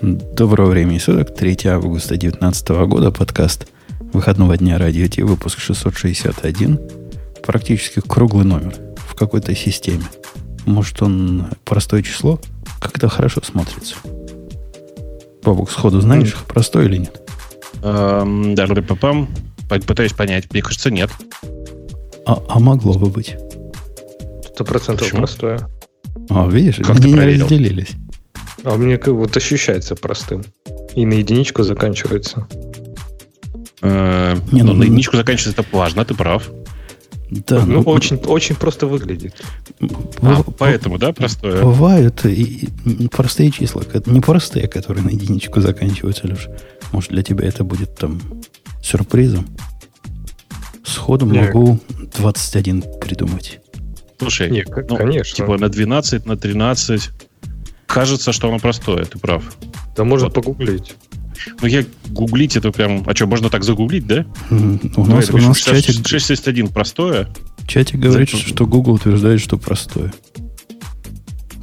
Доброго времени суток, 3 августа 2019 года, подкаст выходного дня радио Ти, выпуск 661. Практически круглый номер в какой-то системе. Может, он простое число? Как это хорошо смотрится. Бабук, сходу знаешь, mm. простой или нет? Эм, да, папам. Пытаюсь понять. Мне кажется, нет. А, а могло бы быть. Сто процентов простое. А, видишь, как они не разделились. А мне как вот ощущается простым. И на единичку заканчивается. Э, не, ну, ну, на единичку заканчивается это важно, ты прав. Да, ну, ну очень, очень просто выглядит. А, поэтому, да, простое? Бывают и, и простые числа, не простые, которые на единичку заканчиваются, Леш. Может, для тебя это будет там сюрпризом? Сходу Нет. могу 21 придумать. Слушай, Нет, ну, конечно. Типа на 12, на 13 кажется, что оно простое, ты прав. Да можно вот. погуглить. Ну, я гуглить это прям... А что, можно так загуглить, да? У нас, Давай, у нас 6, чатик... 661 простое. Чатик говорит, Зачем? что Google утверждает, что простое.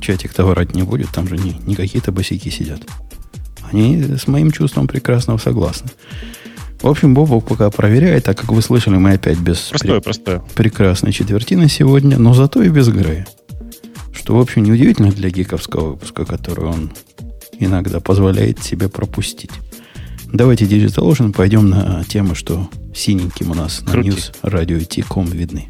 Чатик-то врать не будет, там же не, не какие-то босики сидят. Они с моим чувством прекрасного согласны. В общем, Бобок пока проверяет, так как вы слышали, мы опять без простое, при... простое. прекрасной четвертины сегодня, но зато и без Грея. Что, в общем, неудивительно для гиковского выпуска, который он иногда позволяет себе пропустить. Давайте Digital Ocean пойдем на темы, что синеньким у нас Крути. на News Radio T.com видны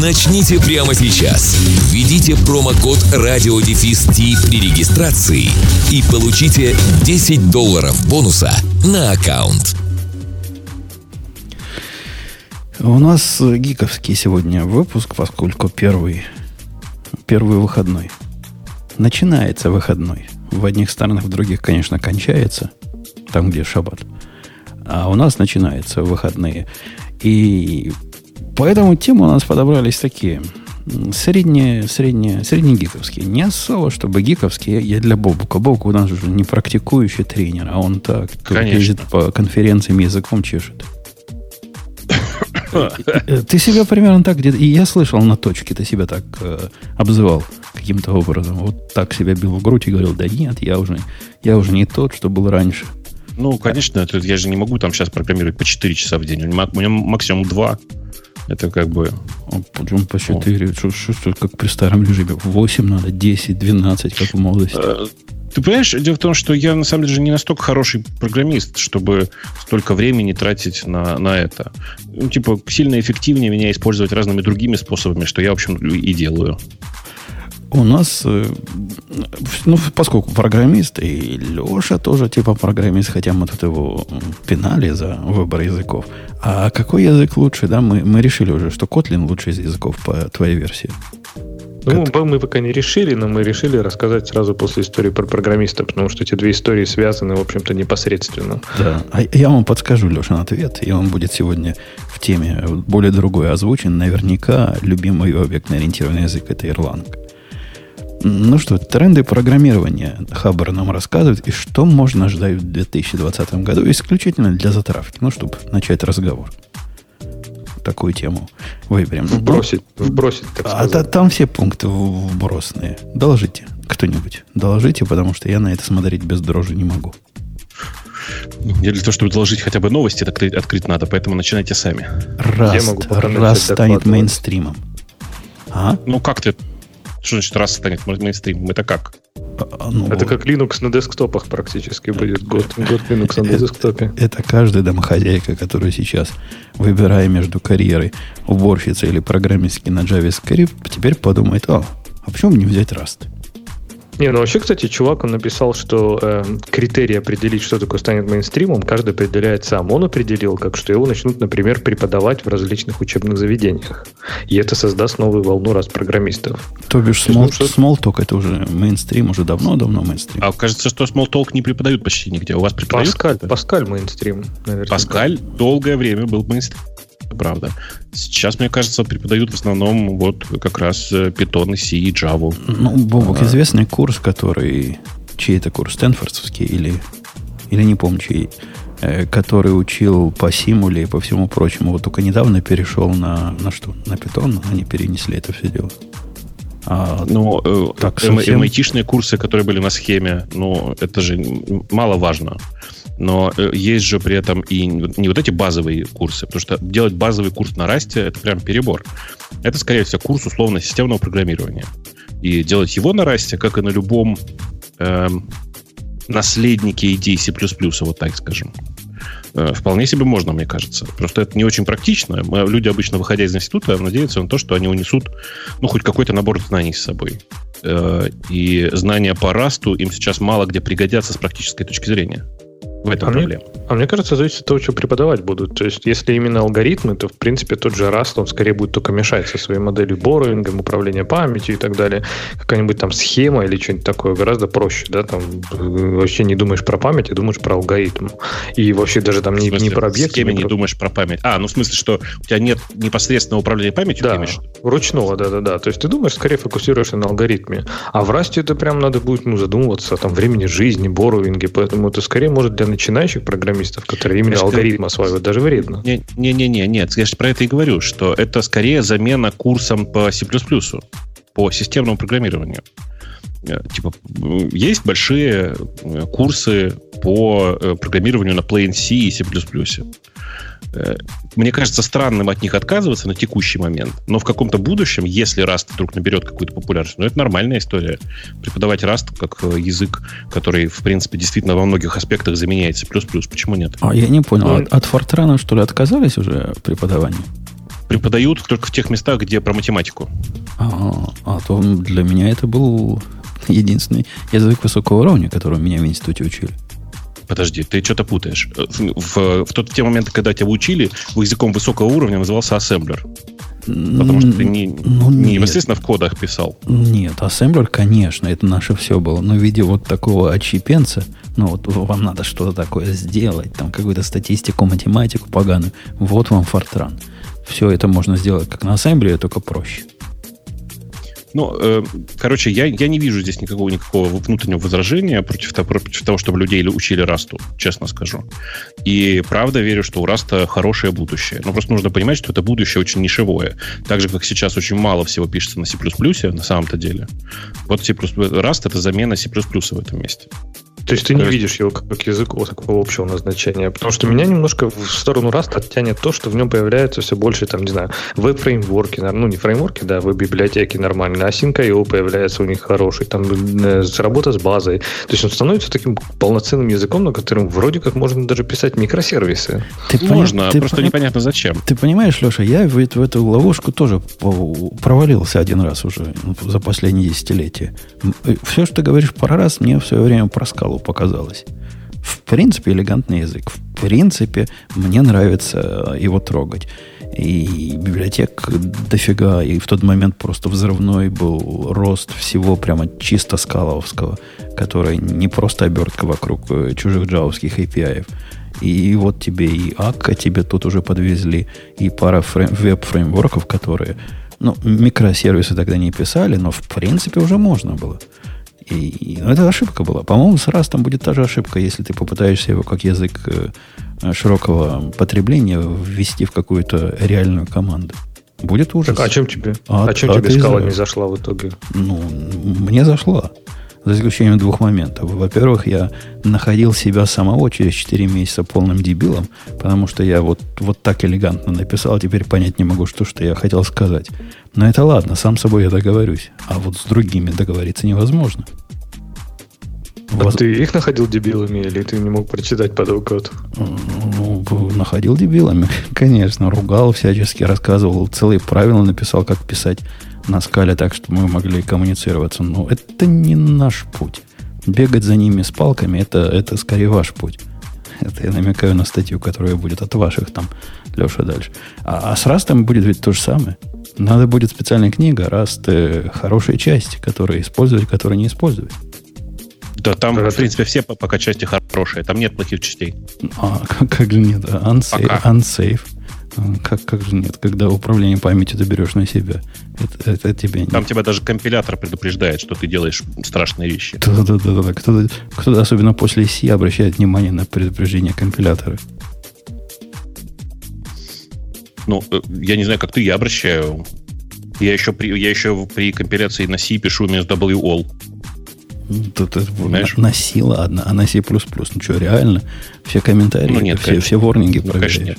Начните прямо сейчас. Введите промокод радиодефис при регистрации и получите 10 долларов бонуса на аккаунт. У нас гиковский сегодня выпуск, поскольку первый, первый выходной. Начинается выходной. В одних странах, в других, конечно, кончается. Там, где шаббат. А у нас начинаются выходные. И Поэтому темы у нас подобрались такие. Средние, средние, среднегиковские. Не особо, чтобы гиковские. Я для Бобука. Бобук у нас уже не практикующий тренер, а он так ездит по конференциям языком чешет. Ты себя примерно так где-то... И я слышал на точке, ты себя так э, обзывал каким-то образом. Вот так себя бил в грудь и говорил, да нет, я уже, я уже не тот, что был раньше. Ну, конечно, я же не могу там сейчас программировать по 4 часа в день. У меня максимум 2. Это как бы... Почему по 4? Что, что, что, как при старом режиме? 8 надо, 10, 12, как в молодости. Э, ты понимаешь, дело в том, что я на самом деле не настолько хороший программист, чтобы столько времени тратить на, на это. Ну, типа, сильно эффективнее меня использовать разными другими способами, что я, в общем, и делаю. У нас, э, ну, поскольку программист, и Леша тоже типа программист, хотя мы тут его пинали за выбор языков. А какой язык лучше, да? Мы, мы решили уже, что Kotlin лучший из языков по твоей версии. Ну, как... мы пока не решили, но мы решили рассказать сразу после истории про программиста, потому что эти две истории связаны, в общем-то, непосредственно. Да, а я вам подскажу, Леша, на ответ, и он будет сегодня в теме более другой озвучен. Наверняка любимый объектно-ориентированный язык – это Erlang. Ну что, тренды программирования Хабр нам рассказывает, и что можно ждать в 2020 году исключительно для затравки, ну, чтобы начать разговор. Такую тему выберем. Вбросить, вбросить, так сказать. А там все пункты вбросные. Доложите кто-нибудь. Доложите, потому что я на это смотреть без дрожи не могу. Мне для того, чтобы доложить хотя бы новости, открыть, открыть надо, поэтому начинайте сами. Раз, раз станет мейнстримом. А? Ну, как ты что значит раз станет мейнстримом? Это как? А, ну, это как Linux на десктопах практически будет. Год, год Linux на десктопе. Это каждая домохозяйка, которая сейчас, выбирая между карьерой уборщицы или программистки на JavaScript, теперь подумает, о, а почему не взять Rust? Не, ну вообще, кстати, чувак, он написал, что э, критерий определить, что такое станет мейнстримом, каждый определяет сам. Он определил, как что его начнут, например, преподавать в различных учебных заведениях. И это создаст новую волну раз программистов. То бишь, смол, ну, Smalltalk это уже мейнстрим, уже давно-давно мейнстрим. А кажется, что Smalltalk не преподают почти нигде. У вас преподают? Паскаль, Паскаль мейнстрим, наверное. Паскаль долгое время был мейнстрим правда. Сейчас, мне кажется, преподают в основном вот как раз Python, C и Java. Ну, Бобок, а, известный курс, который... Чей это курс? Стэнфордский или... Или не помню, чей э, который учил по симуле и по всему прочему. Вот только недавно перешел на, на что? На Python. Они перенесли это все дело. А, ну, э, так, совсем... MIT-шные курсы, которые были на схеме, ну, это же мало важно но э, есть же при этом и не вот эти базовые курсы, потому что делать базовый курс на расте это прям перебор. Это, скорее всего, курс условно системного программирования. И делать его на расте, как и на любом эм, наследнике идей C++, вот так скажем. Э, вполне себе можно, мне кажется. Просто это не очень практично. Люди, обычно выходя из института, надеются на то, что они унесут ну, хоть какой-то набор знаний с собой. Э, и знания по расту им сейчас мало где пригодятся с практической точки зрения. В этом а проблема. Мне, а мне кажется, зависит от того, что преподавать будут. То есть, если именно алгоритмы, то, в принципе, тот же Rust, он скорее будет только мешать со своей моделью борроингом, управления памятью и так далее. Какая-нибудь там схема или что-нибудь такое гораздо проще, да, там вообще не думаешь про память, а думаешь про алгоритм. И вообще даже там не, не про объект. В схеме не про... думаешь про память. А, ну в смысле, что у тебя нет непосредственного управления памятью? Да, ручного, да-да-да. То есть ты думаешь, скорее фокусируешься на алгоритме. А в Rust это прям надо будет ну, задумываться о там, времени жизни, борроинге, поэтому это скорее может для начинающих программистов, которые именно алгоритм осваивают, даже вредно. Не-не-не, нет, я же про это и говорю, что это скорее замена курсом по C++, по системному программированию. Э, типа, есть большие э, курсы по э, программированию на Plain C и C++. Э, мне кажется странным от них отказываться на текущий момент, но в каком-то будущем, если Rust вдруг наберет какую-то популярность, ну, это нормальная история. Преподавать Rust как э, язык, который, в принципе, действительно во многих аспектах заменяется плюс-плюс, почему нет? А я не понял, ну, от, от Fortran, что ли, отказались уже преподавание? Преподают только в тех местах, где про математику. А, а то для меня это был единственный язык высокого уровня, которого меня в институте учили. Подожди, ты что-то путаешь. В, в, в тот те моменты, когда тебя учили, языком высокого уровня назывался ассемблер. Потому что ты не, ну, не непосредственно в кодах писал. Нет, ассемблер, конечно, это наше все было. Но в виде вот такого отщепенца, ну вот вам надо что-то такое сделать, там какую-то статистику, математику поганую, вот вам фортран. Все это можно сделать как на ассемблере, только проще. Ну, э, короче, я, я не вижу здесь никакого, никакого внутреннего возражения против, против того, чтобы людей учили Расту, честно скажу. И правда верю, что у Раста хорошее будущее. Но просто нужно понимать, что это будущее очень нишевое. Так же, как сейчас очень мало всего пишется на C++, на самом-то деле. Вот C++, Rust — это замена C++ в этом месте. То есть ты не видишь его как язык такого общего назначения. Потому что меня немножко в сторону Rust оттянет то, что в нем появляется все больше, там, не знаю, веб-фреймворки, ну, не фреймворки, да, веб-библиотеки нормальные, а Sync.io появляется у них хороший, там, э, работа с базой. То есть он становится таким полноценным языком, на котором вроде как можно даже писать микросервисы. Ты можно, пони... просто ты непонятно зачем. Ты понимаешь, Леша, я в, в эту ловушку тоже провалился один раз уже за последние десятилетия. Э, все, что ты говоришь про раз, мне в свое время про показалось. В принципе, элегантный язык. В принципе, мне нравится его трогать. И библиотек дофига, и в тот момент просто взрывной был рост всего прямо чисто скаловского, который не просто обертка вокруг э, чужих джавовских API. И вот тебе и Akka тебе тут уже подвезли, и пара фрейм, веб-фреймворков, которые, ну, микросервисы тогда не писали, но в принципе уже можно было. И, ну, это ошибка была. По-моему, с Растом будет та же ошибка, если ты попытаешься его как язык э, широкого потребления ввести в какую-то реальную команду. Будет ужас. Так, а чем тебе? А, а чем а тебе скала не зашла в итоге? Ну, мне зашла. За исключением двух моментов. Во-первых, я находил себя самого через 4 месяца полным дебилом, потому что я вот, вот так элегантно написал, а теперь понять не могу, что, что я хотел сказать. Но это ладно, сам собой я договорюсь. А вот с другими договориться невозможно. А вас... ты их находил дебилами, или ты не мог прочитать под код? Ну, находил дебилами, конечно. Ругал всячески, рассказывал, целые правила написал, как писать на скале так, чтобы мы могли коммуницироваться. Но это не наш путь. Бегать за ними с палками это, это скорее ваш путь. Это я намекаю на статью, которая будет от ваших там, Леша, дальше. А, а с Растом будет ведь то же самое. Надо будет специальная книга, Раст э, хорошие части, которые использовать, которые не использовать. Да, там, в принципе, все пока части хорошие. Там нет плохих частей. А, как, как же нет? Unsafe. unsafe. Как, как же нет, когда управление памятью ты берешь на себя? Это, это тебе Там тебя даже компилятор предупреждает, что ты делаешь страшные вещи. Да-да-да. да. Кто-то, кто особенно после C, обращает внимание на предупреждение компилятора. Ну, э, я не знаю, как ты, я обращаю. Я еще при, я еще при компиляции на C пишу вместо WAL. Тут это на, на C, ладно, а на C++. Ну что, реально? Все комментарии, ну, нет, все, конечно. все ворнинги ну, Конечно, нет.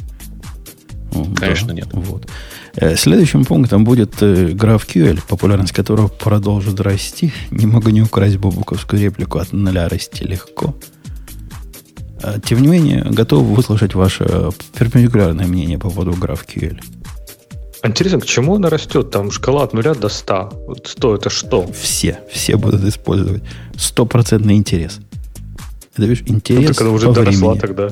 Конечно, да, нет. Вот. Э, следующим пунктом будет э, GraphQL, популярность которого продолжит расти. Не могу не украсть бобуковскую реплику от нуля расти легко. А, тем не менее, готов выслушать ваше перпендикулярное мнение по поводу GraphQL. Интересно, к чему она растет? Там шкала от нуля до 100. 100 это что? Все, все будут использовать. Стопроцентный интерес. Это, видишь, интерес ну, когда уже доросла времени. тогда.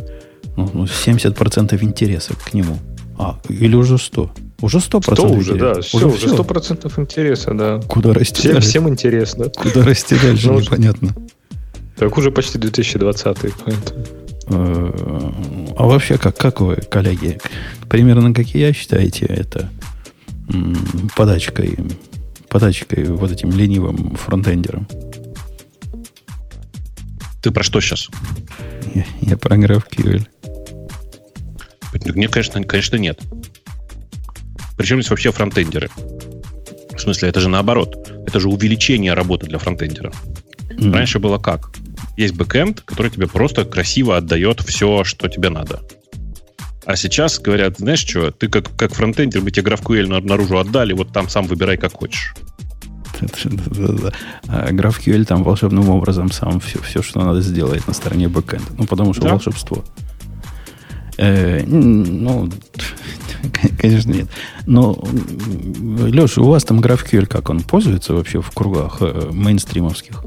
Ну, 70% ну, интереса к нему. А, или уже 100. Уже 100%. 100 уже, интереса. да. Все, уже, уже 100% интереса, да. Куда расти всем, дальше? Всем интересно. Куда расти дальше, ну, непонятно. Так уже почти 2020 поэтому. Э, а вообще, как, как вы, коллеги, примерно как и я считаете это подачкой, подачкой вот этим ленивым фронтендером? Ты про что сейчас? Я, я про GraphQL. Нет, конечно, конечно, нет. Причем здесь вообще фронтендеры? В смысле, это же наоборот. Это же увеличение работы для фронтендера. Mm. Раньше было как? Есть бэкэнд, который тебе просто красиво отдает все, что тебе надо. А сейчас говорят, знаешь что, ты как, как фронтендер, мы тебе GraphQL наружу отдали, вот там сам выбирай, как хочешь. А GraphQL там волшебным образом сам все, все, что надо сделать на стороне бэкэнда. Ну, потому что да. волшебство. Э, ну, конечно, нет. Но, Леша, у вас там GraphQL как он пользуется вообще в кругах э, мейнстримовских?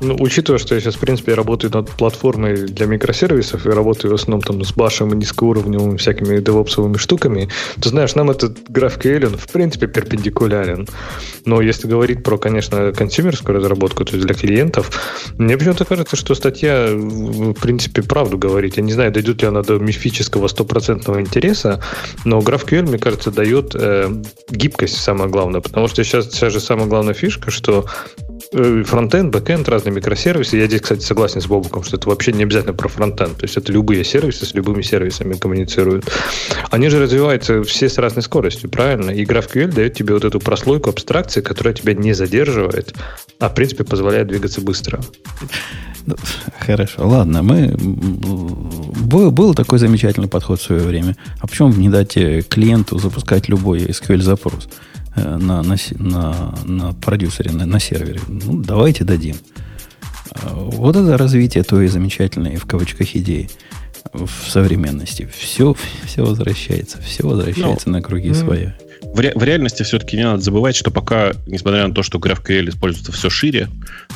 Ну, учитывая, что я сейчас, в принципе, работаю над платформой для микросервисов и работаю в основном там с башем и низкоуровневыми всякими девопсовыми штуками, то, знаешь, нам этот GraphQL, он, в принципе, перпендикулярен. Но если говорить про, конечно, консюмерскую разработку, то есть для клиентов, мне почему-то кажется, что статья, в принципе, правду говорит. Я не знаю, дойдет ли она до мифического стопроцентного интереса, но GraphQL, мне кажется, дает э, гибкость, самое главное, потому что сейчас вся же самая главная фишка, что фронтенд, бэкенд, разные микросервисы. Я здесь, кстати, согласен с Бобуком, что это вообще не обязательно про фронтенд. То есть это любые сервисы с любыми сервисами коммуницируют. Они же развиваются все с разной скоростью, правильно? И GraphQL дает тебе вот эту прослойку абстракции, которая тебя не задерживает, а в принципе позволяет двигаться быстро. Ну, хорошо, ладно, мы был, был такой замечательный подход в свое время. А почему не дать клиенту запускать любой SQL запрос? Э, на, на, на, на продюсере, на, на сервере. Ну, давайте дадим. Э, вот это развитие той замечательной, в кавычках, идеи в современности. Все, все возвращается, все возвращается ну, на круги своя. В, ре, в реальности все-таки не надо забывать, что пока, несмотря на то, что GraphQL используется все шире,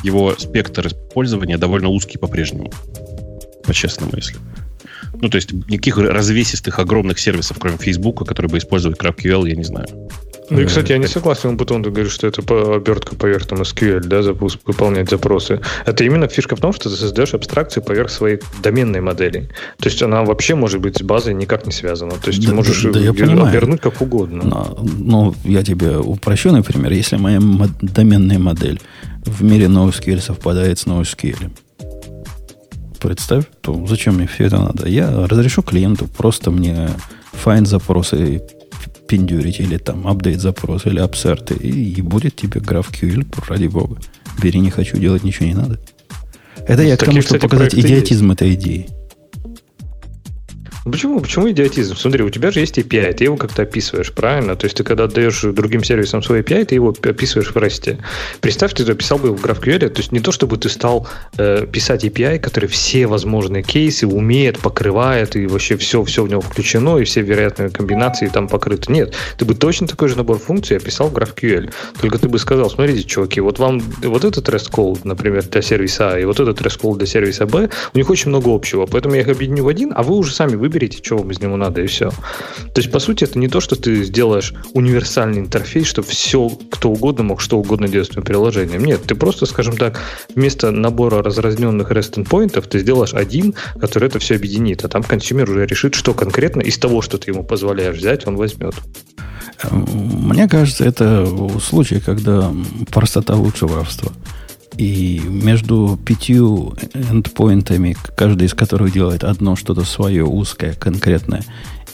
его спектр использования довольно узкий по-прежнему. По-честному, если. Ну, то есть никаких развесистых огромных сервисов, кроме Facebook, которые бы использовали GraphQL, я не знаю. Ну и, кстати, я не согласен, потом ты говоришь, что это обертка поверх там SQL, да, запуск, выполнять запросы. Это именно фишка в том, что ты создаешь абстракцию поверх своей доменной модели. То есть она вообще может быть с базой никак не связана. То есть да, ты можешь да, я обернуть как угодно. Но, ну, я тебе упрощу, например, если моя доменная модель в мире NoSQL совпадает с NoSQL, представь, то зачем мне все это надо? Я разрешу клиенту просто мне find запросы пиндюрить, или там апдейт запрос, или апсерты, и, и будет тебе GraphQL, ради бога. Бери, не хочу, делать ничего не надо. Это ну, я к тому, чтобы показать идиотизм есть. этой идеи. Почему? Почему идиотизм? Смотри, у тебя же есть API, ты его как-то описываешь, правильно? То есть ты когда отдаешь другим сервисам свой API, ты его описываешь в REST. Представь, ты записал бы его в GraphQL, то есть не то, чтобы ты стал э, писать API, который все возможные кейсы умеет, покрывает, и вообще все, все в него включено, и все вероятные комбинации там покрыты. Нет, ты бы точно такой же набор функций описал в GraphQL. Только ты бы сказал, смотрите, чуваки, вот вам вот этот REST call, например, для сервиса А, и вот этот REST call для сервиса Б, у них очень много общего, поэтому я их объединю в один, а вы уже сами выберите выберите, что вам из него надо, и все. То есть, по сути, это не то, что ты сделаешь универсальный интерфейс, чтобы все, кто угодно мог что угодно делать с твоим приложением. Нет, ты просто, скажем так, вместо набора разрозненных REST endpoint ов ты сделаешь один, который это все объединит, а там consumer уже решит, что конкретно из того, что ты ему позволяешь взять, он возьмет. Мне кажется, это случай, когда простота лучше воровства. И между пятью эндпоинтами, каждый из которых делает одно что-то свое, узкое, конкретное,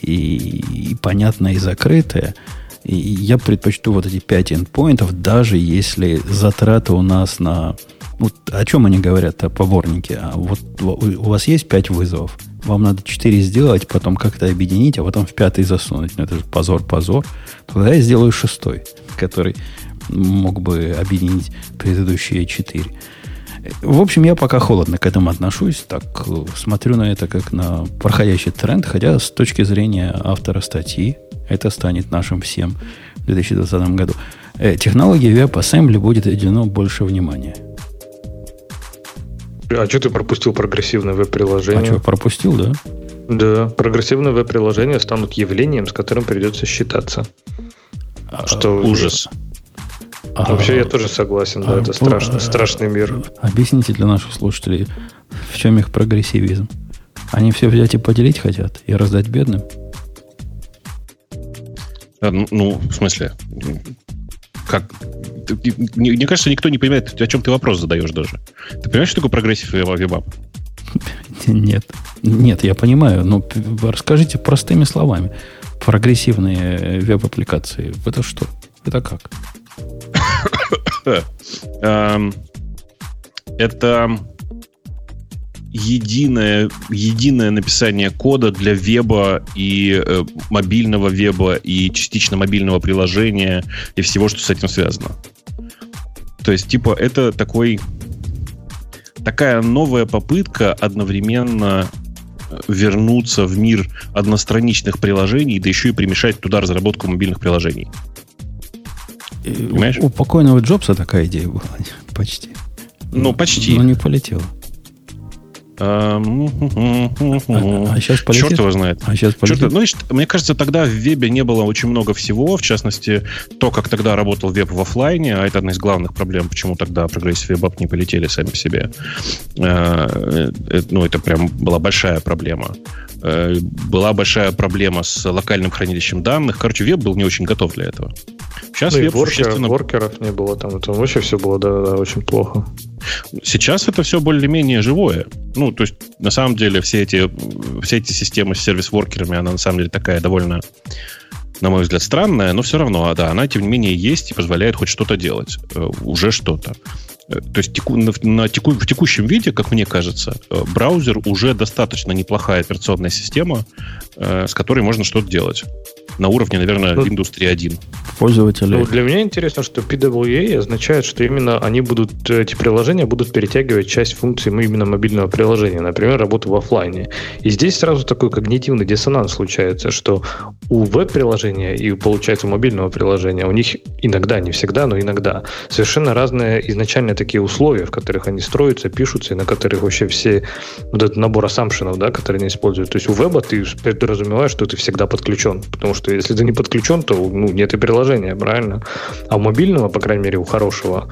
и, и понятное, и закрытое, и я предпочту вот эти пять эндпоинтов, даже если затраты у нас на... Вот о чем они говорят, о поборнике? А вот у вас есть пять вызовов, вам надо четыре сделать, потом как-то объединить, а потом в пятый засунуть. Ну, это же позор, позор. Тогда я сделаю шестой, который мог бы объединить предыдущие четыре. В общем, я пока холодно к этому отношусь. Так смотрю на это как на проходящий тренд, хотя с точки зрения автора статьи это станет нашим всем в 2020 году. Э, технологии WebAssembly будет отделено больше внимания. А что ты пропустил прогрессивное веб-приложение? А что, пропустил, да? Да, прогрессивные веб-приложения станут явлением, с которым придется считаться. А, что ужас. А, Вообще я тоже согласен, да, а, это страшно, а, страшный мир. Объясните для наших слушателей, в чем их прогрессивизм? Они все взять и поделить хотят и раздать бедным? А, ну, ну, в смысле, как? Мне, мне кажется, никто не понимает, о чем ты вопрос задаешь даже. Ты понимаешь, что такое progressive web Нет. Нет, я понимаю, но расскажите простыми словами. Прогрессивные веб-аппликации. Это что? Это как? Эм, это единое, единое написание кода для веба и э, мобильного веба и частично мобильного приложения и всего, что с этим связано. То есть, типа, это такой такая новая попытка одновременно э, вернуться в мир одностраничных приложений, да еще и примешать туда разработку мобильных приложений. Понимаешь? У, у покойного Джобса такая идея была. Почти. Ну, почти. Но не полетела. А, а сейчас полетит? Черт его знает. А сейчас полетит? Черт, ну, мне кажется, тогда в вебе не было очень много всего. В частности, то, как тогда работал веб в офлайне, а это одна из главных проблем, почему тогда progressive web не полетели сами по себе. А, э, ну, это прям была большая проблема. Э, была большая проблема с локальным хранилищем данных. Короче, веб был не очень готов для этого. Сейчас ну, веб воркеров, существенно... воркеров не было там. Это вообще все было да, да, очень плохо. Сейчас это все более-менее живое. Ну, то есть, на самом деле, все эти, все эти системы с сервис-воркерами, она на самом деле такая довольно на мой взгляд, странная, но все равно, да, она, тем не менее, есть и позволяет хоть что-то делать. Э, уже что-то. Э, то есть теку, на, на теку, в текущем виде, как мне кажется, э, браузер уже достаточно неплохая операционная система, э, с которой можно что-то делать. На уровне, наверное, ну, индустрии 1. Пользователи. Ну, для меня интересно, что PWA означает, что именно они будут, эти приложения будут перетягивать часть функций именно мобильного приложения, например, работу в офлайне. И здесь сразу такой когнитивный диссонанс случается, что у веб-приложения и, получается, у мобильного приложения у них иногда, не всегда, но иногда совершенно разные изначально такие условия, в которых они строятся, пишутся, и на которых вообще все вот этот набор ассампшенов, да, которые они используют. То есть у веба ты подразумеваешь, что ты всегда подключен, потому что если ты не подключен, то ну, нет и приложения, правильно? А у мобильного, по крайней мере, у хорошего,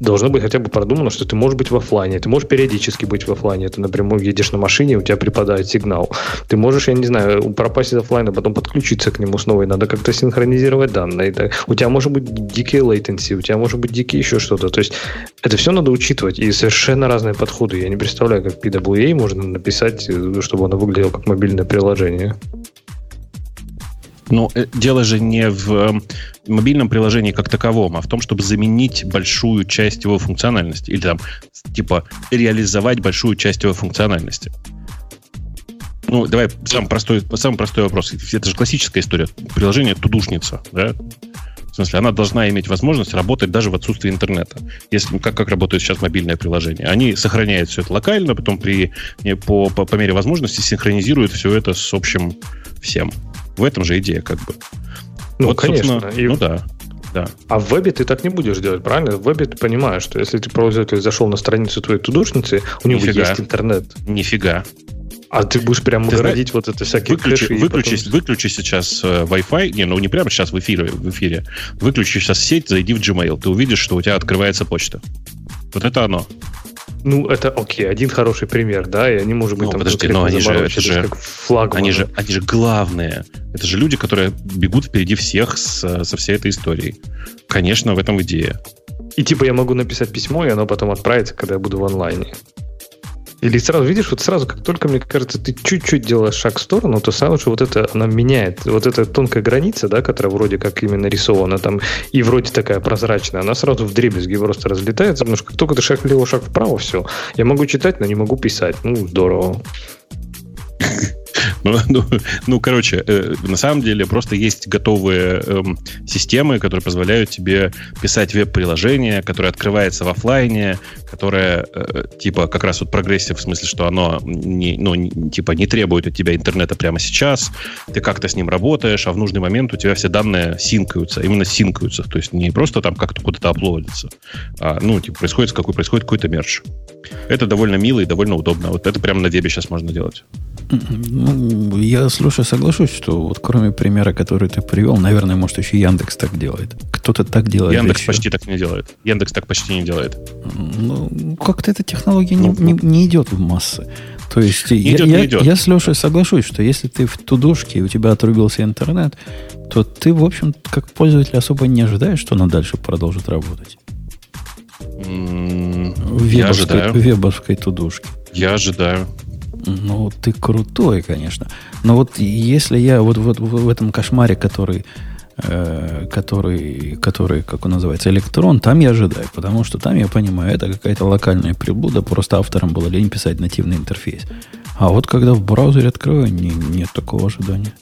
должно быть хотя бы продумано, что ты можешь быть в офлайне, ты можешь периодически быть в офлайне, ты напрямую едешь на машине, у тебя припадает сигнал. Ты можешь, я не знаю, пропасть из офлайна, потом подключиться к нему снова, и надо как-то синхронизировать данные. У тебя может быть дикие latency, у тебя может быть дикие еще что-то. То есть это все надо учитывать, и совершенно разные подходы. Я не представляю, как PWA можно написать, э, чтобы оно выглядело как мобильное приложение. Но э, дело же не в эм, мобильном приложении как таковом, а в том, чтобы заменить большую часть его функциональности. Или там, типа, реализовать большую часть его функциональности. Ну, давай самый простой, самый простой вопрос. Это же классическая история. Приложение тудушница, да? В смысле, она должна иметь возможность работать даже в отсутствии интернета. Если, как, как работает сейчас мобильное приложение. Они сохраняют все это локально, потом при, по, по, по мере возможности синхронизируют все это с общим всем. В этом же идея, как бы. Ну, вот, конечно. И... Ну да. Да. А в вебе ты так не будешь делать, правильно? В вебе ты понимаешь, что если ты пользователь зашел на страницу твоей тудушницы, у него Нифига. есть интернет. Нифига. А ты будешь прям ты городить знаешь, вот это всякие выключи, кэши выключи, потом... выключи сейчас э, Wi-Fi, не, ну не прямо сейчас в эфире, в эфире. Выключи сейчас сеть, зайди в Gmail, ты увидишь, что у тебя открывается почта. Вот это оно. Ну, это окей, один хороший пример, да, и они, может быть, ну, там подожди, но они же, это же, флаг они же, они же главные. Это же люди, которые бегут впереди всех с, со всей этой историей. Конечно, в этом идея. И типа я могу написать письмо, и оно потом отправится, когда я буду в онлайне. Или сразу, видишь, вот сразу, как только, мне кажется, ты чуть-чуть делаешь шаг в сторону, то сразу же вот это, она меняет. Вот эта тонкая граница, да, которая вроде как именно рисована там, и вроде такая прозрачная, она сразу в дребезги просто разлетается, потому что как только ты шаг влево, шаг вправо, все. Я могу читать, но не могу писать. Ну, здорово. Ну, ну, ну короче, э, на самом деле просто есть готовые э, системы, которые позволяют тебе писать веб-приложение, которое открывается в офлайне, которое э, типа как раз вот progressive в смысле, что оно не, ну, не, типа не требует от тебя интернета прямо сейчас, ты как-то с ним работаешь, а в нужный момент у тебя все данные синкаются, именно синкаются, то есть не просто там как-то куда-то аплодится, а ну типа происходит какой происходит какой-то merge. Это довольно мило и довольно удобно. Вот это прямо на вебе сейчас можно делать. Ну, я, слушай, соглашусь, что вот кроме примера, который ты привел, наверное, может, еще Яндекс так делает. Кто-то так делает. Яндекс еще. почти так не делает. Яндекс так почти не делает. Ну, как-то эта технология ну, не, не, не идет в массы. То есть не я, идет, я, не идет. я с Лешей соглашусь, что если ты в тудушке и у тебя отрубился интернет, то ты, в общем, как пользователь особо не ожидаешь, что она дальше продолжит работать. Mm, в вебовской, я ожидаю. вебовской тудушке. Я ожидаю. Ну, ты крутой, конечно. Но вот если я вот, вот в этом кошмаре, который, э, который, который, как он называется, электрон, там я ожидаю, потому что там я понимаю, это какая-то локальная приблуда, просто авторам было лень писать нативный интерфейс. А вот когда в браузере открою, не, нет такого ожидания.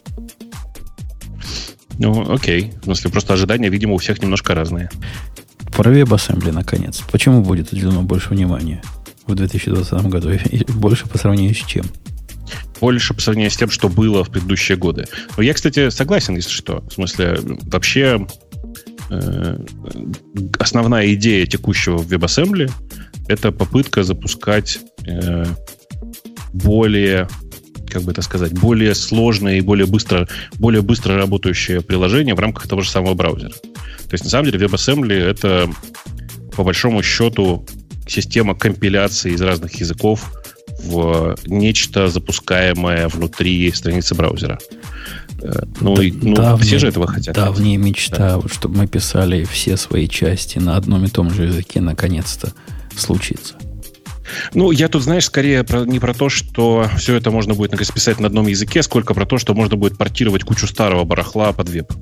Ну, окей. В смысле, просто ожидания, видимо, у всех немножко разные. Про WebAssembly, наконец. Почему будет уделено больше внимания? В 2020 году. больше по сравнению с чем? Больше по сравнению с тем, что было в предыдущие годы. Но я, кстати, согласен, если что. В смысле, вообще э, основная идея текущего WebAssembly это попытка запускать э, более как бы это сказать, более сложное и более быстро, более быстро работающее приложение в рамках того же самого браузера. То есть, на самом деле, WebAssembly — это, по большому счету, система компиляции из разных языков в нечто запускаемое внутри страницы браузера. Э, ну, да, и, ну давняя, все же этого хотят. Давняя мечта, да. вот, чтобы мы писали все свои части на одном и том же языке, наконец-то случится. Ну, я тут, знаешь, скорее про, не про то, что все это можно будет наконец, писать на одном языке, сколько про то, что можно будет портировать кучу старого барахла под веб.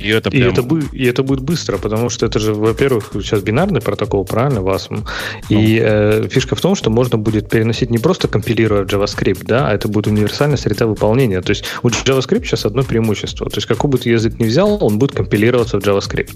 И это, прям... и, это бы, и это будет быстро, потому что это же, во-первых, сейчас бинарный протокол, правильно, WASM. И ну. э, фишка в том, что можно будет переносить не просто компилируя JavaScript, да, а это будет универсальная среда выполнения. То есть у JavaScript сейчас одно преимущество. То есть какой бы ты язык ни взял, он будет компилироваться в JavaScript.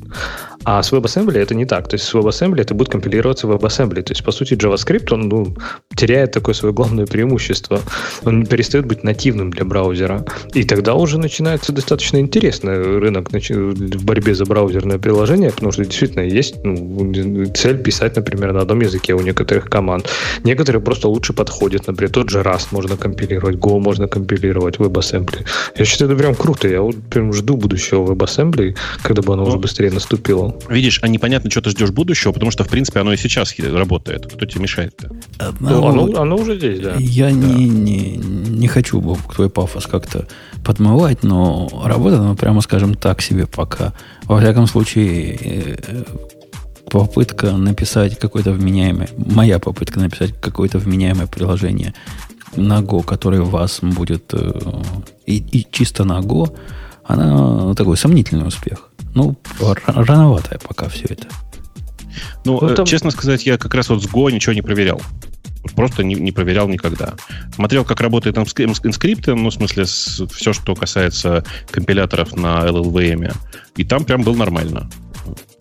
А с WebAssembly это не так. То есть с WebAssembly это будет компилироваться в WebAssembly. То есть, по сути, JavaScript, он ну, теряет такое свое главное преимущество. Он перестает быть нативным для браузера. И тогда уже начинается достаточно интересный рынок в борьбе за браузерное приложение, потому что действительно есть ну, цель писать, например, на одном языке у некоторых команд. Некоторые просто лучше подходят. Например, тот же Rust можно компилировать, Go можно компилировать, WebAssembly. Я считаю, это прям круто. Я вот прям жду будущего WebAssembly, когда бы оно ну, уже быстрее наступило. Видишь, а непонятно, что ты ждешь будущего, потому что, в принципе, оно и сейчас работает. Кто тебе мешает-то? Ну, оно, оно уже здесь, да. Я да. Не, не, не хочу твой пафос как-то подмывать, но работает оно, прямо скажем, так себе пока. Во всяком случае, э, попытка написать какое-то вменяемое, моя попытка написать какое-то вменяемое приложение на Go, которое у вас будет э, и, и чисто на Go, она такой сомнительный успех. Ну, рановатое пока все это. Ну, ну там... честно сказать, я как раз вот с Go ничего не проверял. Просто не, не проверял никогда. Смотрел, как работает инскрипты, ну, в смысле, с, все, что касается компиляторов на LLVM. И там прям был нормально.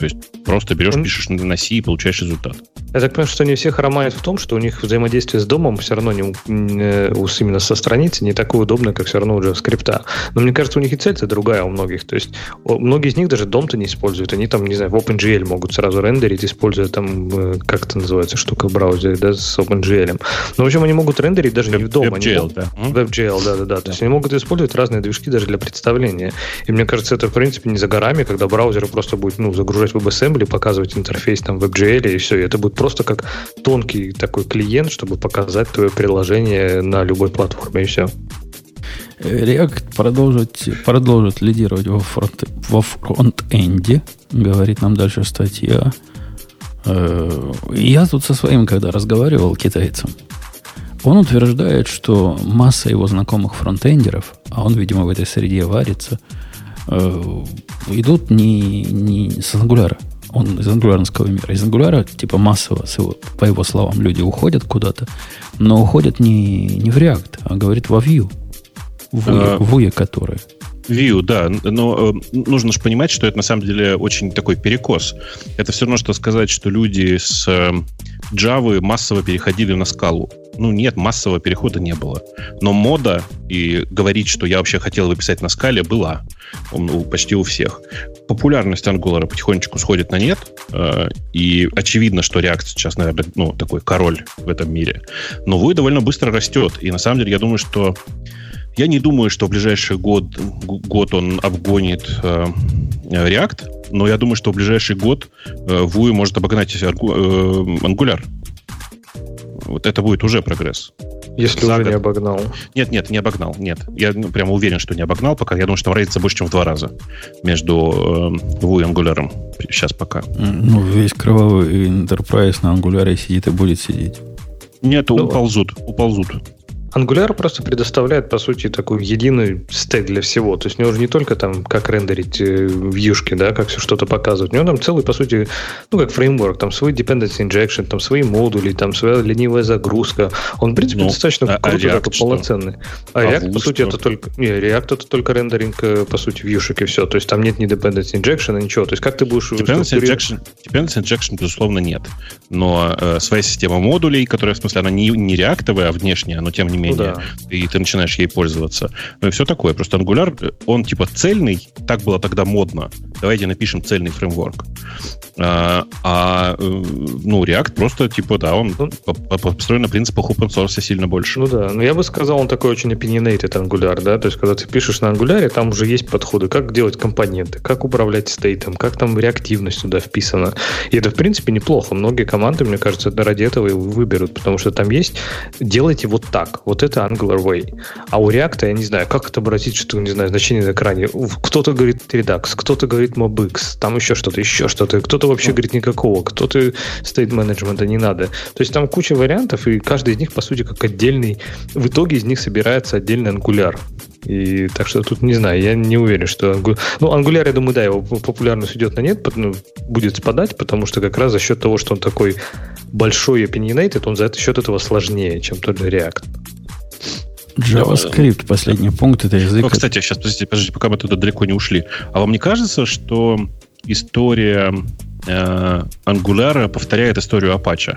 То есть просто берешь, пишешь на C и получаешь результат. Я так понимаю, что они все хромают в том, что у них взаимодействие с домом все равно не, не, именно со страницы не такое удобное, как все равно у JavaScript. Но мне кажется, у них и цель-то другая у многих. То есть многие из них даже дом-то не используют. Они там, не знаю, в OpenGL могут сразу рендерить, используя там, э, как это называется, штука в браузере, да, с OpenGL. Но, в общем, они могут рендерить даже не в дом. WebGL, они, да. WebGL, да-да-да. То есть они могут использовать разные движки даже для представления. И мне кажется, это, в принципе, не за горами, когда браузер просто будет ну, загружать WebAssembly, показывать интерфейс там в WebGL, и все. И это будет просто как тонкий такой клиент, чтобы показать твое приложение на любой платформе, и все. React продолжит, продолжит лидировать во, фронт, во фронт-энде, говорит нам дальше статья. Э, я тут со своим, когда разговаривал китайцем, он утверждает, что масса его знакомых фронтендеров, а он, видимо, в этой среде варится, идут не, не с ангуляра, он из ангулярского мира. Из ангуляра, типа массово, его, по его словам, люди уходят куда-то, но уходят не, не в React, а говорит во Vue. В Vue, а, которые. Vue, да, но э, нужно же понимать, что это на самом деле очень такой перекос. Это все равно, что сказать, что люди с э, Java массово переходили на скалу. Ну, нет, массового перехода не было. Но мода и говорить, что я вообще хотел бы писать на скале, была. У, почти у всех. Популярность Angular потихонечку сходит на нет. Э, и очевидно, что React сейчас, наверное, ну, такой король в этом мире. Но Vue довольно быстро растет. И на самом деле я думаю, что я не думаю, что в ближайший год, год он обгонит э, React, но я думаю, что в ближайший год э, Vue может обогнать э, Angular. Вот это будет уже прогресс. Если За уже год. не обогнал. Нет, нет, не обогнал. Нет. Я ну, прямо уверен, что не обогнал пока. Я думаю, что там разница больше, чем в два раза между э, Vue и Angular. Сейчас пока. Ну, весь кровавый Enterprise на Angular сидит и будет сидеть. Нет, ну, уползут, уползут. Angular просто предоставляет, по сути, такой единый стек для всего. То есть у него же не только там, как рендерить э, вьюшки, да, как все что-то показывать. У него там целый, по сути, ну, как фреймворк, там свой dependency injection, там свои модули, там своя ленивая загрузка. Он, в принципе, ну, достаточно а, крутой, а такой полноценный. А, а React, по сути, что? это только... Не, React это только рендеринг, э, по сути, вьюшек и все. То есть там нет ни dependency injection, ничего. То есть как ты будешь... Dependency injection, dependency injection, безусловно, нет. Но э, своя система модулей, которая, в смысле, она не, не реактовая, а внешняя, но тем не менее, ну, да. и ты начинаешь ей пользоваться. Ну и все такое. Просто Angular, он типа цельный, так было тогда модно. Давайте напишем цельный фреймворк. А, а ну, React просто, типа, да, он ну, построен на принципах open source сильно больше. Ну да, но я бы сказал, он такой очень opinionated Angular, да, то есть, когда ты пишешь на Angular, там уже есть подходы, как делать компоненты, как управлять стейтом, как там реактивность туда вписана. И это, в принципе, неплохо. Многие команды, мне кажется, ради этого и выберут, потому что там есть делайте вот так, вот это Angular Way. А у React, я не знаю, как отобразить, что, не знаю, значение на экране. Кто-то говорит Redux, кто-то говорит MobX, там еще что-то, еще что-то. Кто-то вообще говорит никакого, кто-то state менеджмента не надо. То есть там куча вариантов, и каждый из них, по сути, как отдельный. В итоге из них собирается отдельный ангуляр. И так что тут не знаю, я не уверен, что ну Angular, я думаю, да, его популярность идет на нет, ну, будет спадать, потому что как раз за счет того, что он такой большой opinionated, он за счет этого сложнее, чем тот же React. JavaScript, последний пункт, это язык. Ну, кстати, сейчас, подождите, подождите, пока мы туда далеко не ушли. А вам не кажется, что история э, Angular повторяет историю Apache?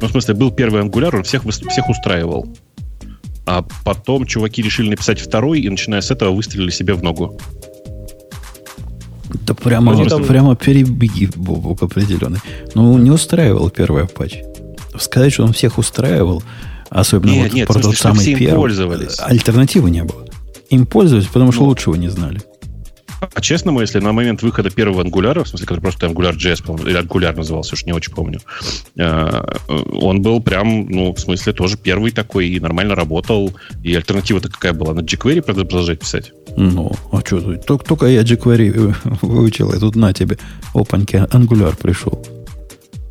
Ну, в смысле, был первый Angular, он всех, всех устраивал. А потом чуваки решили написать второй, и начиная с этого выстрелили себе в ногу. Да прямо, ну, там... прямо перебеги, Бобок, определенный. Ну, не устраивал первый Apache. Сказать, что он всех устраивал, Особенно нет, вот нет, про тот самый первый. пользовались. Альтернативы не было. Им пользовались, потому что ну, лучше его не знали. По-честному, если на момент выхода первого ангуляра, в смысле, который просто Angular.js, по или Angular назывался, уж не очень помню, э, он был прям, ну, в смысле, тоже первый такой и нормально работал. И альтернатива-то какая была? На jQuery продолжать писать? Ну, а что тут? Только я jQuery выучил, и тут на тебе, опаньки, Angular пришел.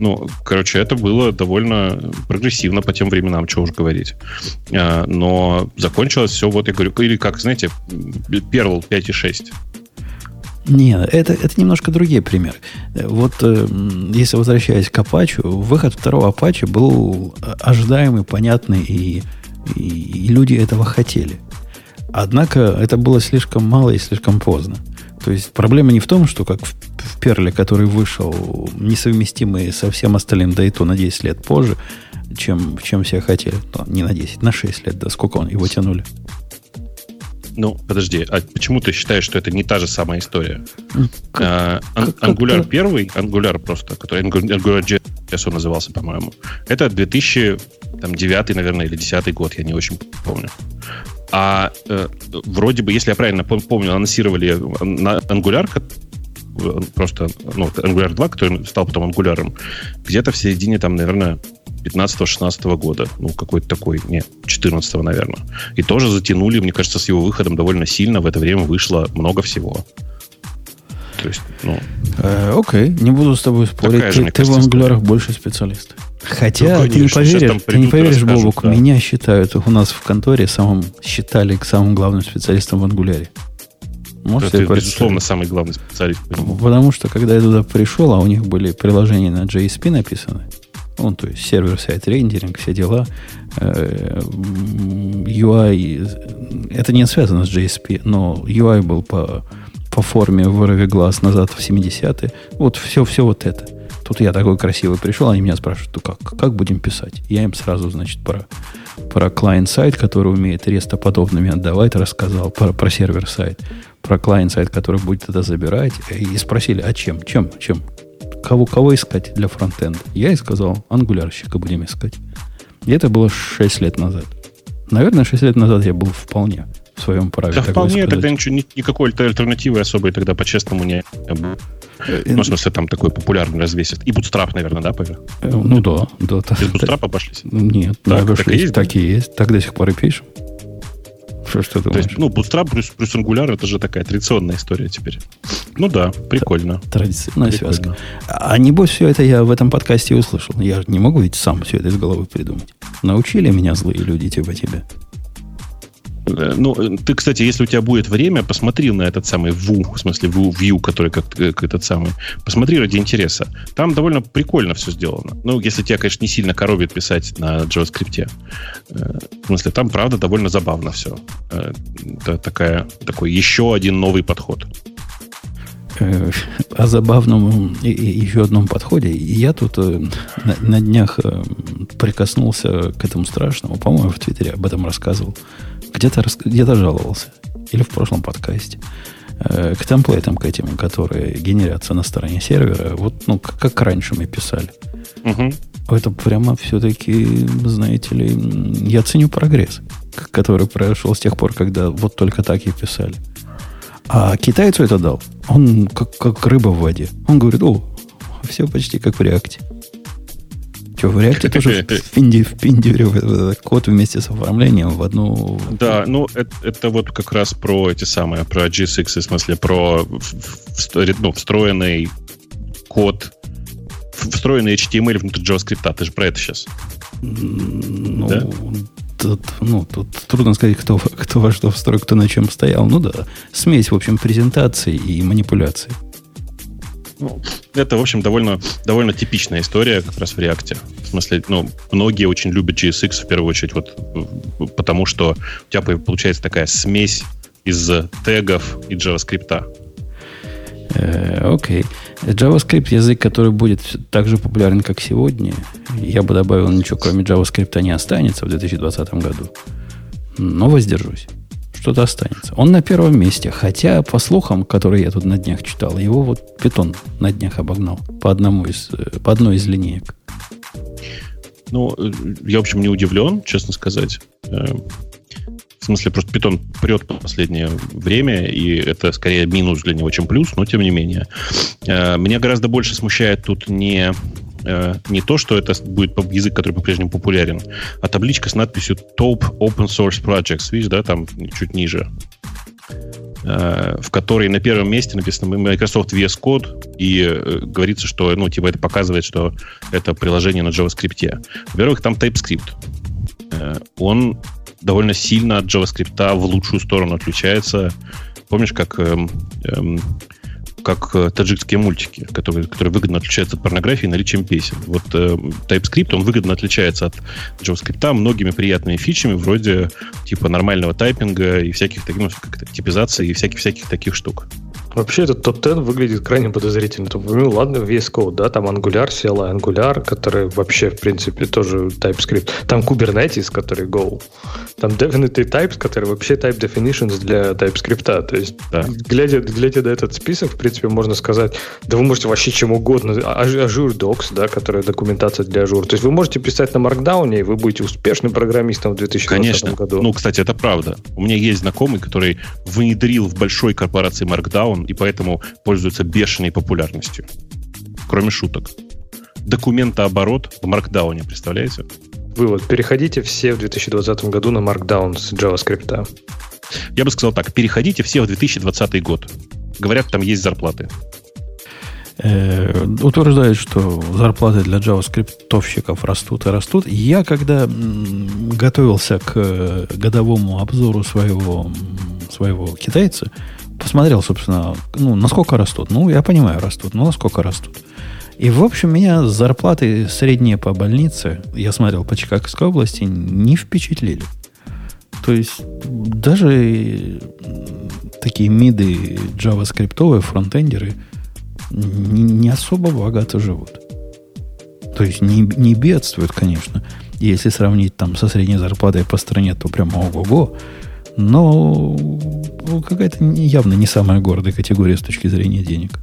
Ну, короче, это было довольно прогрессивно по тем временам, что уж говорить. А, но закончилось все, вот я говорю, или как, знаете, Perl 5.6. Не, это, это немножко другие примеры. Вот э, если возвращаясь к Apache, выход второго Apache был ожидаемый, понятный, и, и, и люди этого хотели. Однако это было слишком мало и слишком поздно. То есть проблема не в том, что как в, в Перле, который вышел несовместимый со всем остальным, да и то на 10 лет позже, чем, чем все хотели. Ну, не на 10, на 6 лет, да, сколько он его тянули. Ну, подожди, а почему ты считаешь, что это не та же самая история? Как, а, как, Angular первый, Angular просто, который Angular JS он назывался, по-моему, это 2009, наверное, или 2010 год, я не очень помню. А э, вроде бы, если я правильно помню, анонсировали на Angular, просто ну, Angular 2, который стал потом Angular, где-то в середине, там, наверное, 15-16 года. Ну, какой-то такой, не, 14 наверное. И тоже затянули, мне кажется, с его выходом довольно сильно. В это время вышло много всего. То есть, ну... Э, окей, не буду с тобой спорить. Ты, же, ты в ангулярах больше специалист. Хотя ну, конечно, ты не поверишь, ты не поверишь, Бобук, да. меня считают у нас в конторе самым, считали самым главным специалистом в ангуляре. Можете это, безусловно, самый главный специалист. Потому что, когда я туда пришел, а у них были приложения на JSP написаны, ну, то есть сервер-сайт рендеринг, все дела. UI, э, это не связано с JSP, но UI был по, по форме вырви глаз назад в 70-е. Вот все, все вот это. Тут я такой красивый пришел, они меня спрашивают, ну как, как будем писать? Я им сразу, значит, про, про клиент-сайт, который умеет рестоподобными отдавать, рассказал, про, про сервер-сайт, про клиент-сайт, который будет это забирать. И спросили, а чем? Чем? Чем? кого, кого искать для фронтенда? Я и сказал, ангулярщика будем искать. И это было 6 лет назад. Наверное, 6 лет назад я был вполне в своем праве. Да, вполне, тогда ничего, никакой альтернативы особой тогда по-честному не было. Ну, в смысле, там такой популярный развесит. И Bootstrap, наверное, да, Павел? Э, ну да, да. Без Bootstrap обошлись? Нет, так, так, и есть, так и есть. Так до сих пор и пишем. Что, что То есть, ну, Bootstrap плюс, плюс Angular это же такая традиционная история теперь. Ну да, прикольно. Традиционная прикольно. связка. А небось все это я в этом подкасте услышал. Я не могу ведь сам все это из головы придумать. Научили меня злые люди типа тебя. Э, ну, э, ты, кстати, если у тебя будет время, посмотри на этот самый Vue, в смысле Vue, который как, как этот самый. Посмотри ради интереса. Там довольно прикольно все сделано. Ну, если тебя, конечно, не сильно коробит писать на JavaScript. Э, в смысле, там, правда, довольно забавно все. Это такая, такой еще один новый подход о забавном еще одном подходе. Я тут на, на днях прикоснулся к этому страшному. По-моему, в Твиттере об этом рассказывал где-то где жаловался, или в прошлом подкасте, э, к темплейтам, к этим, которые генерятся на стороне сервера, вот, ну, как, как раньше мы писали. Угу. Это прямо все-таки, знаете ли, я ценю прогресс, который произошел с тех пор, когда вот только так и писали. А китайцу это дал. Он как, как рыба в воде. Он говорит, о, все почти как в реакте. Что, в React тоже впендюрил код вместе с оформлением в одну... Да, ну, это, это вот как раз про эти самые, про GSX, в смысле, про ну, встроенный код, встроенный HTML внутри JavaScript. Ты же про это сейчас. Ну, да? Тут, ну, тут трудно сказать, кто, кто во что встроил, кто на чем стоял. Ну да, смесь, в общем, презентации и манипуляции. Ну, это, в общем, довольно, довольно типичная история как раз в реакте. В смысле, ну, многие очень любят GSX в первую очередь, вот потому что у тебя получается такая смесь из тегов и JavaScript. Э, окей. Okay. JavaScript язык, который будет так же популярен, как сегодня. Я бы добавил, ничего кроме JavaScript не останется в 2020 году. Но воздержусь что-то останется. Он на первом месте, хотя, по слухам, которые я тут на днях читал, его вот питон на днях обогнал по, одному из, э, по одной из линеек. Ну, я, в общем, не удивлен, честно сказать. Э, в смысле, просто питон прет последнее время, и это скорее минус для него, чем плюс, но тем не менее. Э, меня гораздо больше смущает тут не не то, что это будет язык, который по-прежнему популярен, а табличка с надписью Top Open Source Projects, видишь, да, там чуть ниже, э, в которой на первом месте написано Microsoft VS Code, и э, говорится, что, ну, типа, это показывает, что это приложение на JavaScript. Во-первых, там TypeScript. Он довольно сильно от JavaScript в лучшую сторону отличается. Помнишь, как эм, эм, как э, таджикские мультики, которые, которые выгодно отличаются от порнографии наличием песен. Вот э, TypeScript, он выгодно отличается от JavaScript многими приятными фичами, вроде типа нормального тайпинга и всяких таких, ну, как типизации и всяких-всяких таких штук. Вообще этот топ-10 выглядит крайне подозрительно. Ну ладно, весь код, да, там Angular, CLI Angular, который вообще, в принципе, тоже TypeScript. Там Kubernetes, который Go. Там Definitely Types, который вообще Type Definitions для TypeScript. То есть, да. глядя, глядя на этот список, в принципе, можно сказать, да вы можете вообще чем угодно. Azure Docs, да, которая документация для Azure. То есть вы можете писать на Markdown, и вы будете успешным программистом в 2020 Конечно. году. Ну, кстати, это правда. У меня есть знакомый, который внедрил в большой корпорации Markdown и поэтому пользуется бешеной популярностью. Кроме шуток. Документооборот в Markdown, представляете? Вывод. Переходите все в 2020 году на Markdown с JavaScript. Я бы сказал так. Переходите все в 2020 год. Говорят, там есть зарплаты. Э, утверждают, что зарплаты для JavaScript-товщиков растут и растут. Я, когда готовился к э, годовому обзору своего, своего китайца, посмотрел, собственно, ну, насколько растут. Ну, я понимаю, растут, но насколько растут. И, в общем, меня зарплаты средние по больнице, я смотрел по Чикагской области, не впечатлили. То есть, даже такие миды джаваскриптовые, фронтендеры, не, не особо богато живут. То есть, не, не бедствуют, конечно. Если сравнить там со средней зарплатой по стране, то прямо ого-го. Но какая-то явно не самая гордая категория с точки зрения денег.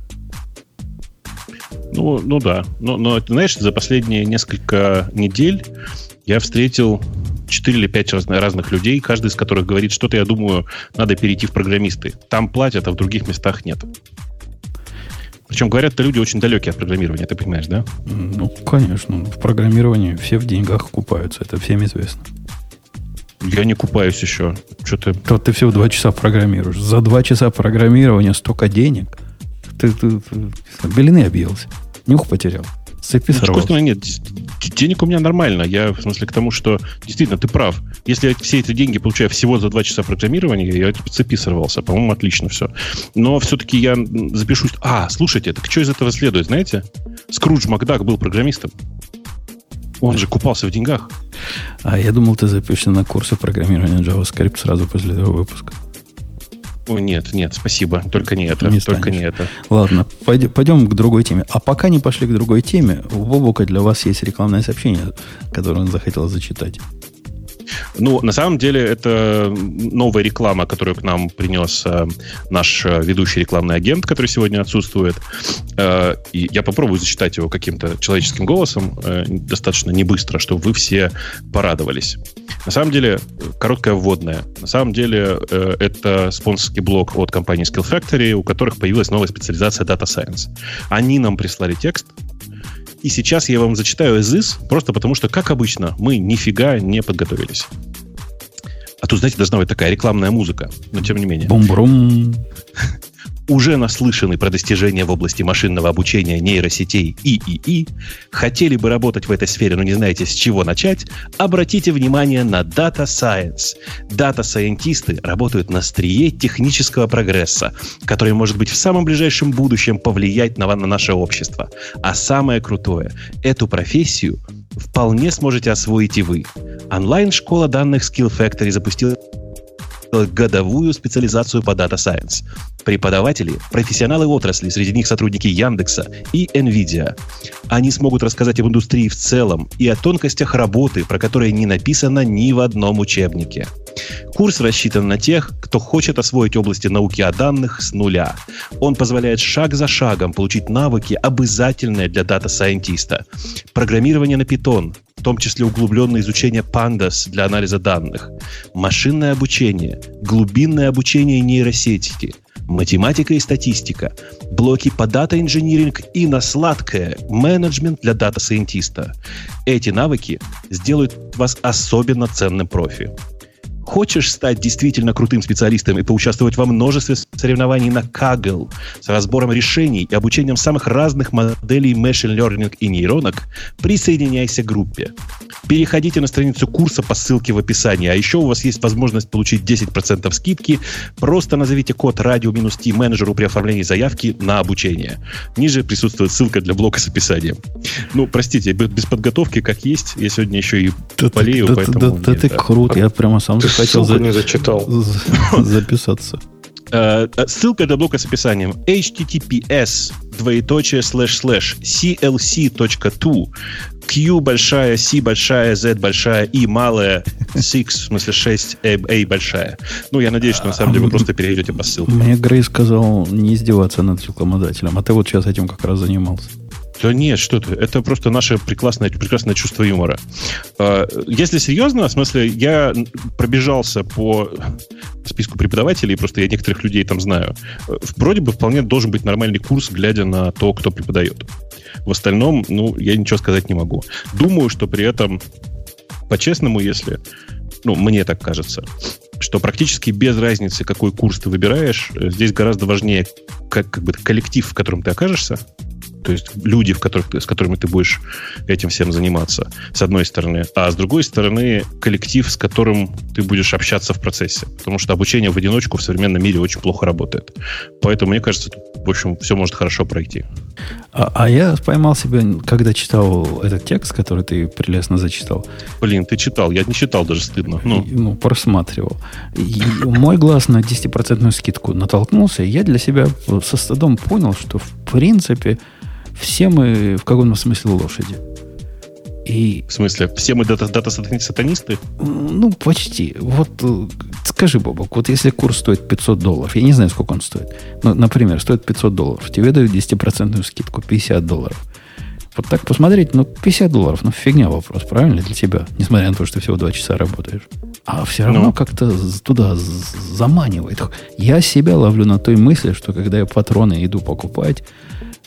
Ну, ну да. Но, но, знаешь, за последние несколько недель я встретил 4 или 5 разных, разных людей, каждый из которых говорит, что-то, я думаю, надо перейти в программисты. Там платят, а в других местах нет. Причем говорят, это люди очень далекие от программирования, ты понимаешь, да? Ну, конечно. В программировании все в деньгах купаются, это всем известно. Я не купаюсь еще. Что ты... То ты всего два часа программируешь. За два часа программирования столько денег. Ты, ты, ты, белины объелся. Нюх потерял. Цепи ну, стороны, нет, денег у меня нормально. Я в смысле к тому, что действительно ты прав. Если я все эти деньги получаю всего за два часа программирования, я по цепи сорвался. По-моему, отлично все. Но все-таки я запишусь... А, слушайте, так что из этого следует, знаете? Скрудж Макдак был программистом. Он же купался в деньгах. А я думал, ты запишешься на курсы программирования JavaScript сразу после этого выпуска. О, нет, нет, спасибо. Только не это. Не только не это. Ладно, пойдем, пойдем к другой теме. А пока не пошли к другой теме, у Бобука для вас есть рекламное сообщение, которое он захотел зачитать. Ну, на самом деле, это новая реклама, которую к нам принес э, наш э, ведущий рекламный агент, который сегодня отсутствует. Э, и я попробую зачитать его каким-то человеческим голосом, э, достаточно не быстро, чтобы вы все порадовались. На самом деле, короткая вводная. На самом деле, э, это спонсорский блог от компании Skill Factory, у которых появилась новая специализация Data Science. Они нам прислали текст, и сейчас я вам зачитаю из просто потому что, как обычно, мы нифига не подготовились. А тут, знаете, должна быть такая рекламная музыка, но тем не менее. Бум-брум уже наслышаны про достижения в области машинного обучения нейросетей ИИИ, хотели бы работать в этой сфере, но не знаете, с чего начать, обратите внимание на Data Science. Дата-сайентисты работают на острие технического прогресса, который может быть в самом ближайшем будущем повлиять на, на наше общество. А самое крутое, эту профессию вполне сможете освоить и вы. Онлайн-школа данных Skill Factory запустила годовую специализацию по Data Science. Преподаватели – профессионалы отрасли, среди них сотрудники Яндекса и NVIDIA. Они смогут рассказать об индустрии в целом и о тонкостях работы, про которые не написано ни в одном учебнике. Курс рассчитан на тех, кто хочет освоить области науки о данных с нуля. Он позволяет шаг за шагом получить навыки, обязательные для дата-сайентиста. Программирование на Python, в том числе углубленное изучение Pandas для анализа данных, машинное обучение, глубинное обучение нейросети – математика и статистика, блоки по data engineering и на сладкое менеджмент для дата-сайентиста. Эти навыки сделают вас особенно ценным профи. Хочешь стать действительно крутым специалистом и поучаствовать во множестве соревнований на Kaggle с разбором решений и обучением самых разных моделей machine learning и нейронок, присоединяйся к группе. Переходите на страницу курса по ссылке в описании. А еще у вас есть возможность получить 10% скидки. Просто назовите код радио-t менеджеру при оформлении заявки на обучение. Ниже присутствует ссылка для блока с описанием. Ну, простите, без подготовки как есть. Я сегодня еще и Да, болею, да, поэтому... да, да мне, ты да. крут, я прямо сам Ты захотел ссылку за- не зачитал. за- записаться. Э, э, Ссылка для блока с описанием https двоеточие слэш слэш clc.to Q большая, C большая, Z большая, И малая, 6, в смысле 6, A, A большая. Ну, я надеюсь, что на самом деле вы просто перейдете по ссылке. Мне Грей сказал не издеваться над рекламодателем, а ты вот сейчас этим как раз занимался. Да нет, что ты. Это просто наше прекрасное, прекрасное чувство юмора. Э, Если серьезно, в смысле, я пробежался по списку преподавателей, просто я некоторых людей там знаю. Э, Вроде бы вполне должен быть нормальный курс, глядя на то, кто преподает. В остальном, ну, я ничего сказать не могу. Думаю, что при этом, по-честному, если, ну, мне так кажется, что практически без разницы, какой курс ты выбираешь, э, здесь гораздо важнее как, как бы коллектив, в котором ты окажешься, то есть люди, в которых с которыми ты будешь этим всем заниматься, с одной стороны. А с другой стороны, коллектив, с которым ты будешь общаться в процессе. Потому что обучение в одиночку в современном мире очень плохо работает. Поэтому, мне кажется, в общем, все может хорошо пройти. А, а я поймал себя, когда читал этот текст, который ты прелестно зачитал, Блин, ты читал, я не читал, даже стыдно. Ну, ну, просматривал. И мой глаз на 10% скидку натолкнулся, и я для себя со стыдом понял, что в принципе все мы в каком-то смысле лошади. И в смысле, все мы дата- дата-сатанисты? Ну, почти. Вот э, скажи, Бобок, вот если курс стоит 500 долларов, я не знаю, сколько он стоит, но, например, стоит 500 долларов, тебе дают 10% скидку, 50 долларов. Вот так посмотреть, ну, 50 долларов, ну, фигня вопрос, правильно, для тебя, несмотря на то, что всего 2 часа работаешь. А все равно Ну. как-то туда заманивает. Я себя ловлю на той мысли, что когда я патроны иду покупать,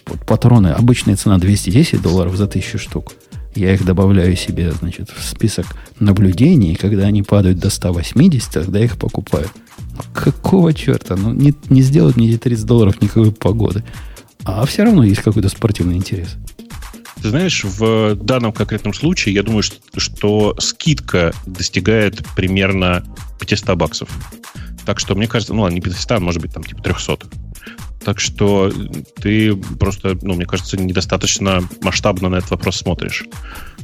вот патроны, обычная цена 210 долларов за 1000 штук. Я их добавляю себе, значит, в список наблюдений, и когда они падают до 180, тогда я их покупаю. Какого черта? Ну, не, не сделают мне эти 30 долларов никакой погоды. А все равно есть какой-то спортивный интерес. Ты знаешь, в данном конкретном случае, я думаю, что, что скидка достигает примерно 500 баксов. Так что, мне кажется, ну ладно, не 500, а может быть, там, типа 300. Так что ты просто, ну, мне кажется, недостаточно масштабно на этот вопрос смотришь.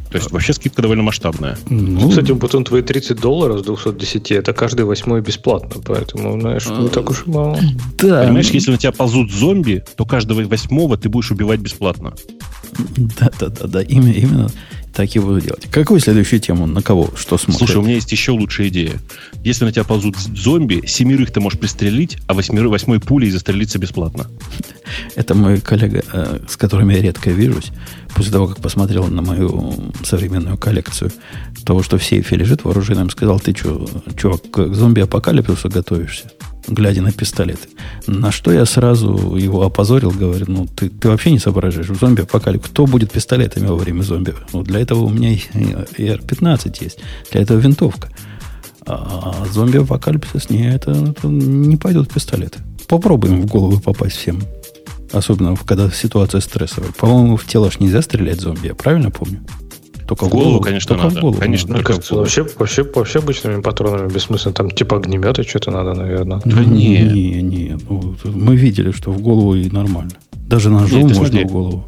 То есть вообще скидка довольно масштабная. Ну, Кстати, потом твои 30 долларов с 210, это каждый восьмой бесплатно, поэтому, знаешь, не так уж и мало. да. Понимаешь, если на тебя ползут зомби, то каждого восьмого ты будешь убивать бесплатно. Да, да, да, да, именно, именно так и буду делать. Какую следующую тему? На кого? Что смотрит? Слушай, у меня есть еще лучшая идея. Если на тебя ползут зомби, семерых ты можешь пристрелить, а восьмеры, восьмой пулей застрелиться бесплатно. Это мой коллега, э, с которым я редко вижусь, после того, как посмотрел на мою современную коллекцию того, что в сейфе лежит в оружейном, сказал, ты что, чувак, к зомби-апокалипсису готовишься, глядя на пистолеты. На что я сразу его опозорил, говорю, ну, ты, ты вообще не соображаешь, в зомби-апокалипсис, кто будет пистолетами во время зомби? Ну, для этого у меня и и R15 есть, для этого винтовка. А зомби-апокалипсис, не, это, это не пойдут пистолеты. Попробуем в голову попасть всем. Особенно, когда ситуация стрессовая. По-моему, в тело ж нельзя стрелять зомби, я правильно помню? Только В голову, конечно, только надо. в голову. Конечно, надо. Мне Только кажется, в голову. вообще, вообще, вообще обычными патронами бессмысленно. Там типа огнемета что-то надо, наверное. Да не. Не, не. Ну, мы видели, что в голову и нормально. Даже ножом Нет, можно смотри. в голову.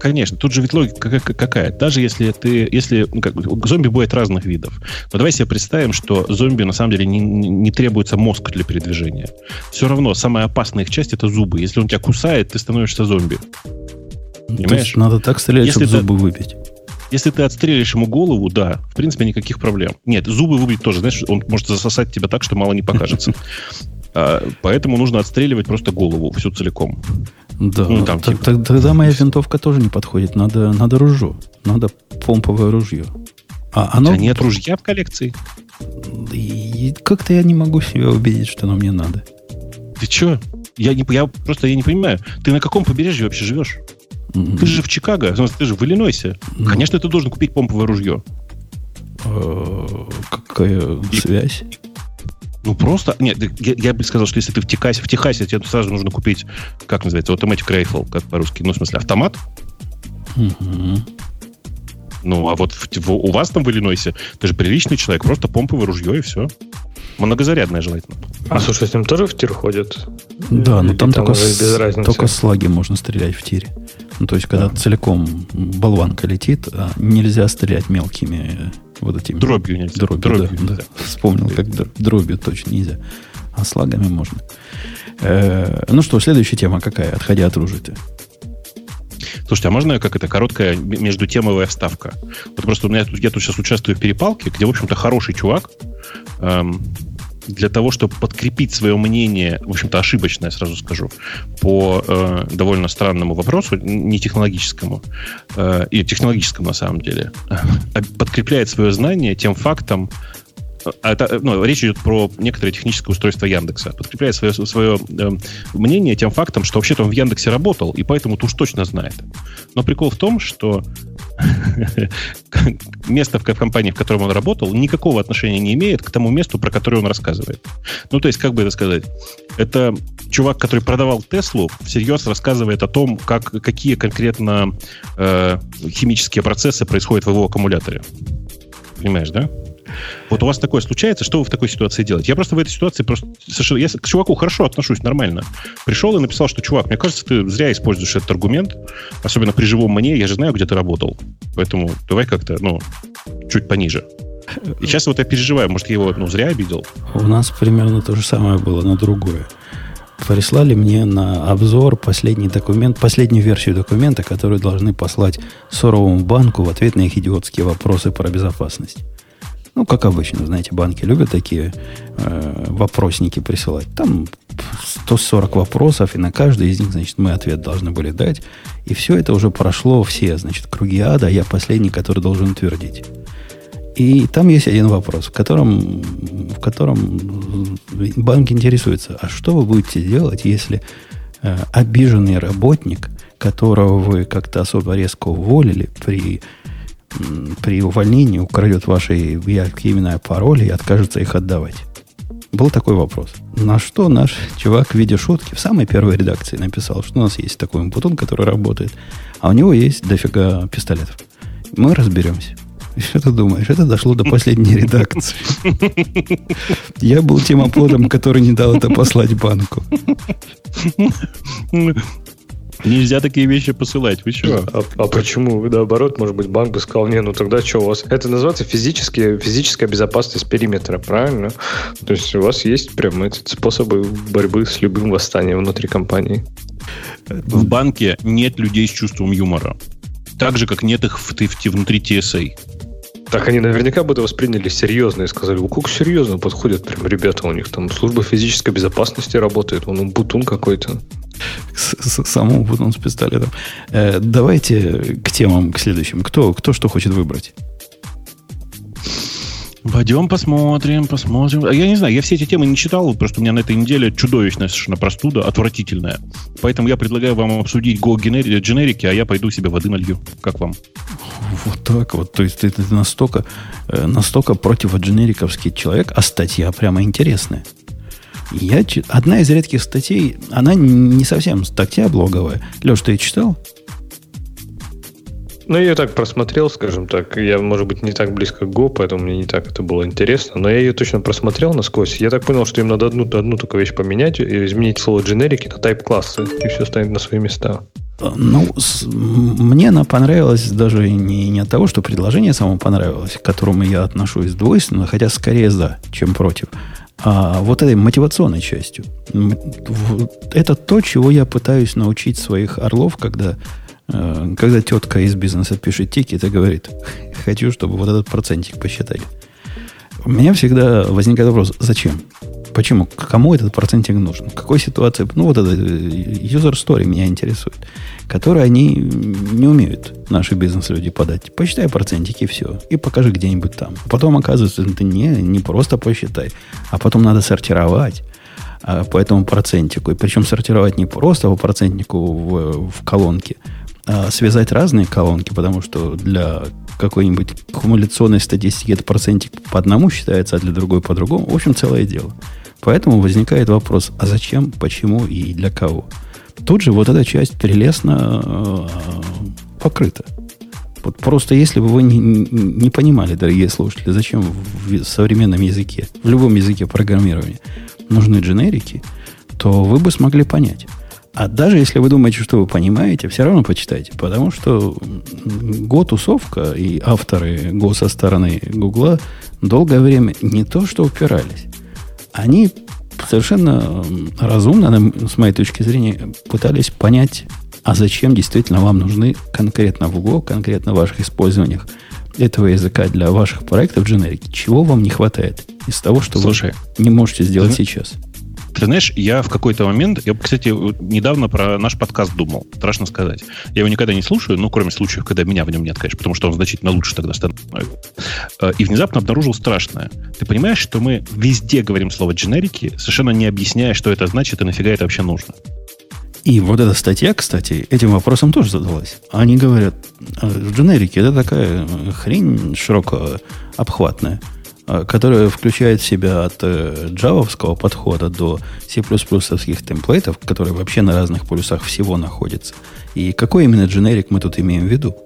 Конечно, тут же ведь логика какая-. Даже если ты, если ну, как, бы, зомби бывает разных видов. Но давай себе представим, что зомби на самом деле не, не- требуется мозг для передвижения. Все равно самая опасная их часть это зубы. Если он тебя кусает, ты становишься зомби. То Понимаешь? есть надо так стрелять, Если чтобы ты- зубы выбить. Если ты отстрелишь ему голову, да, в принципе, никаких проблем. Нет, зубы выбить тоже, знаешь, он может засосать тебя так, что мало не покажется. А, Поэтому нужно отстреливать просто голову всю целиком. Да, Ну, там, т- типа. т- тогда моя винтовка тоже не подходит. Надо, надо ружье. Надо помповое ружье. А У оно... тебя нет ружья в коллекции? И как-то я не могу себя убедить, что оно мне надо. Ты чё? Я, не, я просто я не понимаю. Ты на каком побережье вообще живешь? М, Ты же в Чикаго, в смысле, ты же в Иллинойсе. Ну. Конечно, ты должен купить помповое ружье. э, Какая связь? Ну, просто... Нет, я, я бы сказал, что если ты в Техасе, в Техасе тебе сразу нужно купить, как называется, Automatic Rifle, как по-русски, ну, в смысле, автомат. Угу. Ну, а вот в, в, у вас там в Иллинойсе, ты же приличный человек, просто помповое ружье и все. Многозарядное желательно. А слушай, с ним тоже в тир ходят? Да, но там, там только, с, только слаги можно стрелять в тире. Ну, то есть, когда да. целиком болванка летит, а нельзя стрелять мелкими э, вот этими... Дробью нельзя. Дробью, дробью да, нельзя. Да. Вспомнил, как дробью точно нельзя. А слагами можно. Э, ну что, следующая тема какая, отходя от ружья Слушайте, а можно как это короткая между темовая вставка? Вот просто у меня я тут сейчас участвую в перепалке, где, в общем-то, хороший чувак эм, для того, чтобы подкрепить свое мнение, в общем-то, ошибочное, сразу скажу, по э, довольно странному вопросу, не технологическому, э, и технологическому на самом деле, подкрепляет свое знание тем фактом, а это, ну, речь идет про некоторое техническое устройство Яндекса. Подкрепляет свое, свое э, мнение тем фактом, что вообще-то он в Яндексе работал, и поэтому уж точно знает. Но прикол в том, что место в компании, в котором он работал, никакого отношения не имеет к тому месту, про которое он рассказывает. Ну, то есть, как бы это сказать, это чувак, который продавал Теслу, всерьез рассказывает о том, как, какие конкретно э, химические процессы происходят в его аккумуляторе. Понимаешь, да? Вот у вас такое случается, что вы в такой ситуации делаете? Я просто в этой ситуации просто совершенно... Я к чуваку хорошо отношусь, нормально. Пришел и написал, что, чувак, мне кажется, ты зря используешь этот аргумент, особенно при живом мне, я же знаю, где ты работал. Поэтому давай как-то, ну, чуть пониже. И сейчас вот я переживаю, может, я его ну, зря обидел. У нас примерно то же самое было, но другое. Прислали мне на обзор последний документ, последнюю версию документа, которую должны послать Соровому банку в ответ на их идиотские вопросы про безопасность. Ну, как обычно, знаете, банки любят такие э, вопросники присылать. Там 140 вопросов, и на каждый из них, значит, мы ответ должны были дать. И все это уже прошло все, значит, круги ада, я последний, который должен утвердить. И там есть один вопрос, в котором, в котором банк интересуется, а что вы будете делать, если э, обиженный работник, которого вы как-то особо резко уволили при при увольнении украдет ваши яркие имена пароли и откажется их отдавать? Был такой вопрос. На что наш чувак в виде шутки в самой первой редакции написал, что у нас есть такой бутон, который работает, а у него есть дофига пистолетов. Мы разберемся. Что ты думаешь? Это дошло до последней редакции. Я был тем оплотом, который не дал это послать банку. Нельзя такие вещи посылать. Вы что? А, а почему? Наоборот, может быть, банк бы сказал, не, ну тогда что у вас? Это называется физические, физическая безопасность периметра, правильно? То есть у вас есть прям эти способы борьбы с любым восстанием внутри компании. В банке нет людей с чувством юмора. Так же, как нет их в, в, внутри TSA. Так они наверняка бы это восприняли серьезно и сказали, у как серьезно подходят прям ребята, у них там служба физической безопасности работает, он бутун какой-то. Самому бутун с пистолетом. Э, давайте к темам, к следующим. Кто, кто что хочет выбрать? Пойдем посмотрим, посмотрим. Я не знаю, я все эти темы не читал, просто у меня на этой неделе чудовищная совершенно простуда, отвратительная. Поэтому я предлагаю вам обсудить Go дженерики, а я пойду себе воды налью. Как вам? Вот так вот. То есть ты, ты настолько, э, настолько противодженериковский человек, а статья прямо интересная. Я, одна из редких статей, она не совсем статья блоговая. Леш, ты ее читал? Ну, я ее так просмотрел, скажем так. Я, может быть, не так близко к Go, поэтому мне не так это было интересно. Но я ее точно просмотрел насквозь. Я так понял, что им надо одну, одну только вещь поменять, и изменить слово дженерики на type классы, и все станет на свои места. Ну, с, мне она понравилась даже не, не от того, что предложение само понравилось, к которому я отношусь двойственно, хотя скорее за, чем против. А вот этой мотивационной частью. Это то, чего я пытаюсь научить своих орлов, когда Э, когда тетка из бизнеса пишет тикет и говорит, хочу, чтобы вот этот процентик посчитали. У меня всегда возникает вопрос, зачем? Почему? Кому этот процентик нужен? В какой ситуации? Ну, вот это э, user story меня интересует, которые они не умеют, наши бизнес-люди, подать. Посчитай процентики, все. И покажи где-нибудь там. Потом оказывается, это не, не просто посчитай, а потом надо сортировать а, по этому процентику. И причем сортировать не просто по процентнику в, в колонке, а, связать разные колонки, потому что для какой-нибудь кумуляционной статистике этот процентик по одному считается, а для другой по другому. В общем, целое дело. Поэтому возникает вопрос, а зачем, почему и для кого? Тут же вот эта часть прелестно э, покрыта. Вот просто если бы вы не, не понимали, дорогие слушатели, зачем в современном языке, в любом языке программирования нужны дженерики, то вы бы смогли понять. А даже если вы думаете, что вы понимаете, все равно почитайте, потому что Go-тусовка и авторы Go со стороны Гугла долгое время не то что упирались, они совершенно разумно, с моей точки зрения, пытались понять, а зачем действительно вам нужны конкретно в Go, конкретно в ваших использованиях этого языка для ваших проектов дженерики. Чего вам не хватает из того, что Слушай, вы не можете сделать ты, сейчас? Ты знаешь, я в какой-то момент, я, кстати, недавно про наш подкаст думал, страшно сказать. Я его никогда не слушаю, ну, кроме случаев, когда меня в нем нет, конечно, потому что он значительно лучше тогда становится. Э, и внезапно обнаружил страшное. Ты понимаешь, что мы везде говорим слово дженерики, совершенно не объясняя, что это значит и нафига это вообще нужно. И вот эта статья, кстати, этим вопросом тоже задалась. Они говорят, дженерики это такая хрень широко обхватная, которая включает в себя от э, джавовского подхода до C++ темплейтов, которые вообще на разных полюсах всего находятся. И какой именно дженерик мы тут имеем в виду?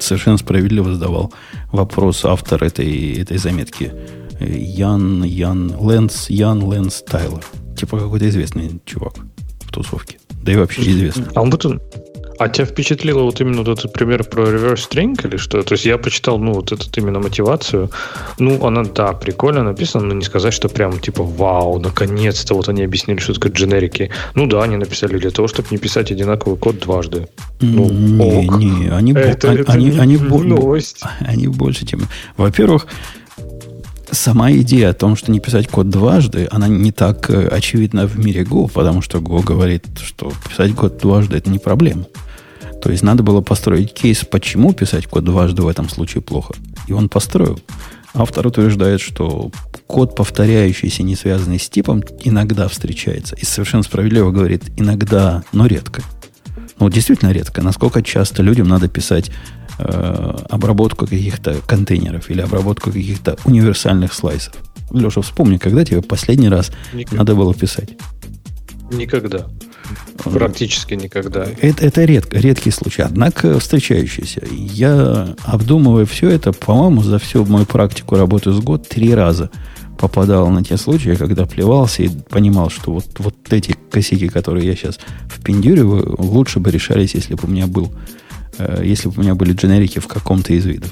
Совершенно справедливо задавал вопрос автор этой, этой заметки. Ян, Ян, Лэнс, Ян, Лэнс Тайлер. Типа какой-то известный чувак в тусовке. Да и вообще известно. А он вот а тебя впечатлило вот именно вот этот пример про reverse string или что? То есть я почитал, ну, вот этот именно мотивацию. Ну, она, да, прикольно написана, но не сказать, что прям типа вау, наконец-то вот они объяснили, что такое дженерики. Ну да, они написали для того, чтобы не писать одинаковый код дважды. Ну, не, ок. не, они, это, они, это они, не они, новость. они больше, чем... Во-первых, сама идея о том, что не писать код дважды, она не так э, очевидна в мире Go, потому что Go говорит, что писать код дважды это не проблема. То есть надо было построить кейс, почему писать код дважды в этом случае плохо. И он построил. Автор утверждает, что код, повторяющийся, не связанный с типом, иногда встречается. И совершенно справедливо говорит, иногда, но редко. Ну, действительно редко. Насколько часто людям надо писать э, обработку каких-то контейнеров или обработку каких-то универсальных слайсов. Леша, вспомни, когда тебе последний раз Никогда. надо было писать? Никогда. Практически никогда. Это, это редко, редкий случай, однако встречающийся. Я, обдумывая все это, по-моему, за всю мою практику работы с год три раза попадал на те случаи, когда плевался и понимал, что вот, вот эти косяки, которые я сейчас впендюриваю, лучше бы решались, если бы у меня был Э, если бы у меня были дженерики в каком-то из видов.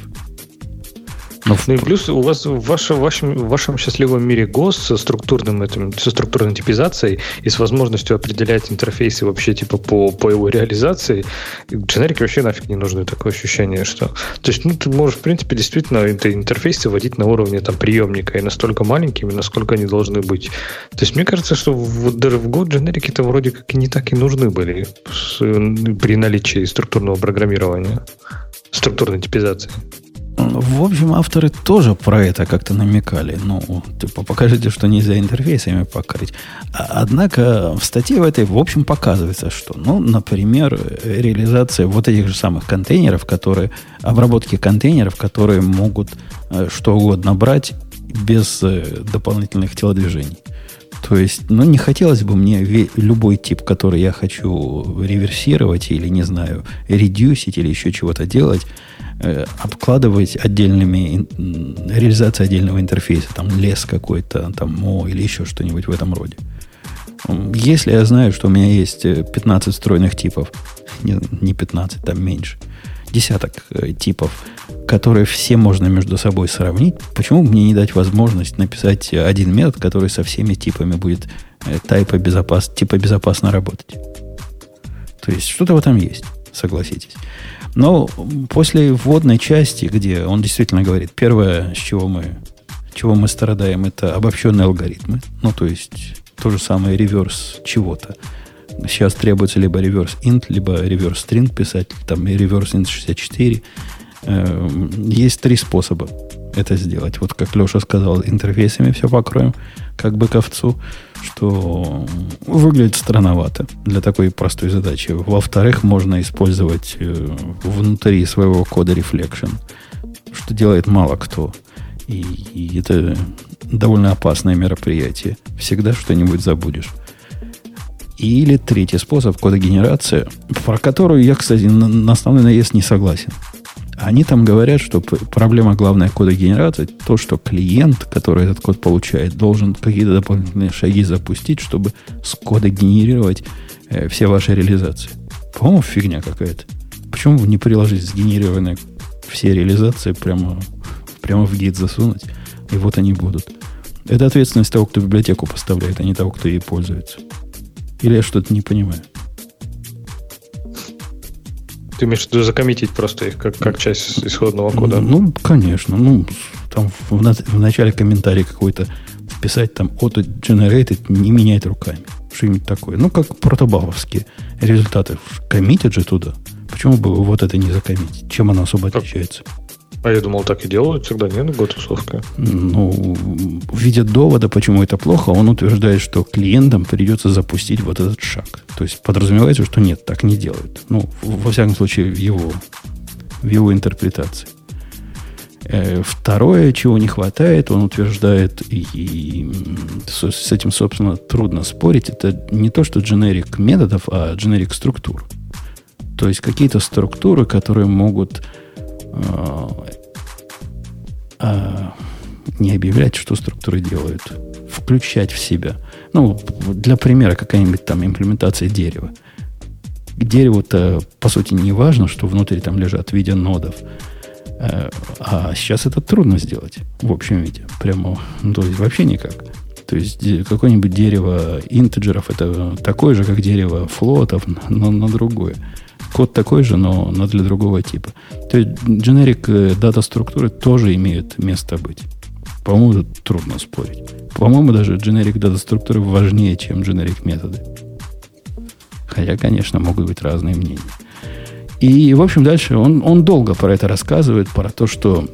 Но ну и плюс у вас в вашем, в вашем, в вашем счастливом мире ГОС со структурным этим, со структурной типизацией и с возможностью определять интерфейсы вообще типа по, по его реализации, дженерики вообще нафиг не нужны. Такое ощущение, что... То есть, ну, ты можешь, в принципе, действительно это интерфейсы вводить на уровне там приемника и настолько маленькими, насколько они должны быть. То есть, мне кажется, что в, даже в Go дженерики-то вроде как и не так и нужны были при наличии структурного программирования, структурной типизации. В общем, авторы тоже про это как-то намекали. Ну, типа, покажите, что нельзя интерфейсами покрыть. А, однако в статье в этой, в общем, показывается, что, ну, например, реализация вот этих же самых контейнеров, которые, обработки контейнеров, которые могут э, что угодно брать без э, дополнительных телодвижений. То есть, ну, не хотелось бы мне любой тип, который я хочу реверсировать или, не знаю, редюсить или еще чего-то делать, обкладывать отдельными, реализацией отдельного интерфейса, там лес какой-то, там мо или еще что-нибудь в этом роде. Если я знаю, что у меня есть 15 э, встроенных типов, не, не 15, там меньше, десяток э, типов, которые все можно между собой сравнить, почему мне не дать возможность написать один метод, который со всеми типами будет э, типа, безопас, типа безопасно работать? То есть что-то в этом есть, согласитесь. Но после вводной части, где он действительно говорит, первое, с чего мы, чего мы страдаем, это обобщенные алгоритмы. Ну, то есть то же самое реверс чего-то. Сейчас требуется либо реверс int, либо реверс string писать, там и реверс int 64. Эм, есть три способа это сделать. Вот как Леша сказал, интерфейсами все покроем, как бы ковцу что выглядит странновато для такой простой задачи. Во-вторых, можно использовать э, внутри своего кода reflection. что делает мало кто. И, и это довольно опасное мероприятие. Всегда что-нибудь забудешь. Или третий способ кодогенерация, про которую я, кстати, на основной наезд не согласен. Они там говорят, что проблема главная кода генерации то, что клиент, который этот код получает, должен какие-то дополнительные шаги запустить, чтобы с кода генерировать э, все ваши реализации. По-моему, фигня какая-то. Почему не приложить сгенерированные все реализации прямо, прямо в гид засунуть, и вот они будут. Это ответственность того, кто библиотеку поставляет, а не того, кто ей пользуется. Или я что-то не понимаю. Ты имеешь в виду закоммитить просто их как, как часть исходного кода? Ну, конечно. Ну, там в, в начале комментария какой-то вписать там auto-generated не менять руками. Что-нибудь такое. Ну, как протобавовские результаты. Коммитят же туда. Почему бы вот это не закоммитить? Чем оно особо отличается? А я думал, так и делают всегда, нет, готовка? Ну, в виде довода, почему это плохо, он утверждает, что клиентам придется запустить вот этот шаг. То есть подразумевается, что нет, так не делают. Ну, во всяком случае, в его, в его интерпретации. Э, второе, чего не хватает, он утверждает, и, и с этим, собственно, трудно спорить, это не то, что дженерик методов, а дженерик структур. То есть какие-то структуры, которые могут э, не объявлять, что структуры делают, включать в себя. Ну, для примера, какая-нибудь там имплементация дерева. К дереву-то, по сути, не важно, что внутри там лежат в виде нодов. Э, а сейчас это трудно сделать в общем виде. Прямо, ну, то есть вообще никак. То есть какое-нибудь дерево интеджеров это такое же, как дерево флотов, но на другое. Код такой же, но, но для другого типа. То есть generic э, дата структуры тоже имеют место быть. По-моему, трудно спорить. По-моему, даже generic дата структуры важнее, чем generic методы. Хотя, конечно, могут быть разные мнения. И, в общем, дальше он, он долго про это рассказывает, про то, что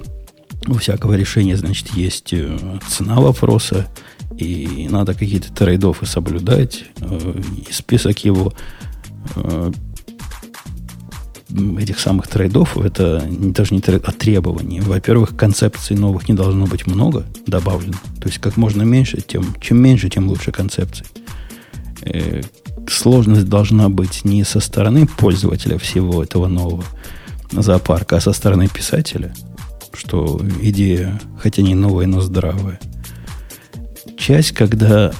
у всякого решения, значит, есть э, цена вопроса, и надо какие-то трейдофы соблюдать. Э, и список его этих самых трейдов, это даже не трейд, а требований. Во-первых, концепций новых не должно быть много добавлено. То есть как можно меньше, тем, чем меньше, тем лучше концепций. Э, сложность должна быть не со стороны пользователя всего этого нового зоопарка, а со стороны писателя, что идея, хотя не новая, но здравая – часть, когда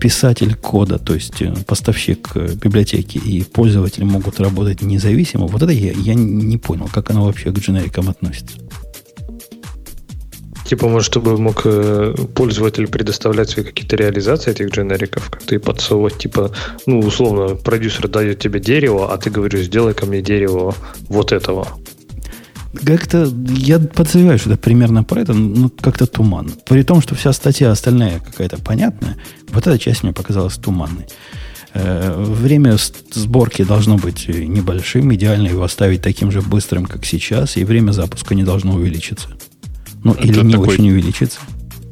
писатель кода, то есть э, поставщик э, библиотеки и пользователи могут работать независимо, вот это я, я не понял, как оно вообще к дженерикам относится. Типа, может, чтобы мог э, пользователь предоставлять свои какие-то реализации этих дженериков, как ты подсовывать, типа, ну, условно, продюсер дает тебе дерево, а ты говоришь, сделай ко мне дерево вот этого. Как-то я подозреваю, что это примерно про это, ну, как-то туман. При том, что вся статья остальная какая-то понятная, вот эта часть мне показалась туманной. Э, время сборки должно быть небольшим, идеально его оставить таким же быстрым, как сейчас, и время запуска не должно увеличиться. Ну, это или не такой... очень увеличиться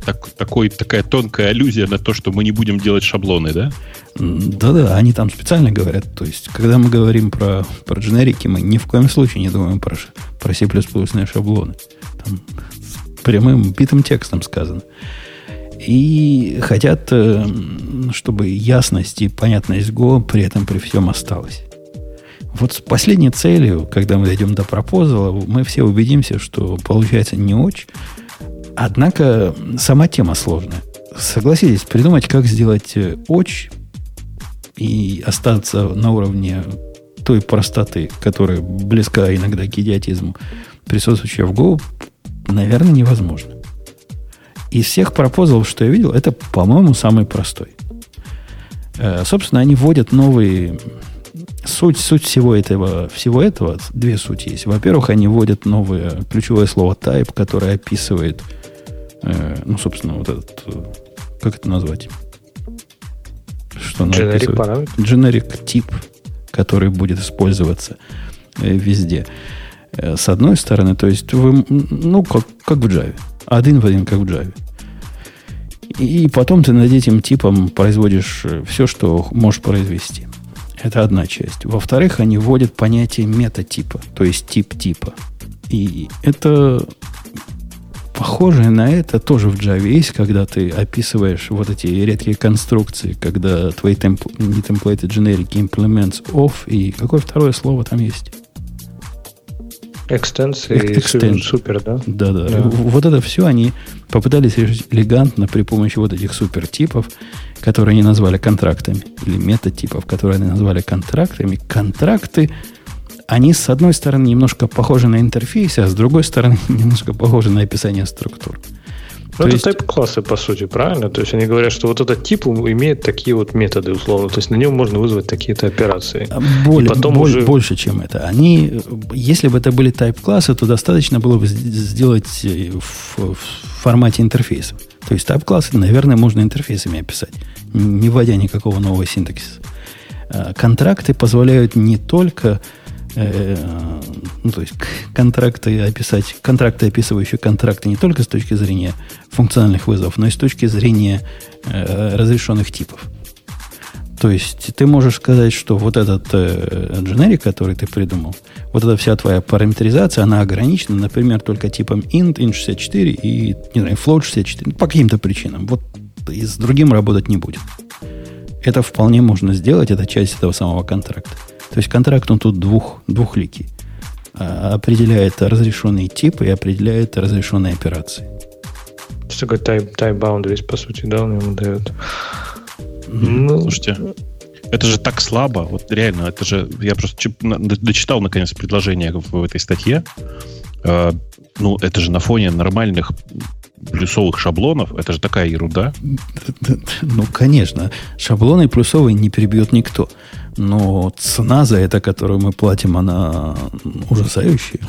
так, такой, такая тонкая аллюзия на то, что мы не будем делать шаблоны, да? Да-да, они там специально говорят. То есть, когда мы говорим про, про дженерики, мы ни в коем случае не думаем про, про C++ шаблоны. Там прямым битым текстом сказано. И хотят, э, чтобы ясность и понятность Go при этом при всем осталась. Вот с последней целью, когда мы дойдем до пропозала, мы все убедимся, что получается не очень, Однако сама тема сложная. Согласитесь, придумать, как сделать э, очень и остаться на уровне той простоты, которая близка иногда к идиотизму, присутствующая в Go, наверное, невозможно. Из всех пропозалов, что я видел, это, по-моему, самый простой. Э, собственно, они вводят новые... Суть, суть всего этого, всего этого, две сути есть. Во-первых, они вводят новое ключевое слово type, которое описывает Э, ну, собственно, вот этот, э, как это назвать? Что Generic параметр? Generic тип, который будет использоваться э, везде. Э, с одной стороны, то есть вы, ну, как, как в Java. Один в один, как в Java. И потом ты над этим типом производишь все, что можешь произвести. Это одна часть. Во-вторых, они вводят понятие метатипа, то есть тип типа. И это похожее на это тоже в Java есть, когда ты описываешь вот эти редкие конструкции, когда твои темп, не темплейты, generic implements off, и какое второе слово там есть? Экстенции и супер, да? Да, да. Вот это все они попытались решить элегантно при помощи вот этих супертипов, которые они назвали контрактами, или метатипов, которые они назвали контрактами. Контракты, они, с одной стороны, немножко похожи на интерфейсы, а с другой стороны, немножко похожи на описание структур. Ну, это есть... тайп-классы, по сути, правильно? То есть они говорят, что вот этот тип имеет такие вот методы, условно. То есть на нем можно вызвать такие-то операции. А более, потом более, уже... Больше, чем это. Они, если бы это были тайп-классы, то достаточно было бы сделать э, в, в формате интерфейсов. То есть тайп-классы, наверное, можно интерфейсами описать, не вводя никакого нового синтаксиса. А контракты позволяют не только ну, то есть контракты описать, контракты, описывающие контракты не только с точки зрения функциональных вызовов, но и с точки зрения э, разрешенных типов. То есть ты можешь сказать, что вот этот э, который ты придумал, вот эта вся твоя параметризация, она ограничена, например, только типом int, int64 и, не знаю, float64, ну, по каким-то причинам. Вот и с другим работать не будет. Это вполне можно сделать, это часть этого самого контракта. То есть контракт он тут двух, двухликий. А, определяет разрешенный тип и определяет разрешенные операции. Что такое type, type boundaries, по сути, да, он ему дает. Ну, Слушайте, это же так слабо. Вот реально, это же... Я просто дочитал, наконец, предложение в этой статье. А, ну, это же на фоне нормальных плюсовых шаблонов, это же такая ерунда. Ну, конечно. Шаблоны плюсовые не перебьет никто. Но цена за это, которую мы платим, она ужасающая.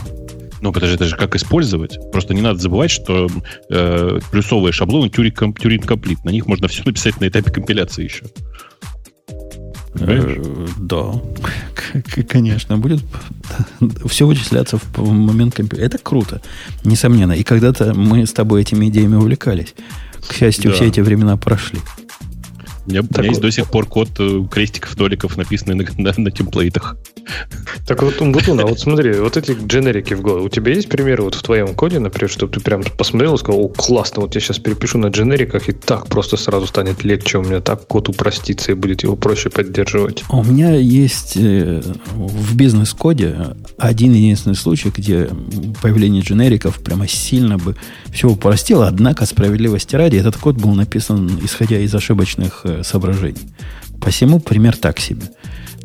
Ну, подожди, это же как использовать. Просто не надо забывать, что э, плюсовые шаблоны Turing, Turing Complete. На них можно все написать на этапе компиляции еще. Э, да, конечно, будет все вычисляться в момент компьютера. Это круто, несомненно. И когда-то мы с тобой этими идеями увлекались. К счастью, да. все эти времена прошли. У меня, так у меня есть до сих пор код э, крестиков, доликов, написанный на, на, на темплейтах. Так вот, Умбутун, а вот смотри, вот эти дженерики в Go, у тебя есть примеры вот в твоем коде, например, чтобы ты прям посмотрел и сказал, о, классно, вот я сейчас перепишу на дженериках, и так просто сразу станет легче, у меня так код упростится и будет его проще поддерживать. У меня есть э, в бизнес-коде один единственный случай, где появление дженериков прямо сильно бы все упростило, однако справедливости ради этот код был написан исходя из ошибочных э, соображений. Посему пример так себе.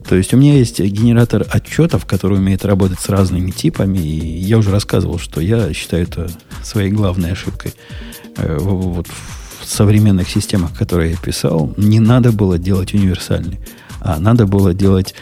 То есть у меня есть генератор отчетов, который умеет работать с разными типами, и я уже рассказывал, что я считаю это своей главной ошибкой. Э, вот в современных системах, которые я писал, не надо было делать универсальный, а надо было делать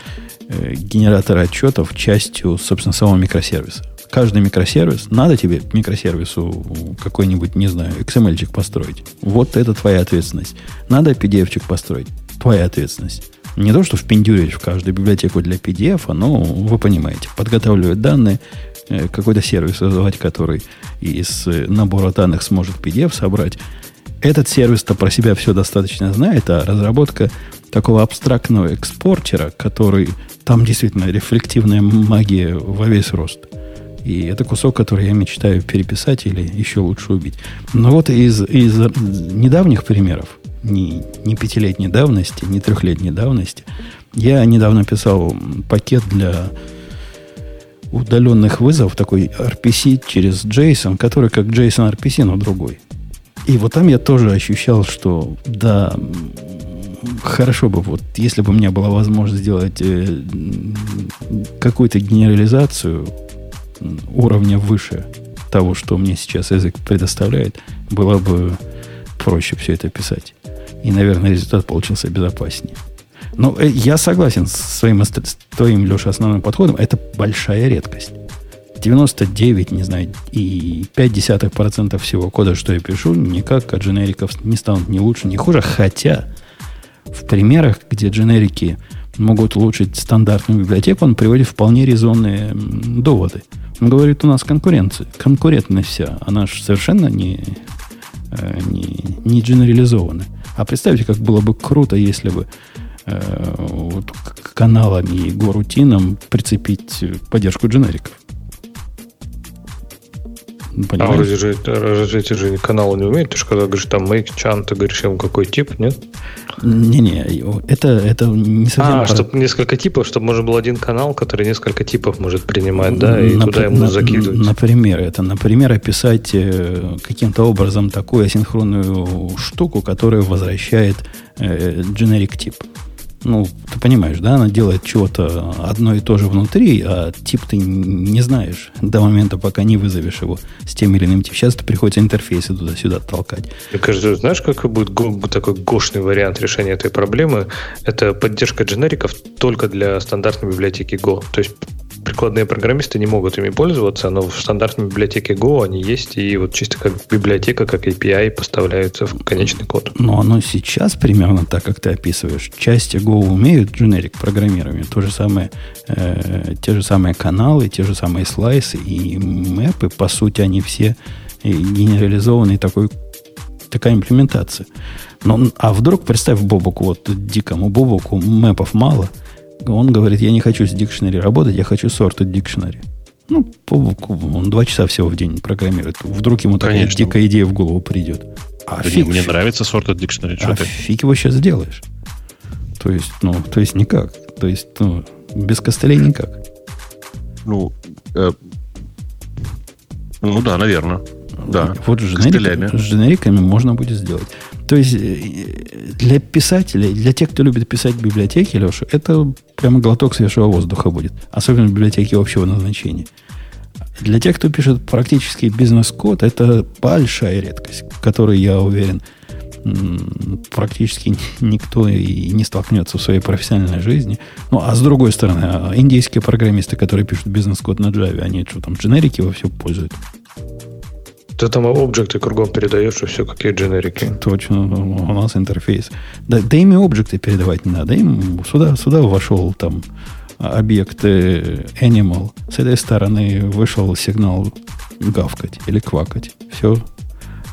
э, генератор отчетов частью, собственно, самого микросервиса. Каждый микросервис, надо тебе микросервису какой-нибудь, не знаю, XML-чик построить. Вот это твоя ответственность. Надо PDF-чик построить. Твоя ответственность. Не то, что впендюрить в каждую библиотеку для PDF, но вы понимаете, подготавливать данные, э, какой-то сервис вызывать, который из набора данных сможет PDF собрать. Этот сервис-то про себя все достаточно знает, а разработка такого абстрактного экспортера, который там действительно рефлективная магия во весь рост. И это кусок, который я мечтаю переписать или еще лучше убить. Но вот из, из недавних примеров, не, не пятилетней давности, не трехлетней давности, я недавно писал пакет для удаленных вызовов, такой RPC через JSON, который как JSON RPC, но другой. И вот там я тоже ощущал, что да, хорошо бы, вот если бы у меня была возможность сделать э, какую-то генерализацию уровня выше того, что мне сейчас язык предоставляет, было бы проще все это писать. И, наверное, результат получился безопаснее. Но э, я согласен с своим, с твоим, Леша, основным подходом. Это большая редкость. 99, не знаю, и 0,5% всего кода, что я пишу, никак от дженериков не станут ни лучше, ни хуже. Хотя в примерах, где дженерики могут улучшить стандартную библиотеку, он приводит вполне резонные доводы. Он говорит, у нас конкуренция, конкурентность вся, она же совершенно не, э, не, не генерализована. А представьте, как было бы круто, если бы э, вот, каналам и горутинам прицепить поддержку дженериков. Понимаешь? А разве же, разве эти же каналы не умеют? Ты же когда говоришь там make chant, ты говоришь ему какой тип, нет? Не-не, это, это не совсем... А, чтобы несколько типов, чтобы можно был один канал, который несколько типов может принимать, да, и Нап- туда ему на, закидывать. Например, это, например, описать э, каким-то образом такую асинхронную штуку, которая возвращает э, generic тип ну, ты понимаешь, да, она делает чего-то одно и то же внутри, а тип ты не знаешь до момента, пока не вызовешь его с тем или иным типом. Сейчас это приходится интерфейсы туда-сюда толкать. Мне кажется, знаешь, какой будет такой гошный вариант решения этой проблемы? Это поддержка дженериков только для стандартной библиотеки Go. То есть прикладные программисты не могут ими пользоваться, но в стандартной библиотеке Go они есть, и вот чисто как библиотека, как API поставляются в конечный код. Но оно сейчас примерно так, как ты описываешь. Части Go умеют generic программирование, то же самое, э, те же самые каналы, те же самые слайсы и мэпы, по сути, они все генерализованные такой, такая имплементация. Но, а вдруг, представь Бобуку, вот дикому Бобуку, мэпов мало – он говорит, я не хочу с дикшнери работать, я хочу sorted dictionary. Ну, он два часа всего в день программирует. Вдруг ему такая Конечно. дикая идея в голову придет. А да фиг, мне нравится sorted dictionary. А ты? фиг его сейчас сделаешь. То есть, ну, то есть никак. То есть, ну, без костылей никак. Ну, э, ну да, наверное. Да. Вот с, дженерик, с дженериками можно будет сделать. То есть э, для писателей, для тех, кто любит писать в библиотеке, Леша, это прямо глоток свежего воздуха будет. Особенно в библиотеке общего назначения. Для тех, кто пишет практически бизнес-код, это большая редкость, которой, я уверен, практически никто и не столкнется в своей профессиональной жизни. Ну, а с другой стороны, а индийские программисты, которые пишут бизнес-код на Java, они что там, дженерики во все пользуют? Ты там объекты кругом передаешь, и все, какие дженерики. Точно, у нас интерфейс. Да, да им и объекты передавать не надо. Им сюда, сюда вошел там объект animal. С этой стороны вышел сигнал гавкать или квакать. Все,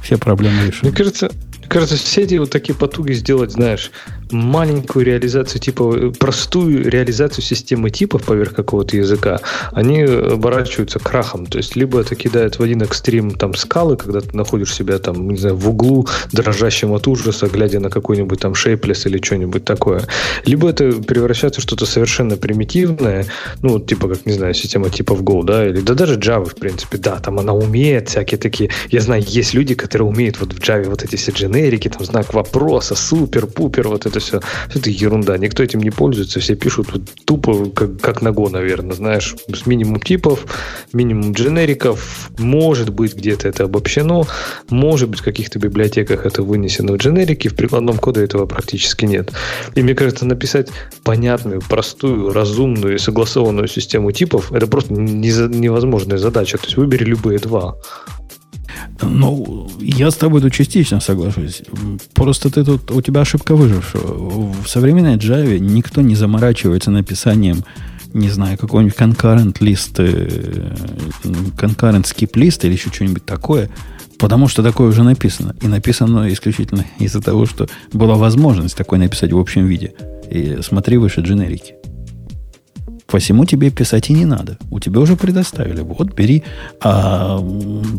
все проблемы решены. Мне кажется, мне кажется, все эти вот такие потуги сделать, знаешь, маленькую реализацию типа, простую реализацию системы типов поверх какого-то языка, они оборачиваются крахом. То есть, либо это кидает в один экстрим там скалы, когда ты находишь себя там, не знаю, в углу, дрожащим от ужаса, глядя на какой-нибудь там шейплес или что-нибудь такое. Либо это превращается в что-то совершенно примитивное, ну, типа, как, не знаю, система типов Go, да, или да даже Java, в принципе, да, там она умеет всякие такие, я знаю, есть люди, которые умеют вот в Java вот эти все дженерики, там знак вопроса, супер-пупер, вот это это все, это ерунда. Никто этим не пользуется, все пишут вот тупо, как, как на Go, наверное, знаешь, с минимум типов, минимум дженериков. Может быть, где-то это обобщено, может быть, в каких-то библиотеках это вынесено в дженерики, в прикладном коде этого практически нет. И мне кажется, написать понятную, простую, разумную и согласованную систему типов это просто невозможная задача. То есть выбери любые два. Ну, я с тобой тут частично соглашусь. Просто ты тут, у тебя ошибка выжившего. В современной Java никто не заморачивается написанием, не знаю, какой-нибудь concurrent лист, э, concurrent skip лист или еще что-нибудь такое, потому что такое уже написано. И написано исключительно из-за того, что была возможность такое написать в общем виде. И смотри выше дженерики. Посему тебе писать и не надо. У тебя уже предоставили. Вот, бери. А,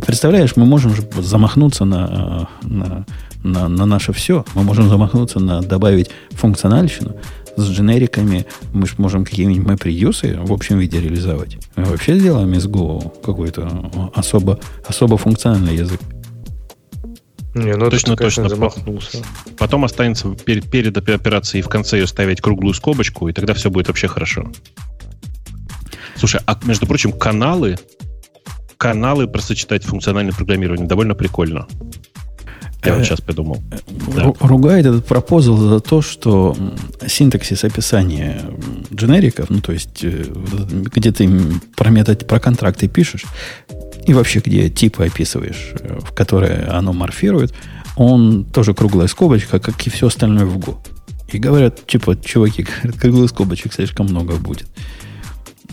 представляешь, мы можем замахнуться на, на, на, на наше все. Мы можем замахнуться на добавить функциональщину с дженериками. Мы же можем какие-нибудь MapReduce в общем виде реализовать. Мы вообще сделаем из Go какой-то особо, особо функциональный язык. Не, ну точно, ты, точно. Замахнулся. Потом останется перед, перед операцией в конце ее ставить круглую скобочку, и тогда все будет вообще хорошо. Слушай, а между прочим, каналы, каналы просто читать функциональное программирование довольно прикольно. Я вот сейчас придумал. Да. Ругает этот пропозал за то, что синтаксис описания дженериков, ну, то есть, э, где ты про метод, про контракты пишешь, и вообще, где типы описываешь, э, в которые оно морфирует, он тоже круглая скобочка, как и все остальное в Go. И говорят, типа, чуваки, круглых скобочек слишком много будет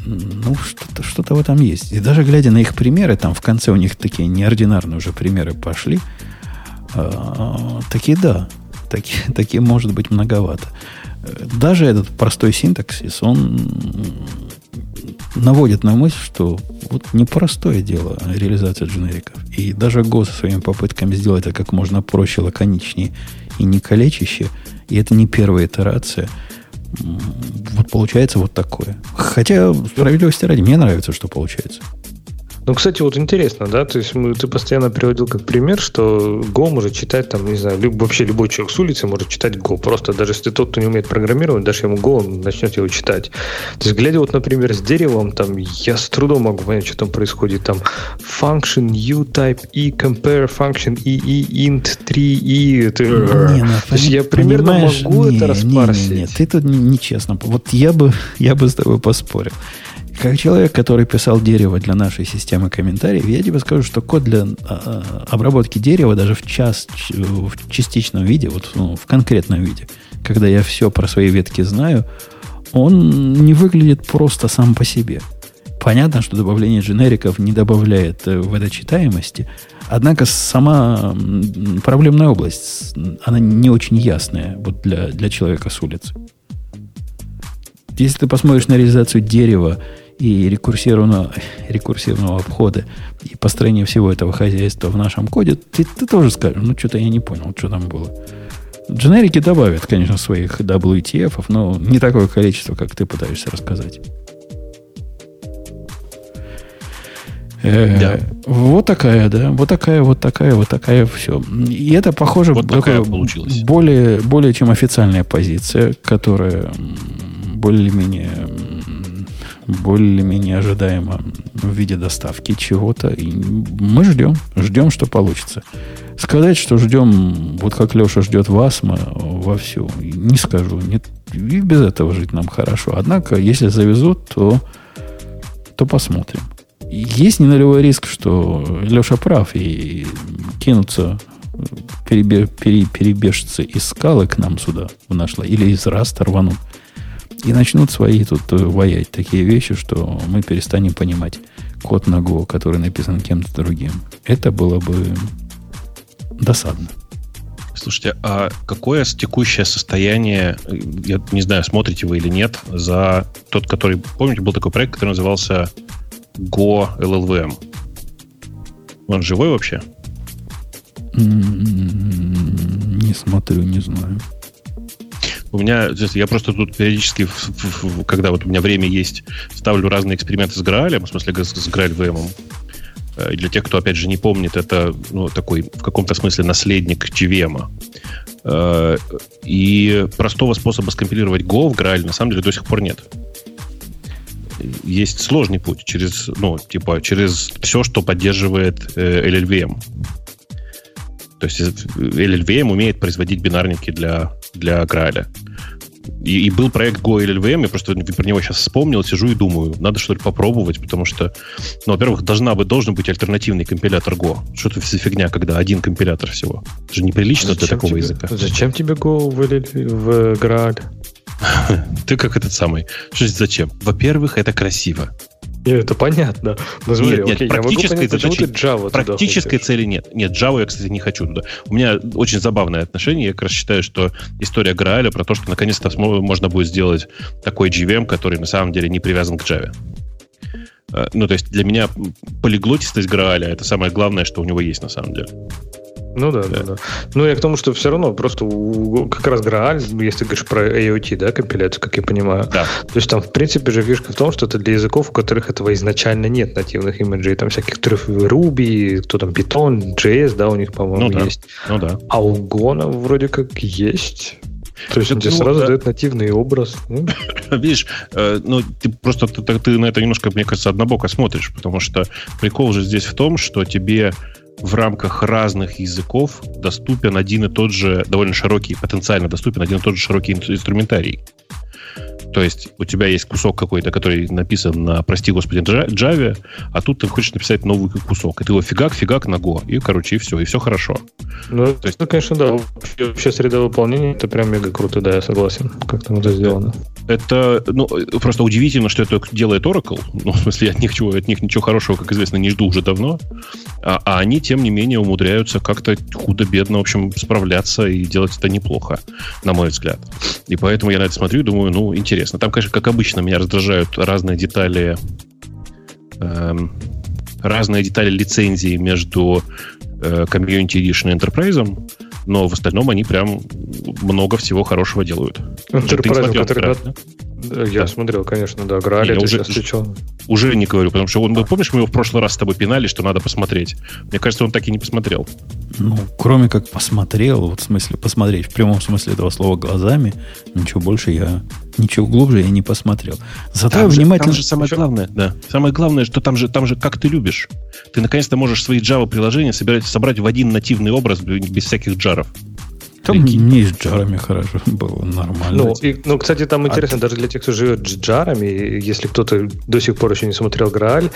ну, что-то что в этом есть. И даже глядя на их примеры, там в конце у них такие неординарные уже примеры пошли, э, такие да, такие, такие может быть многовато. Даже этот простой синтаксис, он наводит на мысль, что вот непростое дело реализация дженериков. И даже со своими попытками сделать это как можно проще, лаконичнее и не калечище, и это не первая итерация, вот получается вот такое. Хотя, справедливости ради, мне нравится, что получается. Ну, кстати, вот интересно, да, то есть мы, ты постоянно приводил как пример, что Go может читать, там, не знаю, люб, вообще любой человек с улицы может читать Go. Просто даже если тот, кто не умеет программировать, даже ему Go, он начнет его читать. То есть, глядя вот, например, с деревом, там, я с трудом могу понять, что там происходит. Там, function u-type e compare function e e int 3e. Это, не, ну, то есть, я примерно могу не, это распарсить. Не, не, не, ты тут нечестно. Вот я бы, я бы с тобой поспорил. Как человек, который писал дерево для нашей системы комментариев, я тебе скажу, что код для а, обработки дерева даже в, час, в частичном виде, вот ну, в конкретном виде, когда я все про свои ветки знаю, он не выглядит просто сам по себе. Понятно, что добавление дженериков не добавляет э, в читаемости, однако сама проблемная область, она не очень ясная вот для, для человека с улицы. Если ты посмотришь на реализацию дерева и рекурсивного, рекурсивного обхода и построения всего этого хозяйства в нашем коде, ты, ты тоже скажешь, ну, что-то я не понял, что там было. Дженерики добавят, конечно, своих WTF, но не такое количество, как ты пытаешься рассказать. Э, да. Вот такая, да, вот такая, вот такая, вот такая, все. И это похоже вот такая получилась. более, более чем официальная позиция, которая более-менее более-менее ожидаемо в виде доставки чего-то. И мы ждем, ждем, что получится. Сказать, что ждем, вот как Леша ждет вас, мы вовсю, не скажу. Нет, и без этого жить нам хорошо. Однако, если завезут, то, то посмотрим. Есть не нулевой риск, что Леша прав и кинутся перебе, пере, перебежцы из скалы к нам сюда в наш или из раста рванут и начнут свои тут э, воять такие вещи, что мы перестанем понимать код на Go, который написан кем-то другим. Это было бы досадно. Слушайте, а какое текущее состояние, э, я не знаю, смотрите вы или нет, за тот, который, помните, был такой проект, который назывался Go LLVM? Он живой вообще? Не смотрю, не знаю. У меня, я просто тут периодически, когда вот у меня время есть, ставлю разные эксперименты с Граалем, в смысле с Грааль. Э, для тех, кто, опять же, не помнит, это ну, такой в каком-то смысле наследник GVM. Э, и простого способа скомпилировать Go в Graal на самом деле до сих пор нет. Есть сложный путь через, ну, типа, через все, что поддерживает э, LLVM. То есть LLVM умеет производить бинарники для, для Граля. И, и был проект Go LLVM, я просто про него сейчас вспомнил, сижу и думаю, надо что-то попробовать, потому что, ну, во-первых, должна быть, должен быть альтернативный компилятор Go. Что это за фигня, когда один компилятор всего? Это же неприлично зачем для такого тебе, языка. Зачем тебе Go в, в Graal? Ты как этот самый. Что зачем? Во-первых, это красиво. Нет, это понятно. Но смотри, нет, нет, окей, практической, понять, задачи, Java практической цели нет. Нет, Java я, кстати, не хочу туда. У меня очень забавное отношение. Я как раз считаю, что история Грааля про то, что наконец-то можно будет сделать такой GVM, который на самом деле не привязан к Java. Э, ну, то есть для меня полиглотистость Грааля это самое главное, что у него есть на самом деле. Ну да, да, да. Ну, я к тому, что все равно просто у, как раз Грааль, если ты говоришь про AOT, да, компиляцию, как я понимаю. Да. То есть там, в принципе, же фишка в том, что это для языков, у которых этого изначально нет нативных имиджей. Там всяких Ruby, кто там, Python, JS, да, у них, по-моему, ну, есть. Ну да. А у Гона вроде как есть. То есть он тебе ну, сразу да. дает нативный образ. Ну. Видишь, э, ну, ты просто ты, ты на это немножко, мне кажется, однобоко смотришь, потому что прикол же здесь в том, что тебе в рамках разных языков доступен один и тот же, довольно широкий, потенциально доступен один и тот же широкий инструментарий. То есть у тебя есть кусок какой-то, который написан на, прости господи, Java, а тут ты хочешь написать новый кусок. И ты его фигак-фигак на Go. И, короче, и все, и все хорошо. Ну, То есть, ну, конечно, да. Вообще среда выполнения это прям мега круто, да, я согласен, как там это сделано. Это, ну, просто удивительно, что это делает Oracle. Ну, в смысле, от них, от них ничего хорошего, как известно, не жду уже давно. А, а они, тем не менее, умудряются как-то худо-бедно, в общем, справляться и делать это неплохо, на мой взгляд. И поэтому я на это смотрю и думаю, ну, интересно. Там, конечно, как обычно, меня раздражают разные детали эм, разные детали лицензии между э, Community Edition и Enterprise, но в остальном они прям много всего хорошего делают. Enterprise, который, да? Я да. смотрел, конечно, да. Грали, ты уже, встречал. Уже не говорю, потому что он, помнишь, мы его в прошлый раз с тобой пинали, что надо посмотреть. Мне кажется, он так и не посмотрел. Ну, кроме как посмотрел, вот в смысле посмотреть, в прямом смысле этого слова глазами, ничего больше я, ничего глубже я не посмотрел. Зато там я внимательно... Же, там же самое главное, да. Самое главное, что там же, там же как ты любишь. Ты наконец-то можешь свои Java-приложения собирать, собрать в один нативный образ без всяких джаров. Там Прикинь. не с джарами хорошо было, нормально. Ну, и, ну, кстати, там интересно, а... даже для тех, кто живет с джарами, если кто-то до сих пор еще не смотрел Грааль,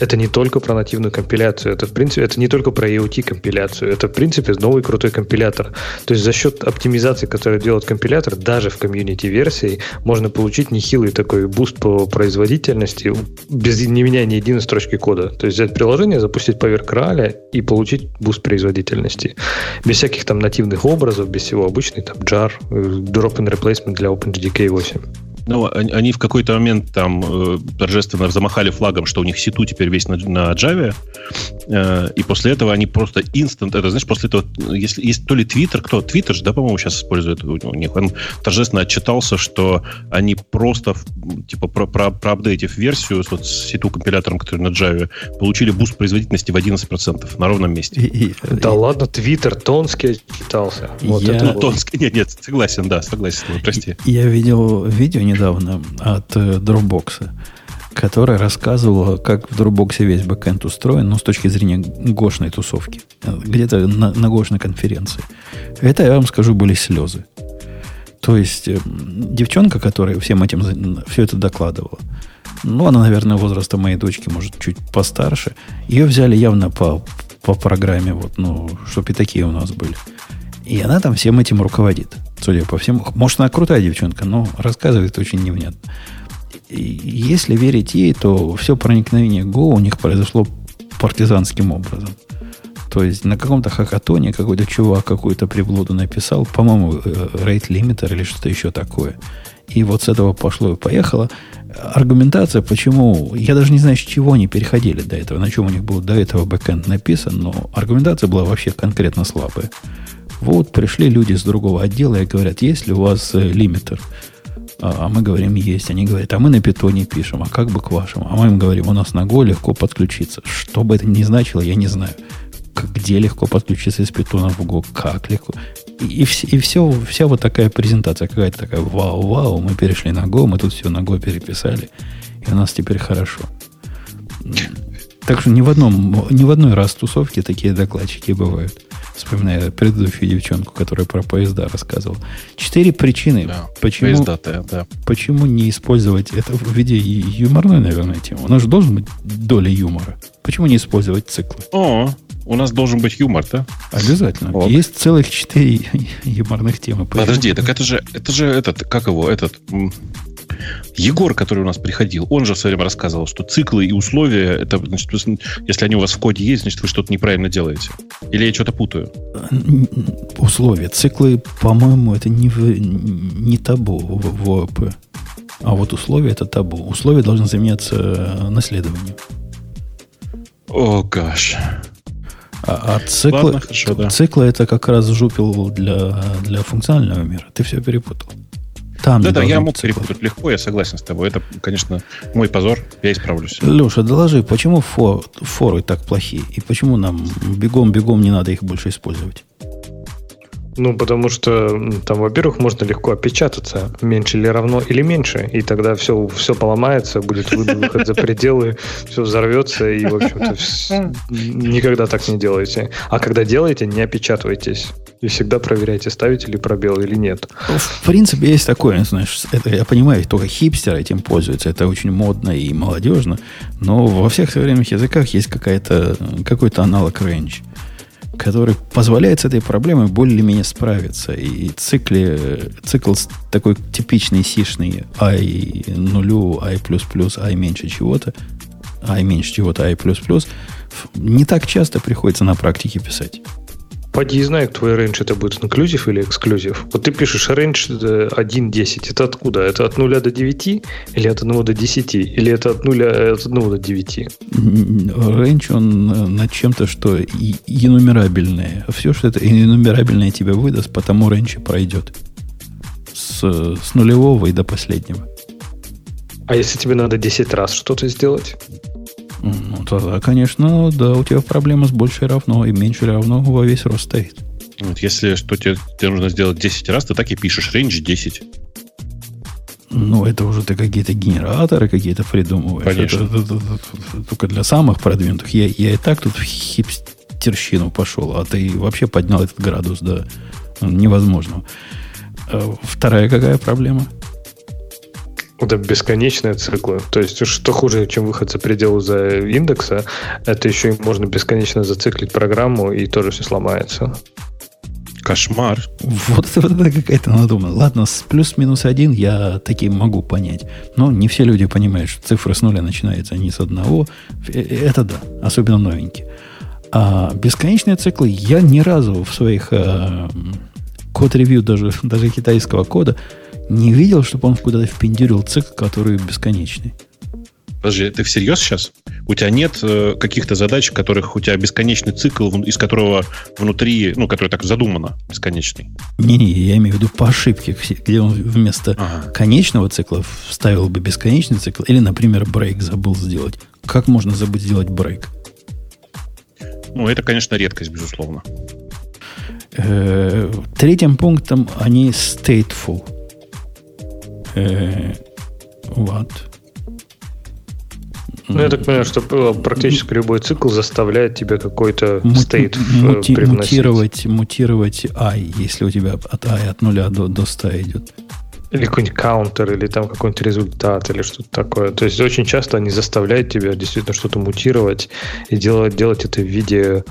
это не только про нативную компиляцию, это, в принципе, это не только про EOT компиляцию, это, в принципе, новый крутой компилятор. То есть за счет оптимизации, которую делает компилятор, даже в комьюнити-версии можно получить нехилый такой буст по производительности, без не меняя ни единой строчки кода. То есть взять приложение, запустить поверх Грааля и получить буст производительности. Без всяких там нативных образов, без всего обычный, там, jar, э, drop-in replacement для OpenJDK 8. Ну, они в какой-то момент там э, торжественно замахали флагом, что у них C2 теперь весь на, на Java, э, и после этого они просто instant, это знаешь, после этого, если есть то ли Twitter, кто, Twitter же, да, по-моему, сейчас использует у них, он торжественно отчитался, что они просто, типа, про, про, проапдейтив версию с, вот, с C2 компилятором, который на Java, получили буст производительности в 11% на ровном месте. И, и, да и, ладно, Twitter Тонский отчитался. Вот я... это Тонский, нет, нет, согласен, да, согласен, прости. Я видел видео, не недавно от э, Dropbox, которая рассказывала, как в Dropbox весь бэкэнд устроен, ну, с точки зрения гошной тусовки. Где-то на, на гошной конференции. Это, я вам скажу, были слезы. То есть, э, девчонка, которая всем этим, все это докладывала, ну, она, наверное, возраста моей дочки, может, чуть постарше, ее взяли явно по, по программе, вот, ну, чтобы и такие у нас были. И она там всем этим руководит. Судя по всему. Может, она крутая девчонка, но рассказывает очень невнятно. И если верить ей, то все проникновение Go у них произошло партизанским образом. То есть на каком-то хакатоне какой-то чувак какую-то приблуду написал, по-моему, rate limiter или что-то еще такое. И вот с этого пошло и поехало. Аргументация, почему... Я даже не знаю, с чего они переходили до этого, на чем у них был до этого бэкэнд написан, но аргументация была вообще конкретно слабая. Вот пришли люди с другого отдела и говорят, есть ли у вас э, лимитер? А, а мы говорим, есть. Они говорят, а мы на питоне пишем, а как бы к вашему? А мы им говорим, у нас на Go легко подключиться. Что бы это ни значило, я не знаю. Где легко подключиться из питона в Go, как легко. И, и, и все, вся вот такая презентация какая-то такая, вау-вау, мы перешли на Go, мы тут все на Go переписали, и у нас теперь хорошо. Так что ни в, одном, ни в одной раз тусовке такие докладчики бывают. Вспоминая предыдущую девчонку, которая про поезда рассказывала. Четыре причины, да, почему, поезда да. почему не использовать это в виде юморной, наверное, темы. У нас же должен быть доля юмора. Почему не использовать циклы? О, у нас должен быть юмор, да? Обязательно. Вот. Есть целых четыре юморных темы. Подожди, так это же, это же этот, как его, этот Егор, который у нас приходил, он же в свое время рассказывал, что циклы и условия, это, значит, если они у вас в коде есть, значит, вы что-то неправильно делаете. Или я что-то путаю? Условия. Циклы, по-моему, это не, в, не табу в, в ООП. А вот условия это табу. Условия должны заменяться наследованием. О, гаш. А, а циклы, Ладно, хорошо, да. циклы это как раз жупил для, для функционального мира. Ты все перепутал. Там да, да, я мог перепутать легко, я согласен с тобой. Это, конечно, мой позор, я исправлюсь. Леша, доложи, почему фор, форы так плохие? И почему нам бегом-бегом не надо их больше использовать? Ну, потому что там, во-первых, можно легко опечататься, меньше или равно или меньше, и тогда все, все поломается, будет выход за пределы, все взорвется, и, в общем-то, никогда так не делайте. А когда делаете, не опечатывайтесь. И всегда проверяйте, ставите ли пробел или нет. В принципе, есть такое, знаешь, это я понимаю, только хипстеры этим пользуются, это очень модно и молодежно, но во всех современных языках есть какая-то, какой-то аналог range который позволяет с этой проблемой более-менее справиться. И цикле, цикл такой типичный сишный i нулю, i++, i меньше чего-то, i меньше чего-то, i++, не так часто приходится на практике писать. Поди знает, твой range это будет inclusive или эксклюзив. Вот ты пишешь range 1.10. Это откуда? Это от 0 до 9? Или от 1 до 10? Или это от 0 от 1 до 9? Рейндж, он э, над чем-то, что инумерабельное. Все, что это инумерабельное тебе выдаст, потому рейндж пройдет. С, с нулевого и до последнего. А если тебе надо 10 раз что-то сделать? Ну, тогда, конечно, да, у тебя проблема с больше равно и меньше равно во весь рост стоит. Вот если что тебе, тебе нужно сделать 10 раз, ты так и пишешь range 10. Ну, это уже ты какие-то генераторы какие-то придумываешь. Конечно. Это, это, это, это, только для самых продвинутых. Я, я и так тут в хипстерщину пошел, а ты вообще поднял этот градус до невозможного. А вторая какая проблема? Это бесконечные циклы. То есть, что хуже, чем выход за пределы за индекса, это еще и можно бесконечно зациклить программу, и тоже все сломается. Кошмар. Вот это, вот это какая-то надуманная. Ладно, с плюс-минус один я таки могу понять. Но не все люди понимают, что цифры с нуля начинаются не с одного. Э, это да, особенно новенькие. А бесконечные циклы я ни разу в своих э, код-ревью даже, даже китайского кода не видел, чтобы он куда-то впендюрил цикл, который бесконечный. Подожди, ты всерьез сейчас? У тебя нет э, каких-то задач, в которых у тебя бесконечный цикл, из которого внутри, ну, который так задумано, бесконечный? Не-не, я имею в виду по ошибке, где он вместо ага. конечного цикла вставил бы бесконечный цикл, или, например, брейк забыл сделать. Как можно забыть сделать брейк? Ну, это, конечно, редкость, безусловно. Э, третьим пунктом они stateful. Э, вот. Ну, я так понимаю, что э, практически любой цикл заставляет тебе какой-то стейт мути, мутировать, мутировать i, если у тебя от i от нуля до, до 100 идет. Или какой-нибудь каунтер, или там какой-нибудь результат, или что-то такое. То есть очень часто они заставляют тебя действительно что-то мутировать и делать, делать это в виде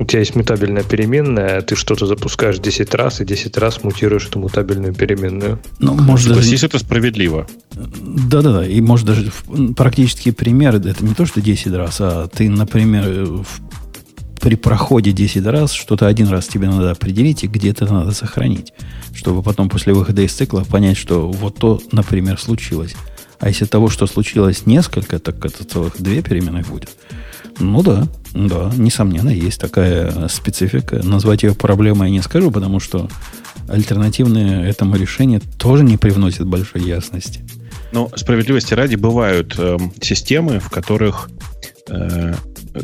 у тебя есть мутабельная переменная, ты что-то запускаешь 10 раз, и 10 раз мутируешь эту мутабельную переменную. Ну, может, даже... Здесь это справедливо. Да-да-да, и может даже практический пример, это не то, что 10 раз, а ты, например, в при проходе 10 раз что-то один раз тебе надо определить и где-то надо сохранить, чтобы потом после выхода из цикла понять, что вот то, например, случилось. А если того, что случилось несколько, так это целых две переменных будет. Ну да, да, несомненно, есть такая специфика. Назвать ее проблемой я не скажу, потому что альтернативные этому решения тоже не привносят большой ясности. Но справедливости ради бывают э, системы, в которых э,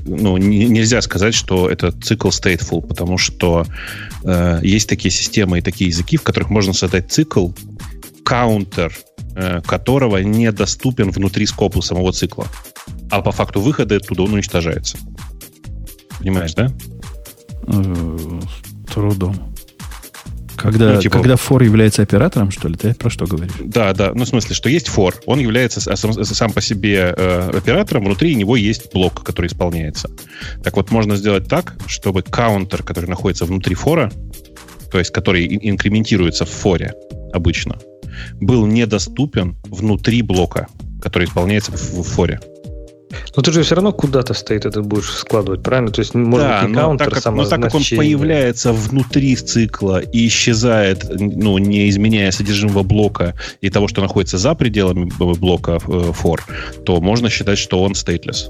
ну, не, нельзя сказать, что это цикл stateful, потому что э, есть такие системы и такие языки, в которых можно создать цикл, каунтер э, которого недоступен внутри скопа самого цикла а по факту выхода оттуда он уничтожается. Понимаешь, да? Э, трудом. Когда, ну, типа, когда for является оператором, что ли, ты про что говоришь? Да, да. Ну, в смысле, что есть for, он является сам, сам по себе э, оператором, внутри него есть блок, который исполняется. Так вот, можно сделать так, чтобы каунтер, который находится внутри фора, то есть который инкрементируется в форе обычно, был недоступен внутри блока, который исполняется в, в форе. Но ты же все равно куда-то стоит это будешь складывать, правильно? То есть, может да, быть, не каунтер, так, как, но так как он появляется внутри цикла и исчезает, ну, не изменяя содержимого блока и того, что находится за пределами блока э, for, то можно считать, что он stateless.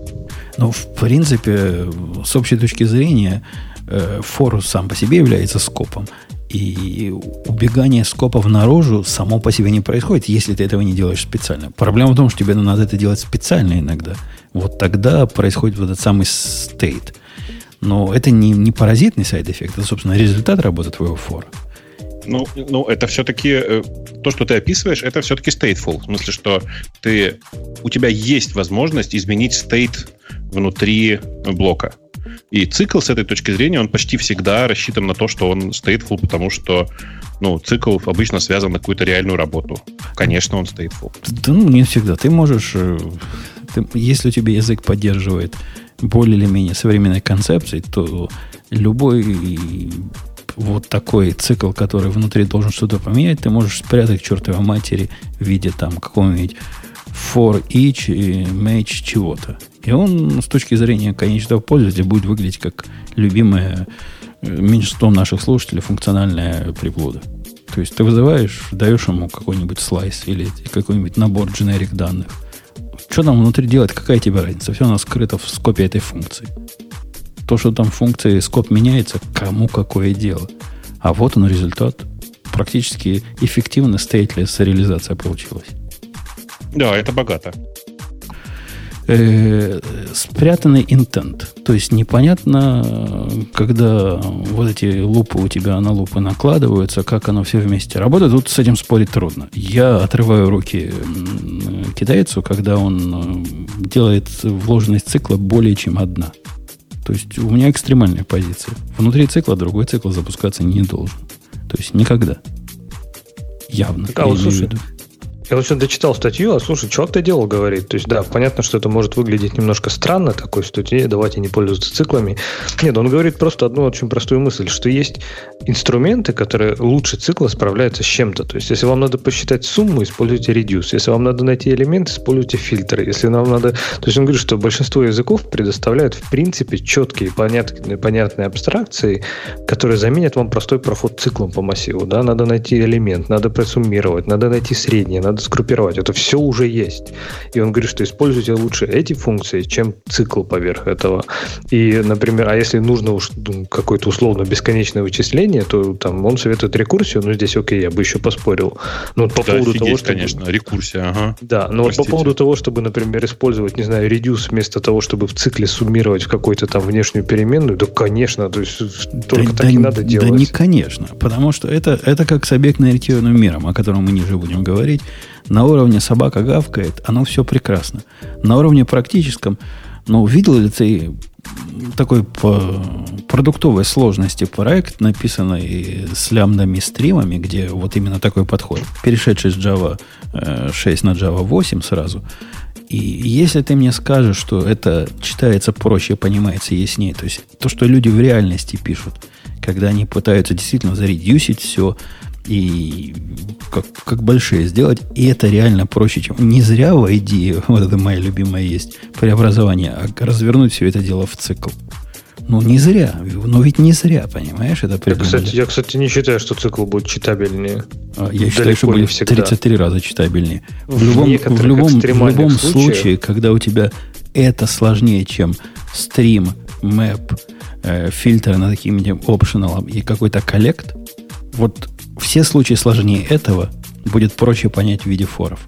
Ну, в принципе, с общей точки зрения, э, for сам по себе является скопом. И убегание скопов наружу само по себе не происходит, если ты этого не делаешь специально. Проблема в том, что тебе надо это делать специально иногда. Вот тогда происходит вот этот самый state. Но это не, не паразитный side effect, это, собственно, результат работы твоего фора. Ну, ну это все-таки э, то, что ты описываешь, это все-таки stateful. В смысле, что ты, у тебя есть возможность изменить state внутри блока. И цикл с этой точки зрения, он почти всегда рассчитан на то, что он stateful, потому что ну, цикл обычно связан на какую-то реальную работу. Конечно, он stateful. Да ну, не всегда. Ты можешь, э, ты, если у тебя язык поддерживает более или менее современной концепции, то любой вот такой цикл, который внутри должен что-то поменять, ты можешь спрятать к чертовой матери в виде там какого-нибудь for each и match чего-то. И он с точки зрения конечного пользователя будет выглядеть как любимая э, меньшинством наших слушателей функциональная приблуда. То есть ты вызываешь, даешь ему какой-нибудь слайс или какой-нибудь набор дженерик данных. Что там внутри делать, какая тебе разница? Все у нас скрыто в скопе этой функции. То, что там функции скоп меняется, кому какое дело. А вот он результат. Практически эффективно стейтлес реализация получилась. Да, это богато. Э, спрятанный intent. То есть непонятно, когда вот эти лупы у тебя на лупы накладываются, как оно все вместе работает. Тут с этим спорить трудно. Я отрываю руки китайцу, когда он э, делает вложенность цикла более чем одна. То есть у меня экстремальная позиция. Внутри цикла другой цикл запускаться не должен. То есть никогда. Явно. А вот слушай. Я вот сегодня дочитал статью, а слушай, чувак-то дело говорит. То есть, да, понятно, что это может выглядеть немножко странно, такой статье, давайте не пользоваться циклами. Нет, он говорит просто одну очень простую мысль, что есть инструменты, которые лучше цикла справляются с чем-то. То есть, если вам надо посчитать сумму, используйте reduce. Если вам надо найти элемент, используйте фильтры. Если нам надо... То есть, он говорит, что большинство языков предоставляют, в принципе, четкие, понятные, понятные абстракции, которые заменят вам простой проход циклом по массиву. Да? Надо найти элемент, надо просуммировать, надо найти среднее, надо сгруппировать. Это все уже есть. И он говорит, что используйте лучше эти функции, чем цикл поверх этого. И, например, а если нужно уж ну, какое-то условно бесконечное вычисление, то там он советует рекурсию, но здесь, окей, я бы еще поспорил. Ну, по да, поводу офигеть, того, что... конечно, рекурсия, ага. Да, но вот по поводу того, чтобы, например, использовать, не знаю, reduce вместо того, чтобы в цикле суммировать в какую-то там внешнюю переменную, да, конечно, то есть только да, так да, и надо делать. Да не конечно, потому что это, это как с объектно-ориентированным миром, о котором мы ниже будем говорить. На уровне собака гавкает, оно все прекрасно. На уровне практическом, ну, видел ли ты такой по продуктовой сложности проект, написанный с лямдами стримами, где вот именно такой подход, перешедший с Java 6 э, на Java 8 сразу. И если ты мне скажешь, что это читается проще, понимается яснее, то есть то, что люди в реальности пишут, когда они пытаются действительно заредюсить все, и как, как большие сделать. И это реально проще, чем... Не зря в ID, вот это моя любимая есть, преобразование, а развернуть все это дело в цикл. Ну, не зря. Но ведь не зря, понимаешь, это я, кстати, я, кстати, не считаю, что цикл будет читабельнее. А, я считаю, что будет всегда. 33 раза читабельнее. В, в любом, в любом, в любом случае, когда у тебя это сложнее, чем стрим, мэп, э, фильтр над каким-нибудь optional и какой-то коллект, вот все случаи сложнее этого будет проще понять в виде форов.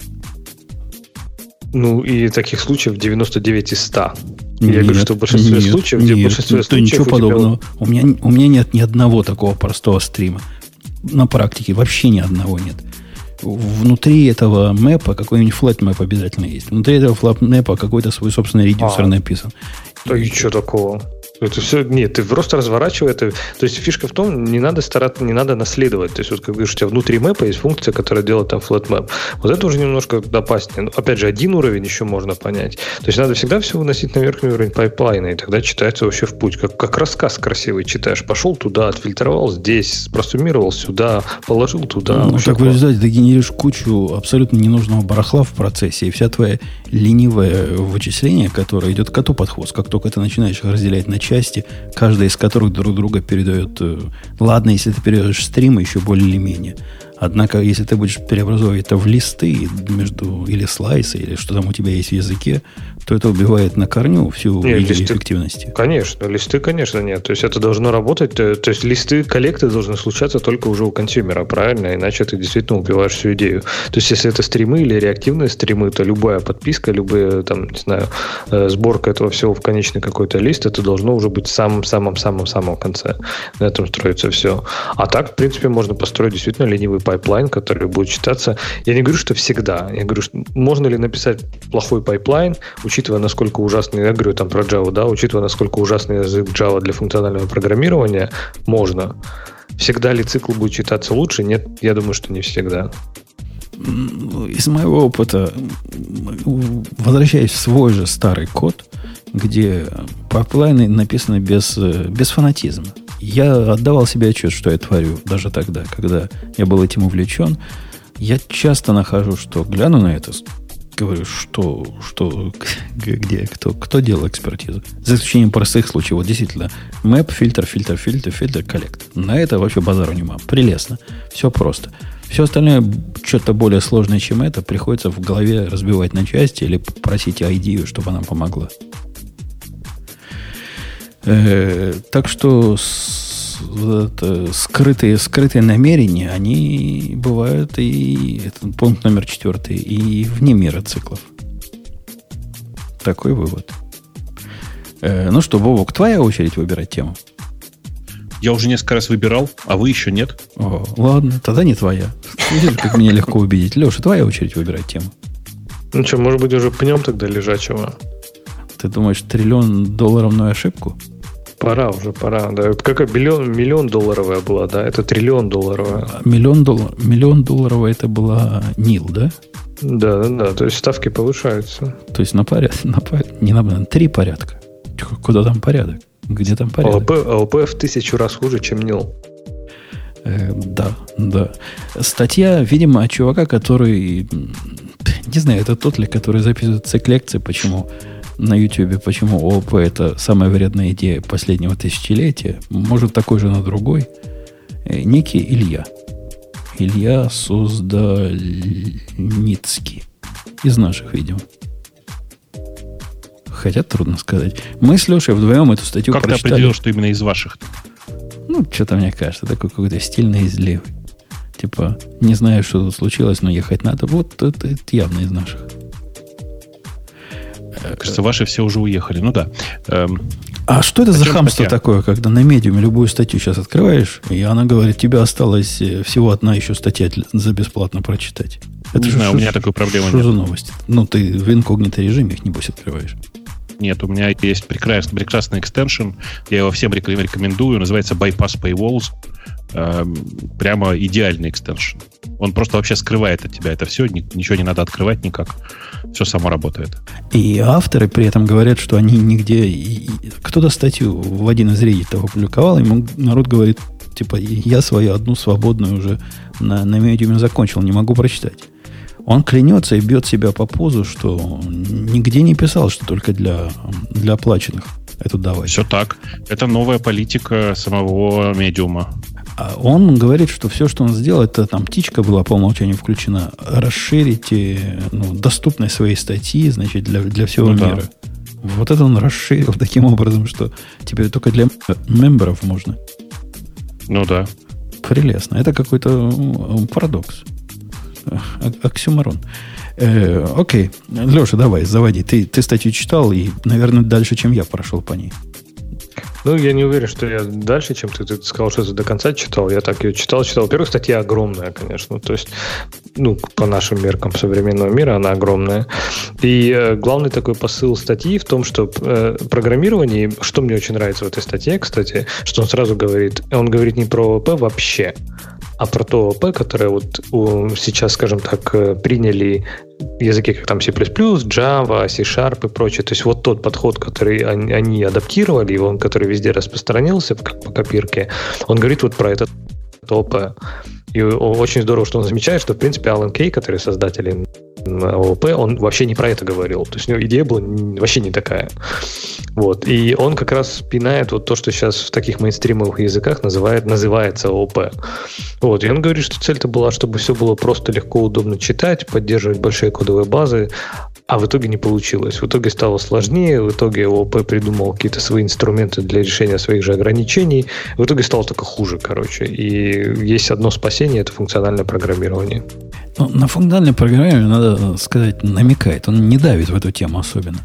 Ну, и таких случаев 99 из 100. Нет, Я говорю, что в большинстве нет, случаев, нет, в большинстве случаев ничего подобного. Тебя... У, меня, у меня нет ни одного такого простого стрима. На практике вообще ни одного нет. Внутри этого мэпа какой-нибудь flat мэп обязательно есть. Внутри этого flat мэпа какой-то свой собственный редюсер а, написан. Да и что такого? Это все, нет, ты просто разворачивай это. То есть фишка в том, не надо стараться, не надо наследовать. То есть вот как говоришь, у тебя внутри мэпа есть функция, которая делает там flat map. Вот это уже немножко опаснее. Но, опять же, один уровень еще можно понять. То есть надо всегда все выносить на верхний уровень пайплайна, и тогда читается вообще в путь. Как, как рассказ красивый читаешь. Пошел туда, отфильтровал здесь, просуммировал сюда, положил туда. Ну, так в результате ты генеришь кучу абсолютно ненужного барахла в процессе, и вся твоя ленивое вычисление, которое идет коту под хвост, как только ты начинаешь разделять на части, каждая из которых друг друга передает... Э, ладно, если ты передаешь стримы, еще более или менее. Однако, если ты будешь преобразовывать это в листы между или слайсы, или что там у тебя есть в языке, то это убивает на корню всю Нет, идею листы- эффективности. Конечно, листы, конечно, нет. То есть это должно работать. То есть листы коллекты должны случаться только уже у консюмера, правильно? Иначе ты действительно убиваешь всю идею. То есть если это стримы или реактивные стримы, то любая подписка, любая, там, не знаю, э, сборка этого всего в конечный какой-то лист, это должно уже быть в самом-самом-самом-самом конце. На этом строится все. А так, в принципе, можно построить действительно ленивый пайплайн, который будет читаться. Я не говорю, что всегда. Я говорю, что можно ли написать плохой пайплайн, учитывая, насколько ужасный, я говорю там про Java, да, учитывая, насколько ужасный язык Java для функционального программирования, можно. Всегда ли цикл будет читаться лучше? Нет, я думаю, что не всегда. М, Из моего опыта, возвращаясь в свой же старый код, где пайплайны написаны без, без фанатизма. Я отдавал себе отчет, что я творю, даже тогда, когда я был этим увлечен. Я часто нахожу, что гляну на это, говорю, что, что, где, кто, кто делал экспертизу. За исключением простых случаев. Вот действительно, map, filter, filter, filter, filter, collect. На это вообще базару нема. Прелестно. Все просто. Все остальное, что-то более сложное, чем это, приходится в голове разбивать на части или просить идею, чтобы она помогла. Э, так что вот это, скрытые, скрытые намерения, они бывают и это пункт номер четвертый, и вне мира циклов. Такой вывод. Э, ну что, Бобок, твоя очередь выбирать тему. Я уже несколько раз выбирал, а вы еще нет. О, ладно, тогда не твоя. Видишь, как меня легко убедить. Леша, твоя очередь выбирать тему. Ну что, может быть, уже пнем тогда лежачего? Ты думаешь, триллион долларовную ошибку? Пора уже, пора. Да, какая миллион, миллион долларовая была, да? Это триллион долларовая. А Миллион, доллар, миллион долларовая это была Нил, да? Да, да, да. То есть ставки повышаются. То есть на порядок, на, не на, на три порядка. Куда там порядок? Где там порядок? АОП в тысячу раз хуже, чем НИЛ. Э, да, да. Статья, видимо, от чувака, который... Не знаю, это тот ли, который записывает цикл лекций, почему на YouTube, почему ООП это самая вредная идея последнего тысячелетия. Может, такой же на другой. Э, Некий Илья. Илья Суздальницкий. Из наших, видимо. Хотя трудно сказать. Мы с Лешей вдвоем эту статью Как ты прочитали. определил, что именно из ваших? Ну, что-то мне кажется, такой какой-то стильный излив. Типа, не знаю, что тут случилось, но ехать надо. Вот это, это явно из наших. Кажется, ваши все уже уехали. Ну да. Эм, А что это за хамство статья? такое, когда на медиуме любую статью сейчас открываешь, и она говорит, тебе осталось э, всего одна еще статья за бесплатно прочитать. Не же знаю, у что- меня такой проблемы Что нет. за новость? Ну, ты в инкогнито режиме их, небось, открываешь. Нет, у меня есть прекрасный, прекрасный экстеншн. Я его всем реком- рекомендую. Называется Bypass Paywalls. Эм, прямо идеальный экстеншн. Он просто вообще скрывает от тебя это все. Ни- ничего не надо открывать никак. Все само работает. И авторы при этом говорят, что они нигде... Кто-то статью в один из реддитов опубликовал, ему народ говорит, типа, я свою одну свободную уже на, на медиуме закончил, не могу прочитать. Он клянется и бьет себя по позу, что нигде не писал, что только для, для оплаченных это давать. Все так. Это новая политика самого медиума. А он говорит, что все, что он сделал, это там птичка была по умолчанию включена, расширить ну, доступность своей статьи, значит, для, для всего Ну да. мира. Вот это он расширил таким образом, что теперь только для мемберов можно. Ну да. Прелестно. Это какой-то парадокс. Э, Оксюмарон. Э, окей. Леша, давай, заводи. Ты, ты статью читал и, наверное, дальше, чем я прошел по ней. Ну, я не уверен, что я дальше, чем ты, ты сказал, что ты до конца читал. Я так ее читал, читал. Во-первых, статья огромная, конечно. То есть, ну, по нашим меркам современного мира она огромная. И э, главный такой посыл статьи в том, что э, программирование, что мне очень нравится в этой статье, кстати, что он сразу говорит, он говорит не про ОП вообще, а про то ОП, которое вот сейчас, скажем так, э, приняли языки, как там C++, Java, C-Sharp и прочее. То есть вот тот подход, который они, они адаптировали, и он, который везде распространился как по копирке, он говорит вот про этот ОП. И очень здорово, что он замечает, что, в принципе, Alan Кей, который создатель ООП, он вообще не про это говорил. То есть у него идея была вообще не такая. Вот. И он как раз пинает вот то, что сейчас в таких мейнстримовых языках называет, называется ООП. Вот. И он говорит, что цель-то была, чтобы все было просто легко, удобно читать, поддерживать большие кодовые базы, а в итоге не получилось. В итоге стало сложнее, в итоге ООП придумал какие-то свои инструменты для решения своих же ограничений. В итоге стало только хуже, короче. И есть одно спасение, это функциональное программирование. Ну, на функциональное программирование, надо сказать, намекает. Он не давит в эту тему особенно.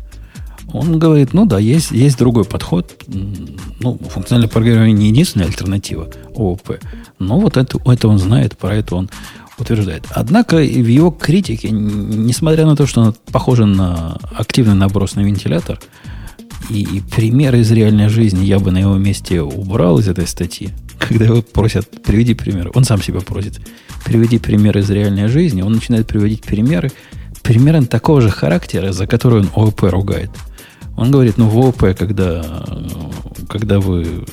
Он говорит, ну да, есть, есть другой подход. Ну, функциональное программирование не единственная альтернатива ООП. Но вот это, это он знает, про это он утверждает. Однако в его критике, несмотря на то, что он похоже на активный наброс на вентилятор, и примеры из реальной жизни я бы на его месте убрал из этой статьи, когда его просят, приведи пример. Он сам себя просит, приведи пример из реальной жизни. Он начинает приводить примеры, примерно такого же характера, за который он ООП ругает. Он говорит, ну в ООП, когда, когда вы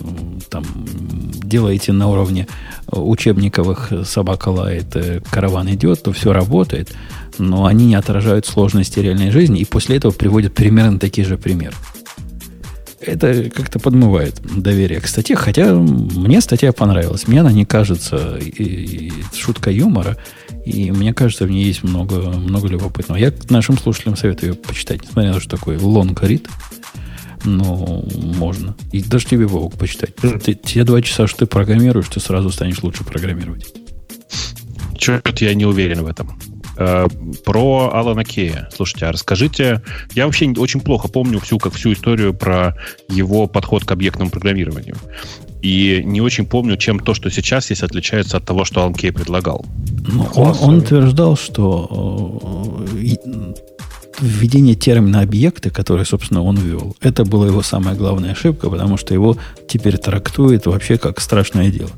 там делаете на уровне учебниковых собака лает, э, караван идет, то все работает, но они не отражают сложности реальной жизни, и после этого приводят примерно такие же примеры. Это как-то подмывает доверие к статье, хотя мне статья понравилась. Мне она не кажется и, и шутка юмора, и мне кажется, в ней есть много, много любопытного. Я нашим слушателям советую ее почитать, несмотря на то, что такой long read, но можно. И даже тебе, Вовок, почитать. Mm. Ты, те два часа, что ты программируешь, ты сразу станешь лучше программировать. Черт, я не уверен в этом. Э, про Алана Кея. Слушайте, а расскажите... Я вообще очень плохо помню всю, как всю историю про его подход к объектному программированию. И не очень помню, чем то, что сейчас есть, отличается от того, что Алан Кей предлагал. Ну, он, он утверждал, что э, введение термина объекты, который, собственно, он ввел, это была его самая главная ошибка, потому что его теперь трактует вообще как страшное дело.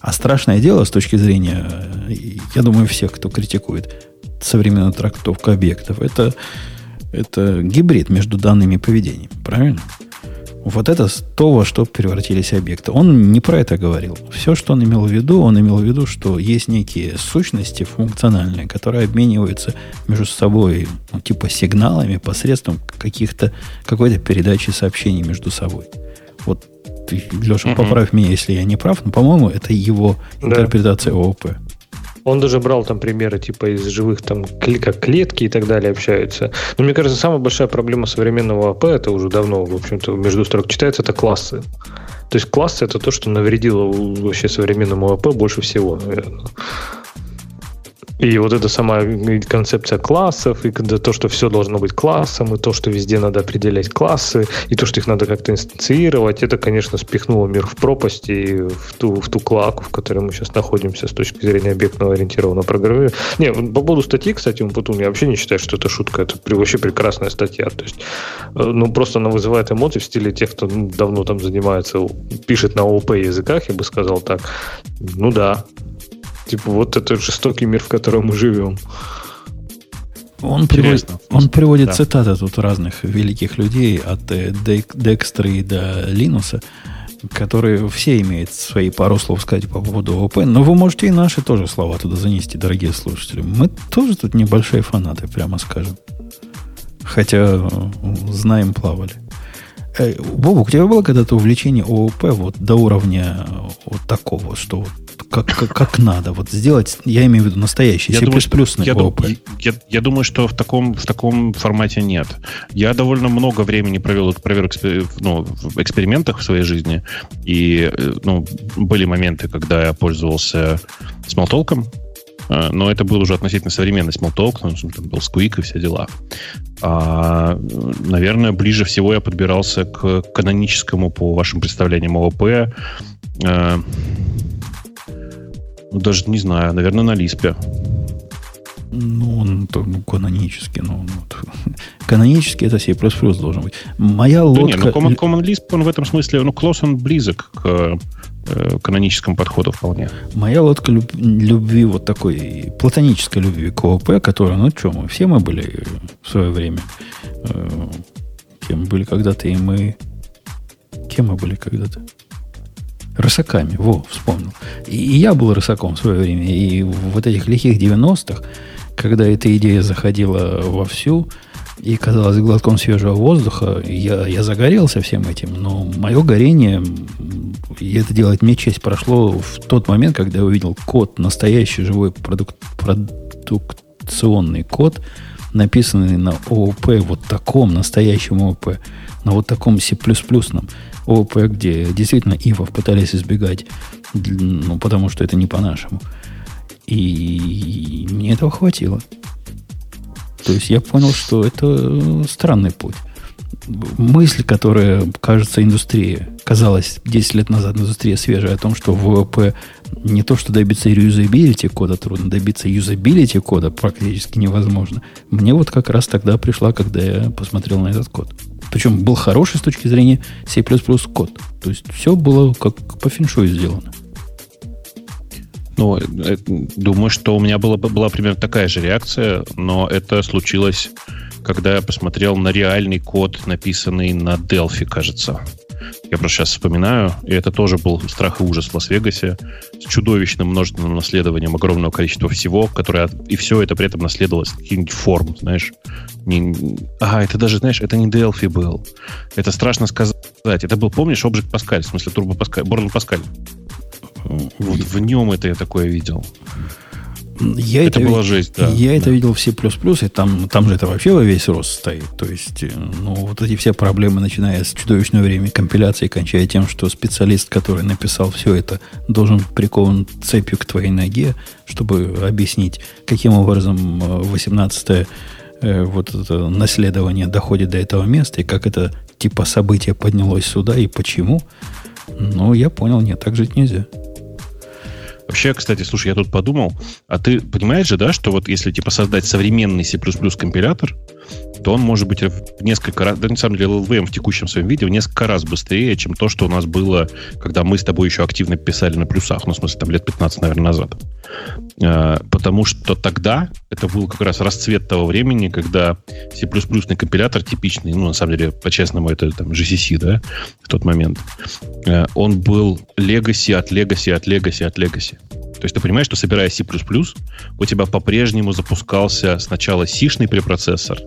А страшное дело с точки зрения, я думаю, всех, кто критикует современную трактовку объектов, это, это гибрид между данными и поведением. Правильно? Вот это то, во что превратились объекты. Он не про это говорил. Все, что он имел в виду, он имел в виду, что есть некие сущности функциональные, которые обмениваются между собой ну, типа сигналами посредством каких-то, какой-то передачи сообщений между собой. Вот, Леша, поправь меня, если я не прав, но, по-моему, это его да. интерпретация ООП. Он даже брал там примеры типа из живых там как клетки и так далее общаются. Но мне кажется, самая большая проблема современного АП, это уже давно, в общем-то, между строк читается, это классы. То есть классы это то, что навредило вообще современному АП больше всего, наверное. И вот эта сама концепция классов, и то, что все должно быть классом, и то, что везде надо определять классы, и то, что их надо как-то инстанцировать, это, конечно, спихнуло мир в пропасть и в ту, в ту клаку, в которой мы сейчас находимся с точки зрения объектного ориентированного программирования. Не, по поводу статьи, кстати, Умпутун, я вообще не считаю, что это шутка, это вообще прекрасная статья. То есть, э, ну, просто она вызывает эмоции в стиле тех, кто давно там занимается, пишет на ООП языках, я бы сказал так. Ну да, Типа, вот это жестокий мир, в котором мы живем. Он приводит, он приводит да. цитаты тут разных великих людей, от э, Декстра до Линуса, которые все имеют свои пару слов сказать по поводу ОП, но вы можете и наши тоже слова туда занести, дорогие слушатели. Мы тоже тут небольшие фанаты, прямо скажем. Хотя знаем, плавали. Э, Бобу, у тебя было когда-то увлечение ООП вот до уровня вот такого, что вот как, как, как надо. Вот сделать, я имею в виду настоящий я C++ думаю, я, ООП. Я, я думаю, что в таком, в таком формате нет. Я довольно много времени провел, провел ну, в экспериментах в своей жизни. И э, ну, были моменты, когда я пользовался смолтолком, э, но это был уже относительно современный Smalltalk, ну, там был Squeak и все дела. А, наверное, ближе всего я подбирался к каноническому, по вашим представлениям, ООП, даже не знаю, наверное, на Лиспе. Ну, он то, ну, канонически, ну, ну, канонически это C++ должен быть. Моя лодка... Да не, ну, Common, Common Lisp, он в этом смысле, ну, close он близок к э, каноническому подходу вполне. Моя лодка люб, любви, вот такой, платонической любви к ООП, которая, ну, что мы, все мы были в свое время, э, кем были когда-то, и мы... Кем мы были когда-то? Рысаками, во, вспомнил. И, и я был рысаком в свое время. И вот этих лихих 90-х когда эта идея заходила вовсю, и казалось глотком свежего воздуха, я, я загорелся всем этим, но мое горение, и это делать мне честь, прошло в тот момент, когда я увидел код, настоящий живой продукт, продукционный код, написанный на ООП, вот таком настоящем ООП, на вот таком C++ ООП, где действительно ивов пытались избегать, ну, потому что это не по-нашему. И мне этого хватило. То есть я понял, что это странный путь. Мысль, которая, кажется, индустрии, казалась 10 лет назад индустрия свежая о том, что в ВВП не то, что добиться юзабилити кода трудно, добиться юзабилити кода практически невозможно. Мне вот как раз тогда пришла, когда я посмотрел на этот код. Причем был хороший с точки зрения C++ код. То есть все было как по феншую сделано. Ну, э, думаю, что у меня была, была примерно такая же реакция, но это случилось, когда я посмотрел на реальный код, написанный на Delphi, кажется. Я просто сейчас вспоминаю, и это тоже был страх и ужас в Лас-Вегасе с чудовищным множественным наследованием огромного количества всего, которое и все это при этом наследовалось каких-нибудь форм, знаешь. Не, а, это даже, знаешь, это не Delphi был. Это страшно сказать. Это был, помнишь, Object Pascal, в смысле Turbo Pascal, Born Pascal. Вот в нем это я такое видел. Я это, это была жесть, да. Я да. это видел в C++, и там, там же это вообще во весь рост стоит. То есть, э, ну, вот эти все проблемы, начиная с чудовищного времени компиляции, кончая тем, что специалист, который написал все это, должен прикован цепью к твоей ноге, чтобы объяснить, каким образом 18 э, вот это наследование доходит до этого места, и как это типа событие поднялось сюда, и почему. Ну, я понял, нет, так жить нельзя. Вообще, кстати, слушай, я тут подумал, а ты понимаешь же, да, что вот если типа создать современный C++ компилятор, то он может быть несколько раз, да, на самом деле, LLVM в текущем своем виде в несколько раз быстрее, чем то, что у нас было, когда мы с тобой еще активно писали на плюсах, ну, в смысле, там лет 15, наверное, назад. А, потому что тогда это был как раз расцвет того времени, когда C++ компилятор типичный, ну, на самом деле, по-честному, это там GCC, да, в тот момент, а, он был legacy от legacy от legacy от legacy. То есть ты понимаешь, что собирая C++, у тебя по-прежнему запускался сначала C-шный препроцессор,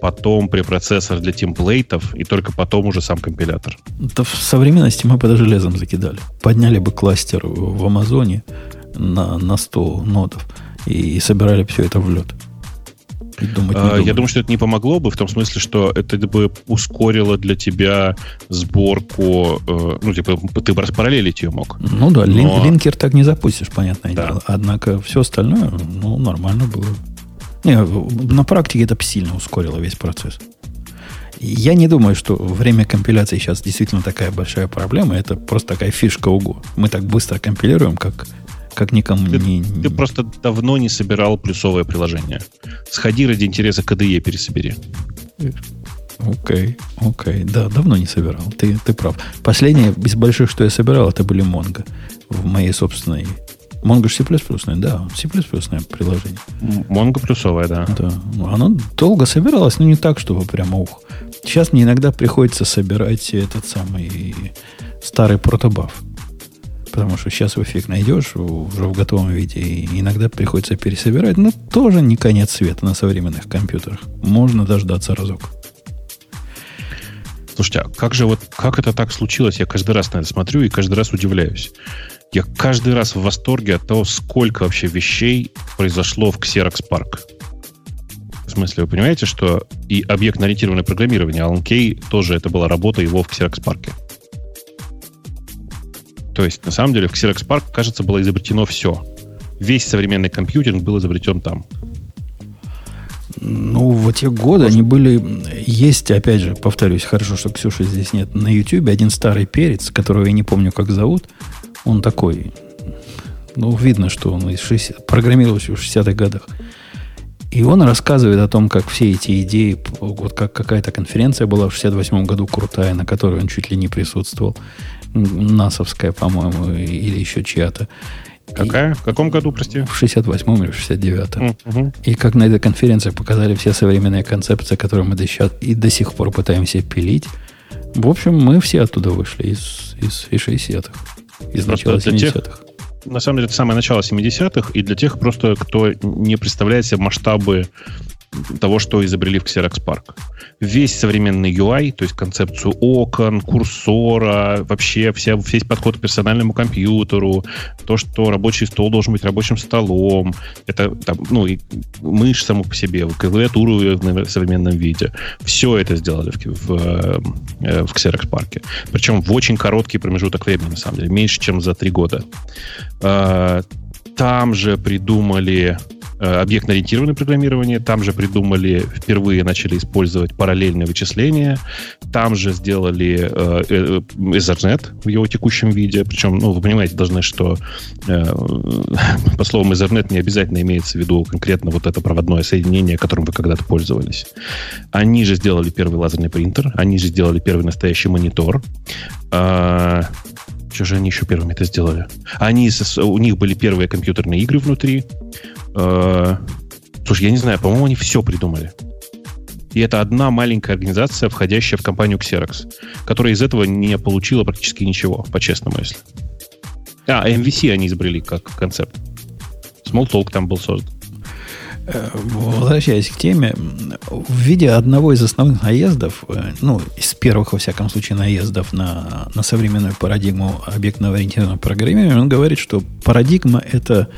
потом препроцессор для темплейтов, и только потом уже сам компилятор. Да в современности мы бы железом закидали. Подняли бы кластер в Амазоне на, на 100 нодов и собирали все это в лед. Думать а, я думаю, что это не помогло бы в том смысле, что это бы ускорило для тебя сборку, э, ну, типа, ты бы распараллелить ее мог. Ну да, Но... линкер так не запустишь, понятное да. дело. Однако все остальное, ну, нормально было. Не, на практике это сильно ускорило весь процесс. Я не думаю, что время компиляции сейчас действительно такая большая проблема. Это просто такая фишка УГУ. Мы так быстро компилируем, как как никому ты, не... Ты просто давно не собирал плюсовое приложение. Сходи ради интереса KDE пересобери. Окей, окей. Да, давно не собирал. Ты, ты прав. Последнее из больших, что я собирал, это были Mongo. В моей собственной... Mongo C++, да, C++ приложение. Mongo плюсовое, да. Да. Оно долго собиралось, но не так, чтобы прямо ух. Сейчас мне иногда приходится собирать этот самый старый протобаф. Потому что сейчас в эффект найдешь уже в готовом виде, и иногда приходится пересобирать. Но тоже не конец света на современных компьютерах. Можно дождаться разок. Слушайте, а как же вот, как это так случилось? Я каждый раз на это смотрю и каждый раз удивляюсь. Я каждый раз в восторге от того, сколько вообще вещей произошло в Xerox Park. В смысле, вы понимаете, что и объектно-ориентированное программирование, Alan тоже это была работа его в Xerox Park. То есть, на самом деле, в Xerox Park, кажется, было изобретено все. Весь современный компьютеринг был изобретен там. Ну, в те годы они были... Есть, опять же, повторюсь, хорошо, что Ксюши здесь нет. На YouTube один старый перец, которого я не помню, как зовут, он такой... Ну, видно, что он из 60, программировался в 60-х годах. И он рассказывает о том, как все эти идеи, вот как какая-то конференция была в 68 году крутая, на которой он чуть ли не присутствовал. НАСовская, по-моему, или еще чья-то. Какая? И в каком году, прости? В 68-м или в 69-м. Угу. И как на этой конференции показали все современные концепции, которые мы до, сейчас, и до сих пор пытаемся пилить. В общем, мы все оттуда вышли из, из, из 60-х. Из начала 70-х. на самом деле, это самое начало 70-х, и для тех просто, кто не представляет себе масштабы того, что изобрели в Xerox Park. Весь современный UI, то есть концепцию окон, курсора, вообще вся, весь подход к персональному компьютеру, то, что рабочий стол должен быть рабочим столом, это там, ну, и мышь саму по себе, клавиатуру в современном виде. Все это сделали в, в, э, в Xerox Park. Причем в очень короткий промежуток времени, на самом деле, меньше, чем за три года. Там же придумали Э, объектно-ориентированное программирование. Там же придумали, впервые начали использовать параллельное вычисление. Там же сделали э, э, Ethernet в его текущем виде. Причем, ну, вы понимаете, должны, что э, по словам Ethernet не обязательно имеется в виду конкретно вот это проводное соединение, которым вы когда-то пользовались. Они же сделали первый лазерный принтер. Они же сделали первый настоящий монитор. Э, что же они еще первыми это сделали? Они, у них были первые компьютерные игры внутри. Э, слушай, я не знаю, по-моему, они все придумали. И это одна маленькая организация, входящая в компанию Xerox, которая из этого не получила практически ничего, по-честному, если. А, MVC они изобрели как концепт. Smalltalk там был создан. Э, возвращаясь к теме, в виде одного из основных наездов, э, ну, из первых, во всяком случае, наездов на, на современную парадигму объектного ориентированного программирования, он говорит, что парадигма – это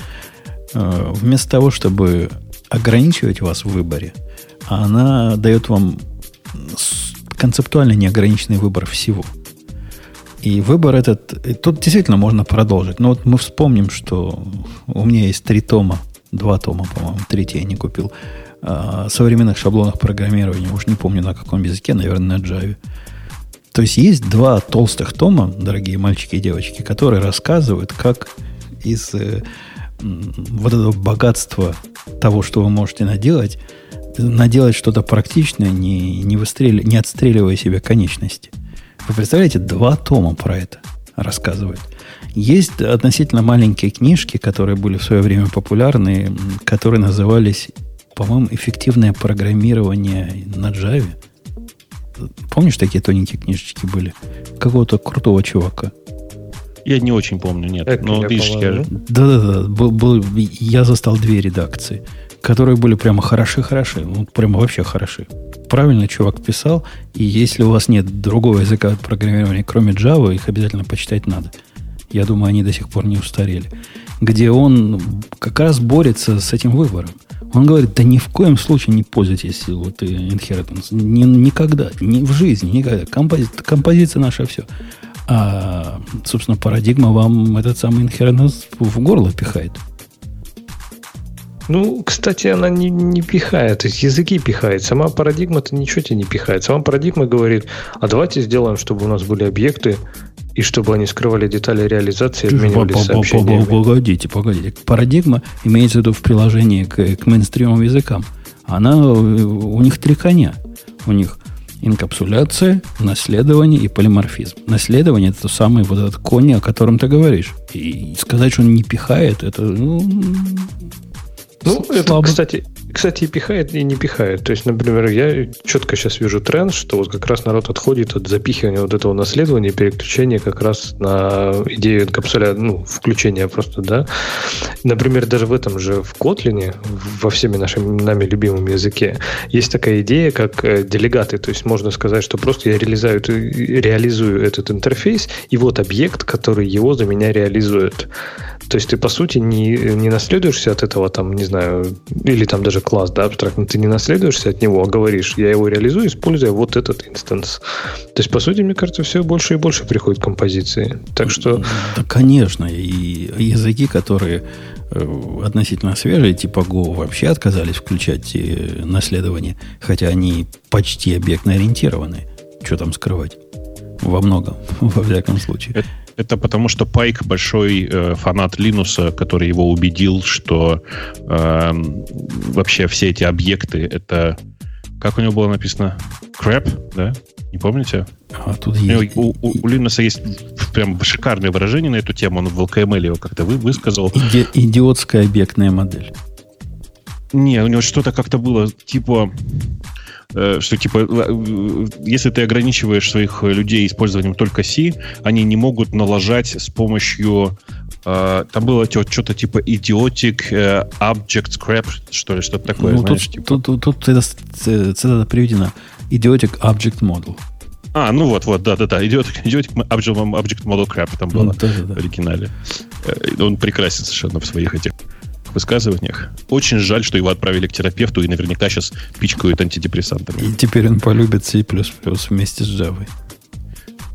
э, вместо того, чтобы ограничивать вас в выборе, она дает вам концептуально неограниченный выбор всего. И выбор этот, тут действительно можно продолжить. Но вот мы вспомним, что у меня есть три тома два тома, по-моему, третий я не купил, о современных шаблонах программирования, уж не помню на каком языке, наверное, на Java. То есть есть два толстых тома, дорогие мальчики и девочки, которые рассказывают, как из э, вот этого богатства того, что вы можете наделать, наделать что-то практичное, не, не, выстрел... не отстреливая себе конечности. Вы представляете, два тома про это рассказывают. Есть относительно маленькие книжки, которые были в свое время популярны, которые назывались, по-моему, «Эффективное программирование на Java». Помнишь, такие тоненькие книжечки были? Какого-то крутого чувака. Я не очень помню, нет. Это но ты скажешь. Да-да-да. Был, был, я застал две редакции, которые были прямо хороши-хороши. Ну, прямо вообще хороши. Правильно чувак писал, и если у вас нет другого языка программирования, кроме Java, их обязательно почитать надо я думаю, они до сих пор не устарели, где он как раз борется с этим выбором. Он говорит, да ни в коем случае не пользуйтесь вот inheritance. Ни, никогда, ни в жизни, никогда. Компози, композиция наша все. А, собственно, парадигма вам этот самый inheritance в горло пихает. Ну, кстати, она не, не пихает, то есть языки пихает. Сама парадигма-то ничего тебе не пихает. Сама парадигма говорит, а давайте сделаем, чтобы у нас были объекты, и чтобы они скрывали детали реализации обменивались сообщениями. Погодите, погодите. Парадигма имеется в виду в приложении к, к мейнстримовым языкам. Она, у них три коня. У них инкапсуляция, наследование и полиморфизм. Наследование это то самое вот этот конь, о котором ты говоришь. И сказать, что он не пихает, это ну, ну, это, кстати, кстати, и пихает, и не пихает. То есть, например, я четко сейчас вижу тренд, что вот как раз народ отходит от запихивания вот этого наследования, переключения как раз на идею инкапсуля, ну, включения просто, да. Например, даже в этом же, в Kotlin, во всеми нашими нами любимом языке, есть такая идея, как э, делегаты. То есть, можно сказать, что просто я реализую, реализую этот интерфейс, и вот объект, который его за меня реализует. То есть ты, по сути, не, не наследуешься от этого, там, не знаю, или там даже класс, да, абстрактно, ты не наследуешься от него, а говоришь, я его реализую, используя вот этот инстанс. То есть, по сути, мне кажется, все больше и больше приходит к композиции. Так что... Да, конечно. И языки, которые э, относительно свежие, типа Go, вообще отказались включать э, наследование, хотя они почти объектно ориентированы. Что там скрывать? Во многом, во всяком случае. Это потому, что Пайк большой э, фанат Линуса, который его убедил, что э, вообще все эти объекты это как у него было написано? Crap, да? Не помните? А тут есть... у, у, у Линуса есть прям шикарное выражение на эту тему. Он в LKML его как-то вы, высказал. Иди, идиотская объектная модель. Не, у него что-то как-то было типа что типа, э, если ты ограничиваешь своих людей использованием только C, они не могут налажать с помощью э, там было что-то типа idiotic э, object scrap, что ли, что-то такое, ну, знаешь, тут, типа. тут, тут, тут это цитата приведена. Idiotic Object Model. А, ну вот, вот, да-да-да, idiotic, idiotic object, object model crap там было Ну, да-да-да. в оригинале. Э, Он прекрасен совершенно в своих этих высказываниях. Очень жаль, что его отправили к терапевту и наверняка сейчас пичкают антидепрессантами. И теперь он полюбит C++ вместе с Java.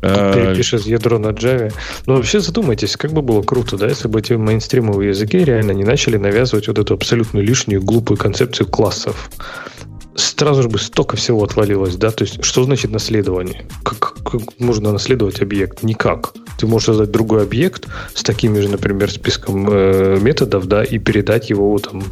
Э, Перепишет ядро на Java. Но вообще задумайтесь, как бы было круто, да, если бы эти мейнстримовые языки реально не начали навязывать вот эту абсолютно лишнюю глупую концепцию классов. Сразу же бы столько всего отвалилось, да? То есть, что значит наследование? Как, как можно наследовать объект? Никак. Ты можешь создать другой объект с такими же, например, списком э, методов, да, и передать его там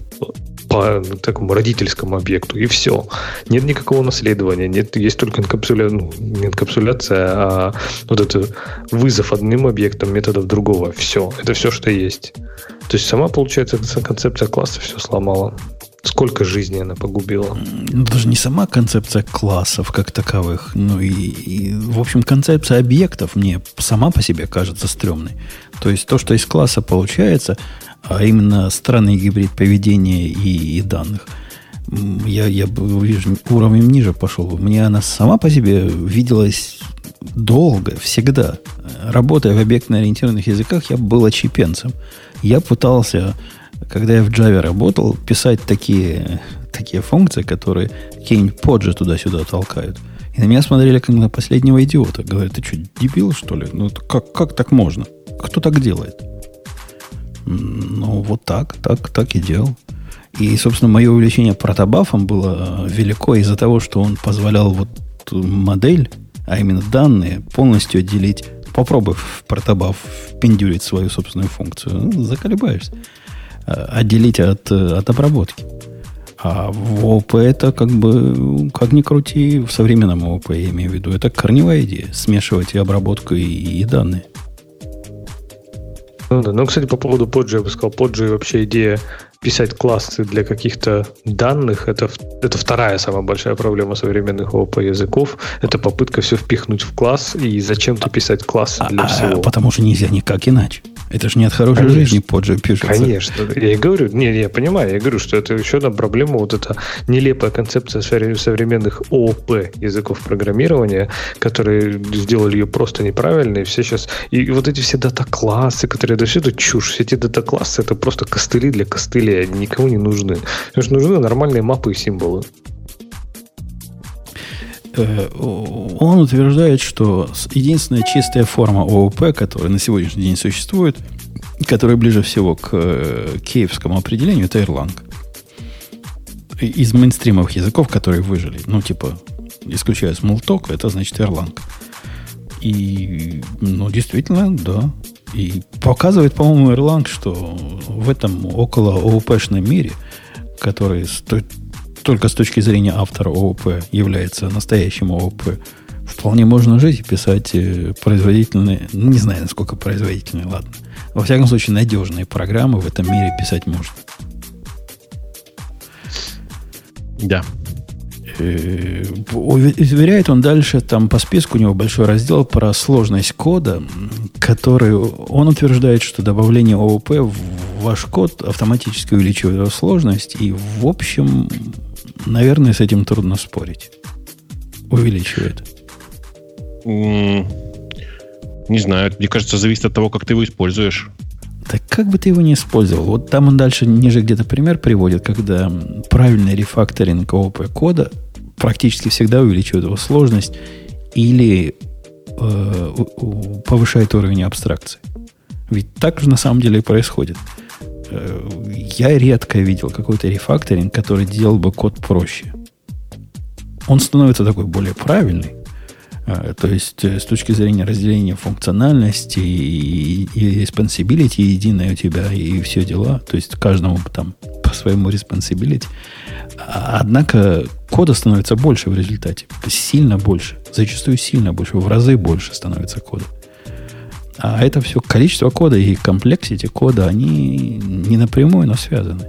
по такому родительскому объекту, и все. Нет никакого наследования, нет, есть только инкапсуля... ну, не инкапсуляция, а вот это вызов одним объектом методов другого. Все. Это все, что есть. То есть сама, получается, концепция класса все сломала. Сколько жизней она погубила. Ну, Даже не сама концепция классов как таковых, ну и, и, в общем, концепция объектов мне сама по себе кажется стрёмной. То есть то, что из класса получается, а именно странный гибрид поведения и, и данных, я, я видишь, уровнем ниже пошел. Мне она сама по себе виделась долго, всегда. Работая в объектно-ориентированных языках, я был очепенцем. Я пытался, когда я в Java работал, писать такие, такие функции, которые какие-нибудь поджи туда-сюда толкают. И на меня смотрели как на последнего идиота. Говорят, ты что, дебил, что ли? Ну, как, как так можно? Кто так делает? Ну, вот так, так, так и делал. И, собственно, мое увлечение протобафом было э, велико из-за того, что он позволял вот модель, а именно данные, полностью отделить. Попробуй в протобаф пиндюрить свою собственную функцию. Ну, заколебаешься. Э, Отделить от, э, от обработки. А в ООП это как бы, как ни крути, в современном ООП я имею в виду, это корневая идея. Смешивать и обработку, и, и данные. Ну, да. ну, кстати, по поводу Поджи, я бы сказал, Поджи вообще идея писать классы для каких-то данных, это, это вторая самая большая проблема современных ООП языков. Это попытка все впихнуть в класс и зачем-то писать классы для А, всего. потому что нельзя никак иначе. Это же не от хорошей Конечно. жизни поджи пишется. Конечно. Я и говорю, не, я понимаю, я говорю, что это еще одна проблема, вот эта нелепая концепция совре- современных ООП языков программирования, которые сделали ее просто неправильно, и все сейчас... И вот эти все дата-классы, которые... Да все это чушь. Все эти дата-классы это просто костыли для костылей, никому не нужны. Потому что нужны нормальные мапы и символы. Э, Он утверждает, что единственная чистая форма ООП, которая на сегодняшний день существует, которая ближе всего к э, киевскому определению, это Erlang. Из мейнстримовых языков, которые выжили. Ну, типа, исключая Smalltalk, это значит Erlang. И, ну, действительно, да. И показывает, по-моему, Erlang, что в этом около ООПшном мире, который с той- только с точки зрения автора ООП является настоящим ООП, вполне можно жить и писать э, производительные, ну, не знаю, насколько производительные, ладно. Во всяком случае, надежные программы в этом мире писать можно. Да. Э, Уверяет он дальше, там по списку у него большой раздел про сложность кода, который он утверждает, что добавление ООП в ваш код автоматически увеличивает его сложность, и в общем, наверное, с этим трудно спорить. Увеличивает. Не знаю, мне кажется, зависит от того, как ты его используешь. Так как бы ты его не использовал? Вот там он дальше ниже где-то пример приводит, когда правильный рефакторинг ООП кода практически всегда увеличивает его сложность или э, повышает уровень абстракции. Ведь так же на самом деле и происходит. Э, я редко видел какой-то рефакторинг, который делал бы код проще. Он становится такой более правильный, а, То есть, э, с точки зрения разделения функциональности и, и responsibility единое у тебя, и все дела. То есть, каждому там по своему responsibility. А- Однако, кода становится больше в результате. Сильно больше. Зачастую сильно больше. В разы больше становится кода. А это все количество кода и комплексити кода, они не напрямую, но связаны.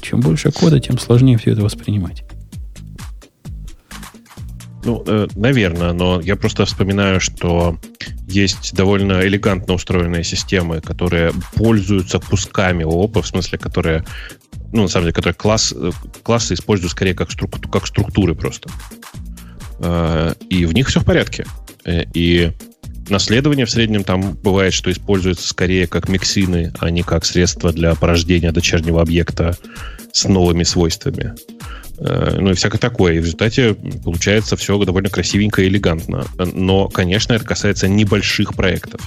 Чем больше кода, тем сложнее все это воспринимать. Ну, э, наверное, но я просто вспоминаю, что есть довольно элегантно устроенные системы, которые пользуются кусками ООПа, в смысле, которые, ну, на самом деле, которые класс, э, классы используют скорее как, струк, как структуры просто. Э, и в них все в порядке. Э, и наследование в среднем там бывает, что используется скорее как миксины, а не как средство для порождения дочернего объекта с новыми свойствами. Э, ну и всякое такое. И в результате получается все довольно красивенько и элегантно. Но, конечно, это касается небольших проектов.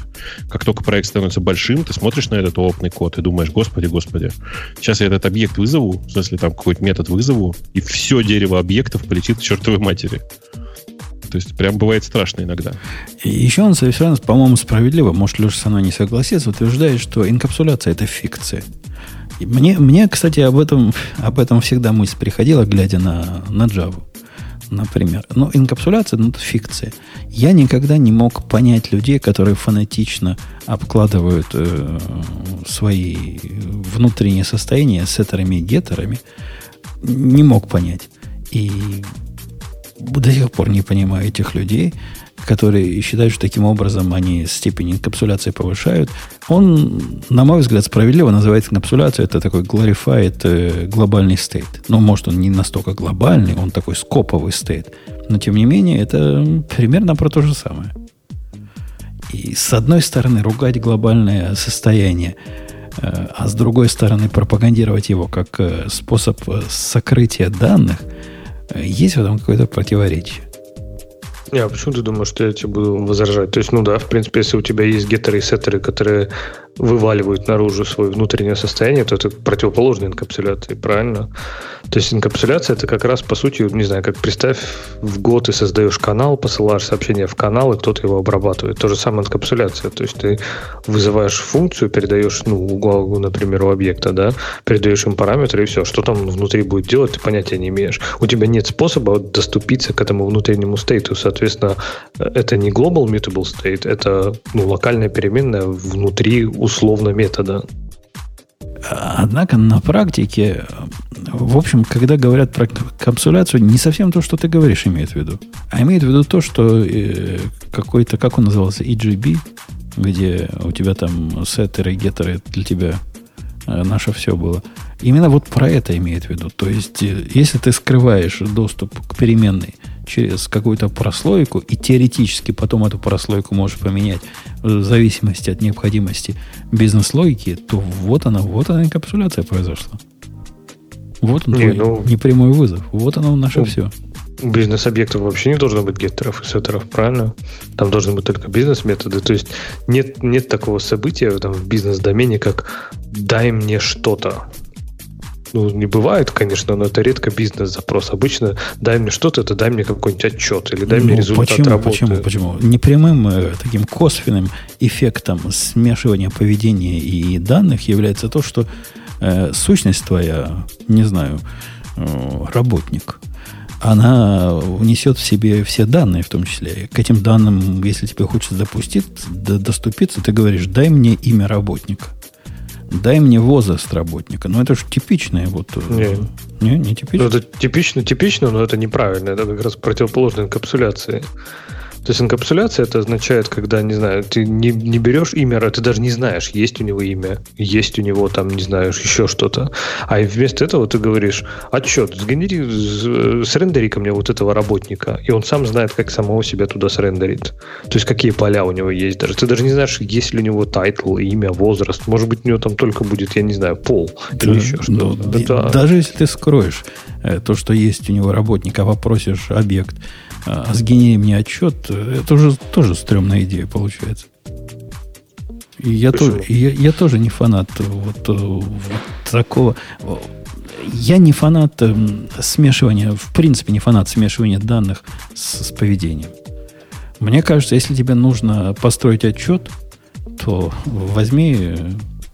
Как только проект становится большим, ты смотришь на этот опытный код и думаешь, господи, господи, сейчас я этот объект вызову, в смысле там какой-то метод вызову, и все дерево объектов полетит к чертовой матери. То есть прям бывает страшно иногда. И еще он совершенно, по-моему, справедливо, может, Леша со мной не согласится, утверждает, что инкапсуляция – это фикция. Мне, мне, кстати, об этом, об этом всегда мысль приходила, глядя на, на Java, например. Но инкапсуляция ну, – это фикция. Я никогда не мог понять людей, которые фанатично обкладывают э, свои внутренние состояния сеттерами и геттерами. Не мог понять. И до сих пор не понимаю этих людей – которые считают, что таким образом они степень инкапсуляции повышают, он, на мой взгляд, справедливо называет инкапсуляцию. Это такой glorified э, глобальный стейт. Но, может, он не настолько глобальный, он такой скоповый стейт. Но, тем не менее, это примерно про то же самое. И с одной стороны, ругать глобальное состояние, э, а с другой стороны, пропагандировать его как э, способ сокрытия данных, есть в этом какое-то противоречие. Не, а почему ты думаешь, что я тебе буду возражать? То есть, ну да, в принципе, если у тебя есть геттеры и сеттеры, которые вываливают наружу свое внутреннее состояние, то это противоположная инкапсуляции, правильно? То есть инкапсуляция это как раз по сути, не знаю, как представь, в год ты создаешь канал, посылаешь сообщение в канал, и кто-то его обрабатывает. То же самое инкапсуляция. То есть ты вызываешь функцию, передаешь, ну, угол, например, у объекта, да, передаешь им параметры, и все. Что там внутри будет делать, ты понятия не имеешь. У тебя нет способа доступиться к этому внутреннему стейту. Соответственно, это не global mutable state, это ну, локальная переменная внутри условно метода. Однако на практике, в общем, когда говорят про капсуляцию, не совсем то, что ты говоришь, имеет в виду. А имеет в виду то, что э, какой-то, как он назывался, EGB, где у тебя там сеттеры, геттеры для тебя э, наше все было. Именно вот про это имеет в виду. То есть, э, если ты скрываешь доступ к переменной через какую-то прослойку, и теоретически потом эту прослойку можешь поменять в зависимости от необходимости бизнес-логики, то вот она, вот она инкапсуляция произошла. Вот он, не, твой ну, непрямой вызов. Вот оно наше ну, все. У бизнес-объектов вообще не должно быть геттеров и сеттеров, правильно? Там должны быть только бизнес-методы. То есть нет, нет такого события там, в бизнес-домене, как «дай мне что-то» ну, не бывает, конечно, но это редко бизнес-запрос. Обычно дай мне что-то, это дай мне какой-нибудь отчет или дай ну, мне результат почему, работы. Почему, почему? Непрямым э, таким косвенным эффектом смешивания поведения и данных является то, что э, сущность твоя, не знаю, э, работник, она внесет в себе все данные, в том числе. К этим данным, если тебе хочется допустить, доступиться, ты говоришь, дай мне имя работника. Дай мне возраст работника. Ну, это же типичное вот... Э, не, не, не типично. Ну, это типично, типично, но это неправильно. Это как раз противоположная инкапсуляции. То есть инкапсуляция это означает, когда, не знаю, ты не, не берешь имя, ты даже не знаешь, есть у него имя, есть у него там, не знаешь, еще что-то. А вместо этого ты говоришь, отчет, сгенери, срендери ко мне вот этого работника. И он сам знает, как самого себя туда срендерит. То есть какие поля у него есть даже. Ты даже не знаешь, есть ли у него title, имя, возраст. Может быть, у него там только будет, я не знаю, пол да, или еще что-то. Да, даже если ты скроешь э, то, что есть у него работник, а попросишь объект а сгенери мне отчет, это уже тоже стрёмная идея получается. И я, тоже, я, я тоже не фанат вот, вот такого. Я не фанат эм, смешивания, в принципе, не фанат смешивания данных с, с поведением. Мне кажется, если тебе нужно построить отчет, то возьми,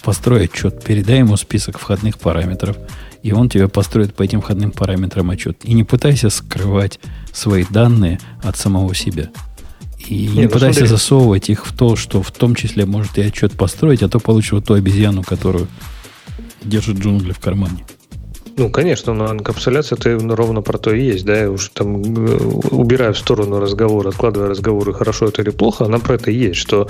построй отчет, передай ему список входных параметров, и он тебе построит по этим входным параметрам отчет. И не пытайся скрывать свои данные от самого себя. И не, не ну, пытайся смотри. засовывать их в то, что в том числе может и отчет построить, а то получишь вот ту обезьяну, которую держит джунгли в кармане. Ну, конечно, но инкапсуляция это ровно про то и есть, да, уж там э, убирая в сторону разговор, откладывая разговоры, хорошо это или плохо, она про это и есть, что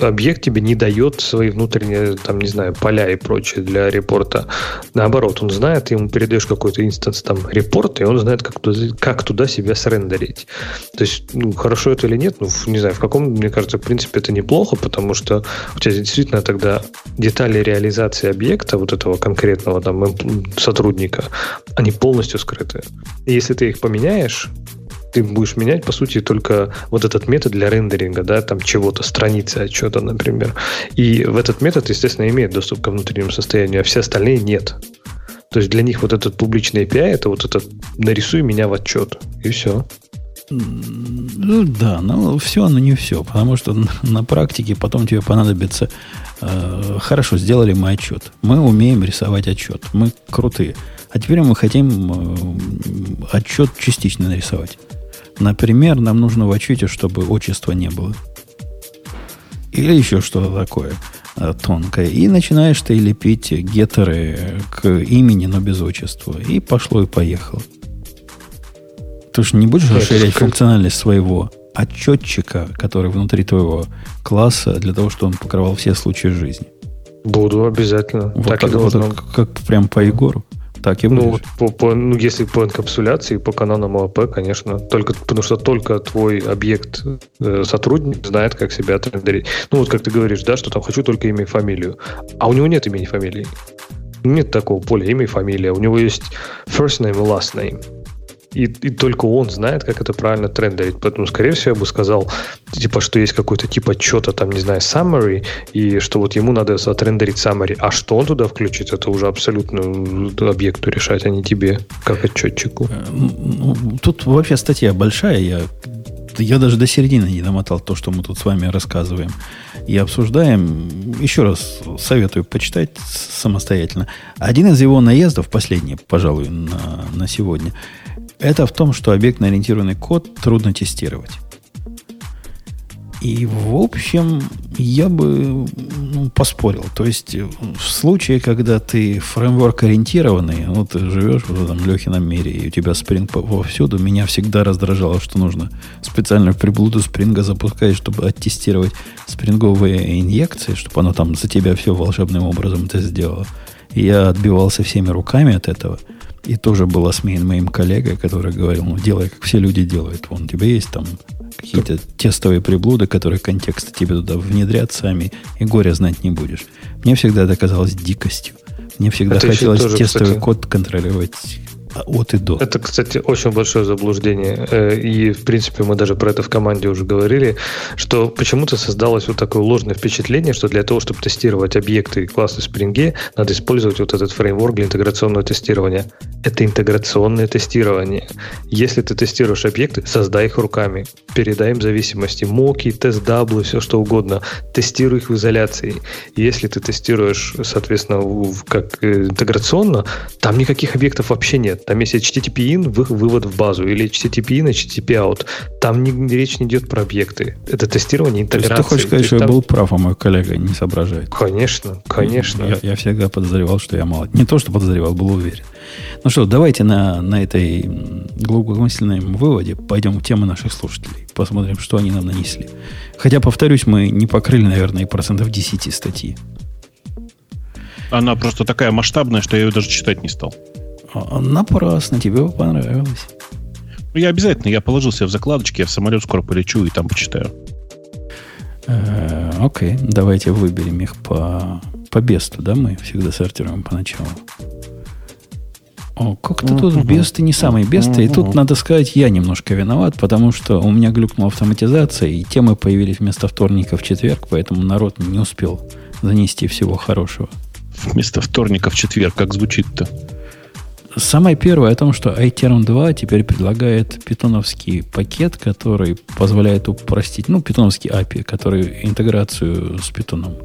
объект тебе не дает свои внутренние, там, не знаю, поля и прочее для репорта. Наоборот, он знает, ему передаешь какой-то инстанс там репорт, и он знает, как туда, как туда себя срендерить. То есть, ну, хорошо это или нет, ну, не знаю, в каком, мне кажется, в принципе, это неплохо, потому что у тебя действительно тогда детали реализации объекта, вот этого конкретного там сотрудника, они полностью скрыты. И если ты их поменяешь, ты будешь менять, по сути, только вот этот метод для рендеринга, да, там чего-то, страницы отчета, например. И в этот метод, естественно, имеет доступ ко внутреннему состоянию, а все остальные нет. То есть для них вот этот публичный API это вот этот нарисуй меня в отчет. И все. Ну да, но все, но не все, потому что на, на практике потом тебе понадобится э, хорошо, сделали мы отчет. Мы умеем рисовать отчет. Мы крутые. А теперь мы хотим э, отчет частично нарисовать. Например, нам нужно в отчете, чтобы отчества не было. Или еще что-то такое э, тонкое. И начинаешь ты лепить геттеры к имени, но без отчества. И пошло и поехало. Ты же не будешь расширять функциональность своего отчетчика, который внутри твоего класса, для того, чтобы он покрывал все случаи жизни. Буду обязательно. Вот так, так и должно. Вот, как, как прям по Егору. Так и ну, вот по, по, ну, если по инкапсуляции, по канонам ОАП, конечно, только, потому что только твой объект э, сотрудник знает, как себя отрендерить. Ну, вот как ты говоришь, да, что там хочу только имя и фамилию. А у него нет имени и фамилии. Нет такого поля имя и фамилия. У него есть first name и last name и, и только он знает, как это правильно трендерить. Поэтому, скорее всего, я бы сказал, типа, что есть какой-то тип отчета, там, не знаю, summary, и что вот ему надо отрендерить summary. А что он туда включит, это уже абсолютно объекту решать, а не тебе, как отчетчику. Э, ну, тут вообще статья большая, я я даже до середины не домотал то, что мы тут с вами рассказываем и обсуждаем. Еще раз советую почитать самостоятельно. Один из его наездов, последний, пожалуй, на, на сегодня – это в том, что объектно-ориентированный код трудно тестировать. И, в общем, я бы ну, поспорил. То есть, в случае, когда ты фреймворк ориентированный, ну, ты живешь в этом Лехином мире, и у тебя спринг повсюду, меня всегда раздражало, что нужно специально в приблуду спринга запускать, чтобы оттестировать спринговые инъекции, чтобы оно там за тебя все волшебным образом это сделало. И я отбивался всеми руками от этого – и тоже был осмеян моим коллегой, который говорил, ну, делай, как все люди делают. Вон, у тебя есть там какие-то тестовые приблуды, которые контексты тебе туда внедрят сами, и горя знать не будешь. Мне всегда это казалось дикостью. Мне всегда это хотелось тоже, тестовый кстати, код контролировать от и до. Это, кстати, очень большое заблуждение. Э, и, в принципе, мы даже про это в команде уже говорили, что почему-то создалось вот такое ложное впечатление, что для того, чтобы тестировать объекты и классы в Spring, надо использовать вот этот фреймворк для интеграционного тестирования. Это интеграционное тестирование. Если ты тестируешь объекты, создай их руками. Передай им зависимости. Моки, тест даблы, все что угодно. Тестируй их в изоляции. Если ты тестируешь, соответственно, как э, интеграционно, там никаких объектов вообще нет. Там есть HTTP in, вывод в базу, или HTTP in, HTTP out. Там не, речь не идет про объекты. Это тестирование интеграции. То есть ты хочешь сказать, что там... я был прав, а мой коллега не соображает? Конечно, конечно. Я, я всегда подозревал, что я мало. Не то, что подозревал, был уверен. Ну что, давайте на, на этой глубокомысленном выводе пойдем в тему наших слушателей. Посмотрим, что они нам нанесли. Хотя, повторюсь, мы не покрыли, наверное, и процентов 10 статьи. Она просто такая масштабная, что я ее даже читать не стал. А, напрасно, тебе понравилось. Ну, я обязательно, я положил себе в закладочки, я в самолет скоро полечу и там почитаю. Э, окей, давайте выберем их по, по бесту, да, мы всегда сортируем поначалу. О, как-то тут бесты не самые бесты. И тут, надо сказать, я немножко виноват, потому что у меня глюкнула автоматизация, и темы появились вместо вторника в четверг, поэтому народ не успел занести всего хорошего. Вместо вторника в четверг, как звучит-то? Самое первое о том, что iTerm 2 теперь предлагает питоновский пакет, который позволяет упростить, ну, питоновский API, который интеграцию с питоном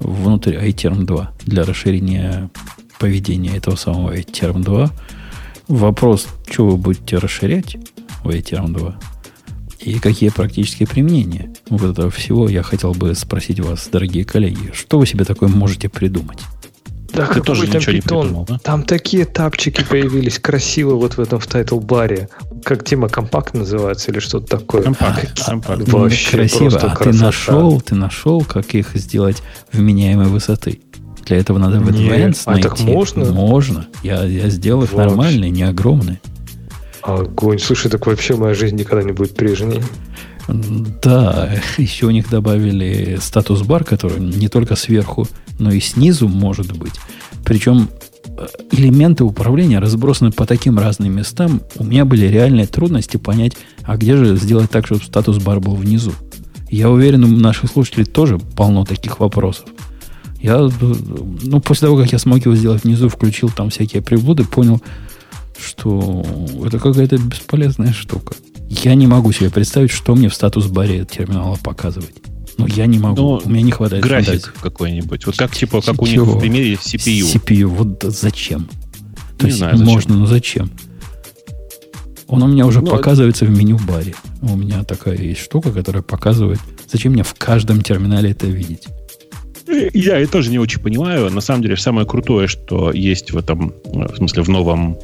внутри iTerm 2 для расширения поведения этого самого iTerm 2. Вопрос, что вы будете расширять в iTerm 2 и какие практические применения вот этого всего, я хотел бы спросить вас, дорогие коллеги, что вы себе такое можете придумать? Да Ты тоже там ничего не питон? придумал, да? Там такие табчики появились красиво вот в этом в тайтл-баре. Как тема compact называется или что-то такое. Compact. compact. Ну, Вообще красиво. А ты нашел, ты нашел, как их сделать вменяемой высоты. Для этого надо в Advanced а так найти. можно? Можно. Я, я сделал их Вообще. нормальные, не огромные. Огонь. Слушай, так вообще моя жизнь никогда не будет прежней. Да, еще у них добавили статус-бар, который не только сверху, но и снизу может быть. Причем э, элементы управления разбросаны по таким разным местам. У меня были реальные трудности понять, а где же сделать так, чтобы статус-бар был внизу. Я уверен, у наших слушателей тоже полно таких вопросов. Я, э, ну, после того, как я смог его сделать внизу, включил там всякие приблуды, понял, что это какая-то бесполезная штука. Я не могу себе представить, что мне в статус-баре терминала показывать. Ну, я не могу. Ну, у меня не хватает фантазии. График какой-нибудь. Вот как типа, как у них в примере CPU. CPU, вот зачем? То Не есть знаю, зачем. можно, но зачем? Он у меня уже Ну, показывается в меню баре. У меня такая есть штука, которая показывает. Зачем мне в каждом терминале это видеть? Я и тоже не очень понимаю. На самом деле, самое крутое, что есть в этом, э, в смысле, в новом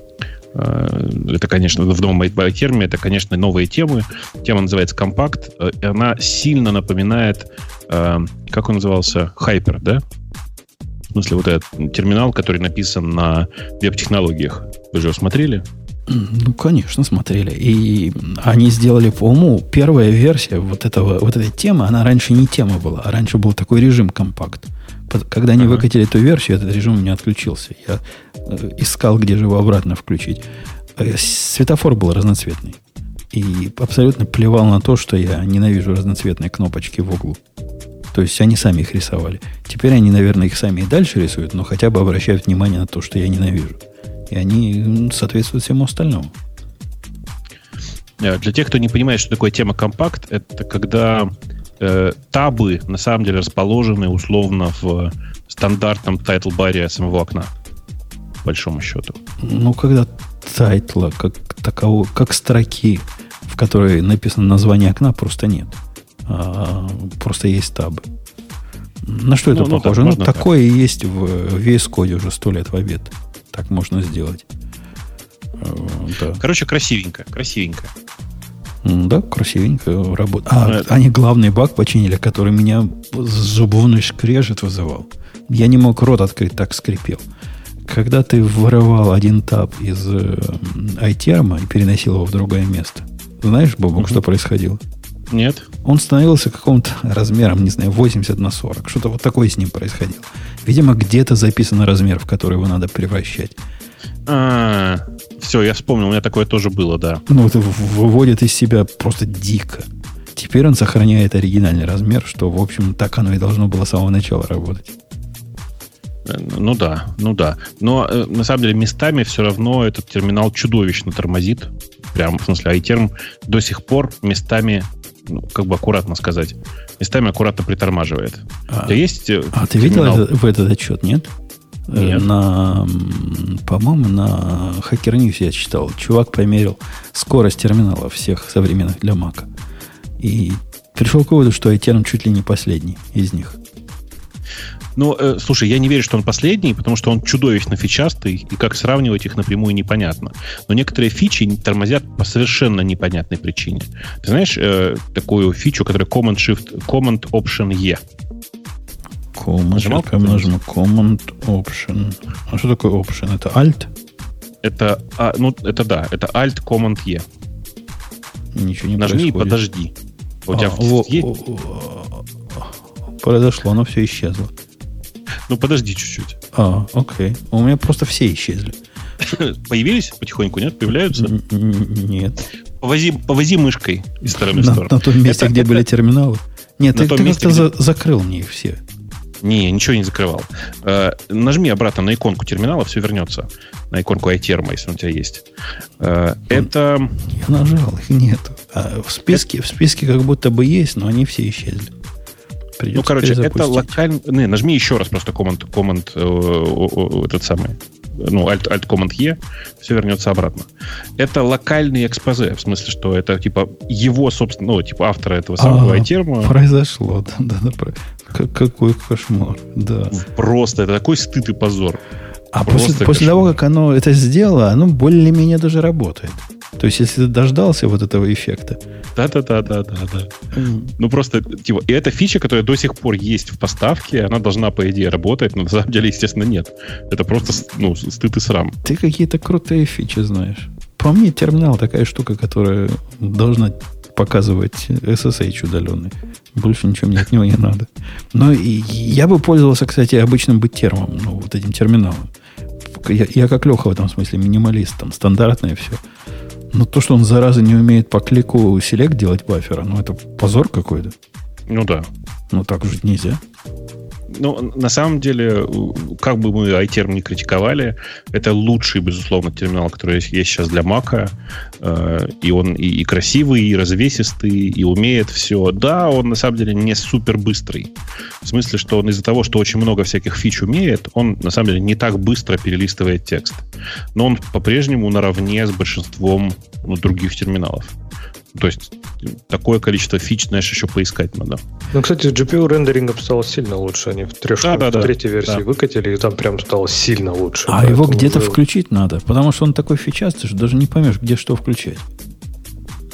это, конечно, в новом терме, это, конечно, новые темы. Тема называется компакт, э, и она сильно напоминает, э, как он назывался, Hyper, да? В смысле, вот этот терминал, который написан на веб-технологиях. Вы же его смотрели? Ну, конечно, смотрели. И они сделали, по-моему, первая версия вот, этого, вот этой темы, она раньше не тема была, а раньше был такой режим компакт. Когда они Ага. выкатили эту версию, этот режим у меня отключился. Я э, искал, где же его обратно включить. Э, Светофор был разноцветный. И абсолютно плевал на то, что я ненавижу разноцветные кнопочки в углу. То есть они сами их рисовали. Теперь они, наверное, их сами и дальше рисуют, но хотя бы обращают внимание на то, что я ненавижу. И они соответствуют всему остальному. Э, Для тех, кто не понимает, что такое тема compact, это когда э, табы на самом деле расположены условно в стандартном тайтл-баре самого окна. По большому счету. Ну, когда тайтла, как такового, как строки, в которой написано название окна, просто нет. А, просто есть табы. На что это Ну, ну похоже? Ну, так. такое и есть в VS Code уже сто лет в обед. Так можно сделать. Э, Да. Короче, красивенько, красивенько. М, Да, красивенько работает. А, Это- они главный баг починили, который меня зубовный скрежет вызывал. Я не мог рот открыть, так скрипел. Когда ты вырывал один таб из э, iTerm и переносил его в другое место, знаешь, Бобок, что происходило? Нет? Он становился каким-то размером, не знаю, 80 на 40. Что-то вот такое с ним происходило. Видимо, где-то записан размер, в который его надо превращать. А, все, я вспомнил, у меня такое тоже было, да. Ну, это выводит из себя просто дико. Теперь он сохраняет оригинальный размер, что, в общем, так оно и должно было с самого начала работать. Э, Ну да, ну да. Но э, на самом деле местами все равно этот терминал чудовищно тормозит. Прям, в смысле, iTerm до сих пор местами, ну, как бы аккуратно сказать, местами аккуратно притормаживает. А, тебя есть э, а ты видел терминал? это- в этот отчет, нет? Э, Нет. На, по-моему, на Hacker News я читал. Чувак померил скорость терминалов всех современных для Мака. И пришел к выводу, что iTerm чуть ли не последний из них. Ну, э, слушай, я не верю, что он последний, потому что он чудовищно фичастый, и как сравнивать их напрямую непонятно. Но некоторые фичи тормозят по совершенно непонятной причине. Ты знаешь э, такую фичу, которая Command Shift, Command Option E? Command, Нажимал прям нажму. Command Option. А что такое Option? Это Alt? Это, а, ну, это да, это Alt Command E. Ничего не Нажми и происходит. подожди. У тебя А, в- во- есть- о- о- Произошло, оно все исчезло. Ну, подожди чуть-чуть. А, окей. У меня просто все исчезли. Появились потихоньку, нет? Появляются? Нет. Повози, повози мышкой из стороны в На, сторону. на том месте, где были терминалы. Нет, ты, как-то закрыл мне их все. Не, ничего не закрывал. Э, нажми обратно на иконку терминала, все вернется. На иконку iTerm, если он у тебя есть. Э, это... Я нажал, их нету. А в списке, в списке как будто бы есть, но они все исчезли. Ну, Придется короче, это локально... Не, нажми еще раз просто команд, команд э, о- этот самый. Ну, Alt, Alt Command E, все вернется обратно. Это локальный экспозе, в смысле, что это типа его, собственно, ну, типа автора этого самого а. Произошло, да, да, да. Какой кошмар, да. Просто, это такой стыд и позор. А после, после того, как оно это сделало, оно более-менее даже работает. То есть, если ты дождался вот этого эффекта. Да-да-да, да, да, да. Ну просто, типа, и эта фича, которая до сих пор есть в поставке, она должна, по идее, работать, но на самом деле, естественно, нет. Это просто, ну, стыд и срам. Ты какие-то крутые фичи знаешь. По мне, терминал такая штука, которая должна показывать SSH удаленный. Больше ничего мне от него не надо. Но и я бы пользовался, кстати, обычным быть термом, ну, вот этим терминалом. Я, я как Леха в этом смысле, минималист, там, стандартное все. Но то, что он, зараза, не умеет по клику селект делать баффера, ну, это позор какой-то. Ну да. Ну, так жить нельзя. Ну, на самом деле, как бы мы iTerm не критиковали, это лучший, безусловно, терминал, который есть сейчас для Mac. Э, и он и, и красивый, и развесистый, и умеет все. Да, он на самом деле не супер быстрый. В смысле, что он из-за того, что очень много всяких фич умеет, он на самом деле не так быстро перелистывает текст. Но он по-прежнему наравне с большинством ну, других терминалов. То есть такое количество фич, знаешь, еще поискать надо. Ну, кстати, с GPU рендерингом стало сильно лучше. Они в, треш... да, да, в третьей версии да. выкатили, и там прям стало сильно лучше. А его где-то уже... включить надо, потому что он такой фичастый, что даже не поймешь, где что включать.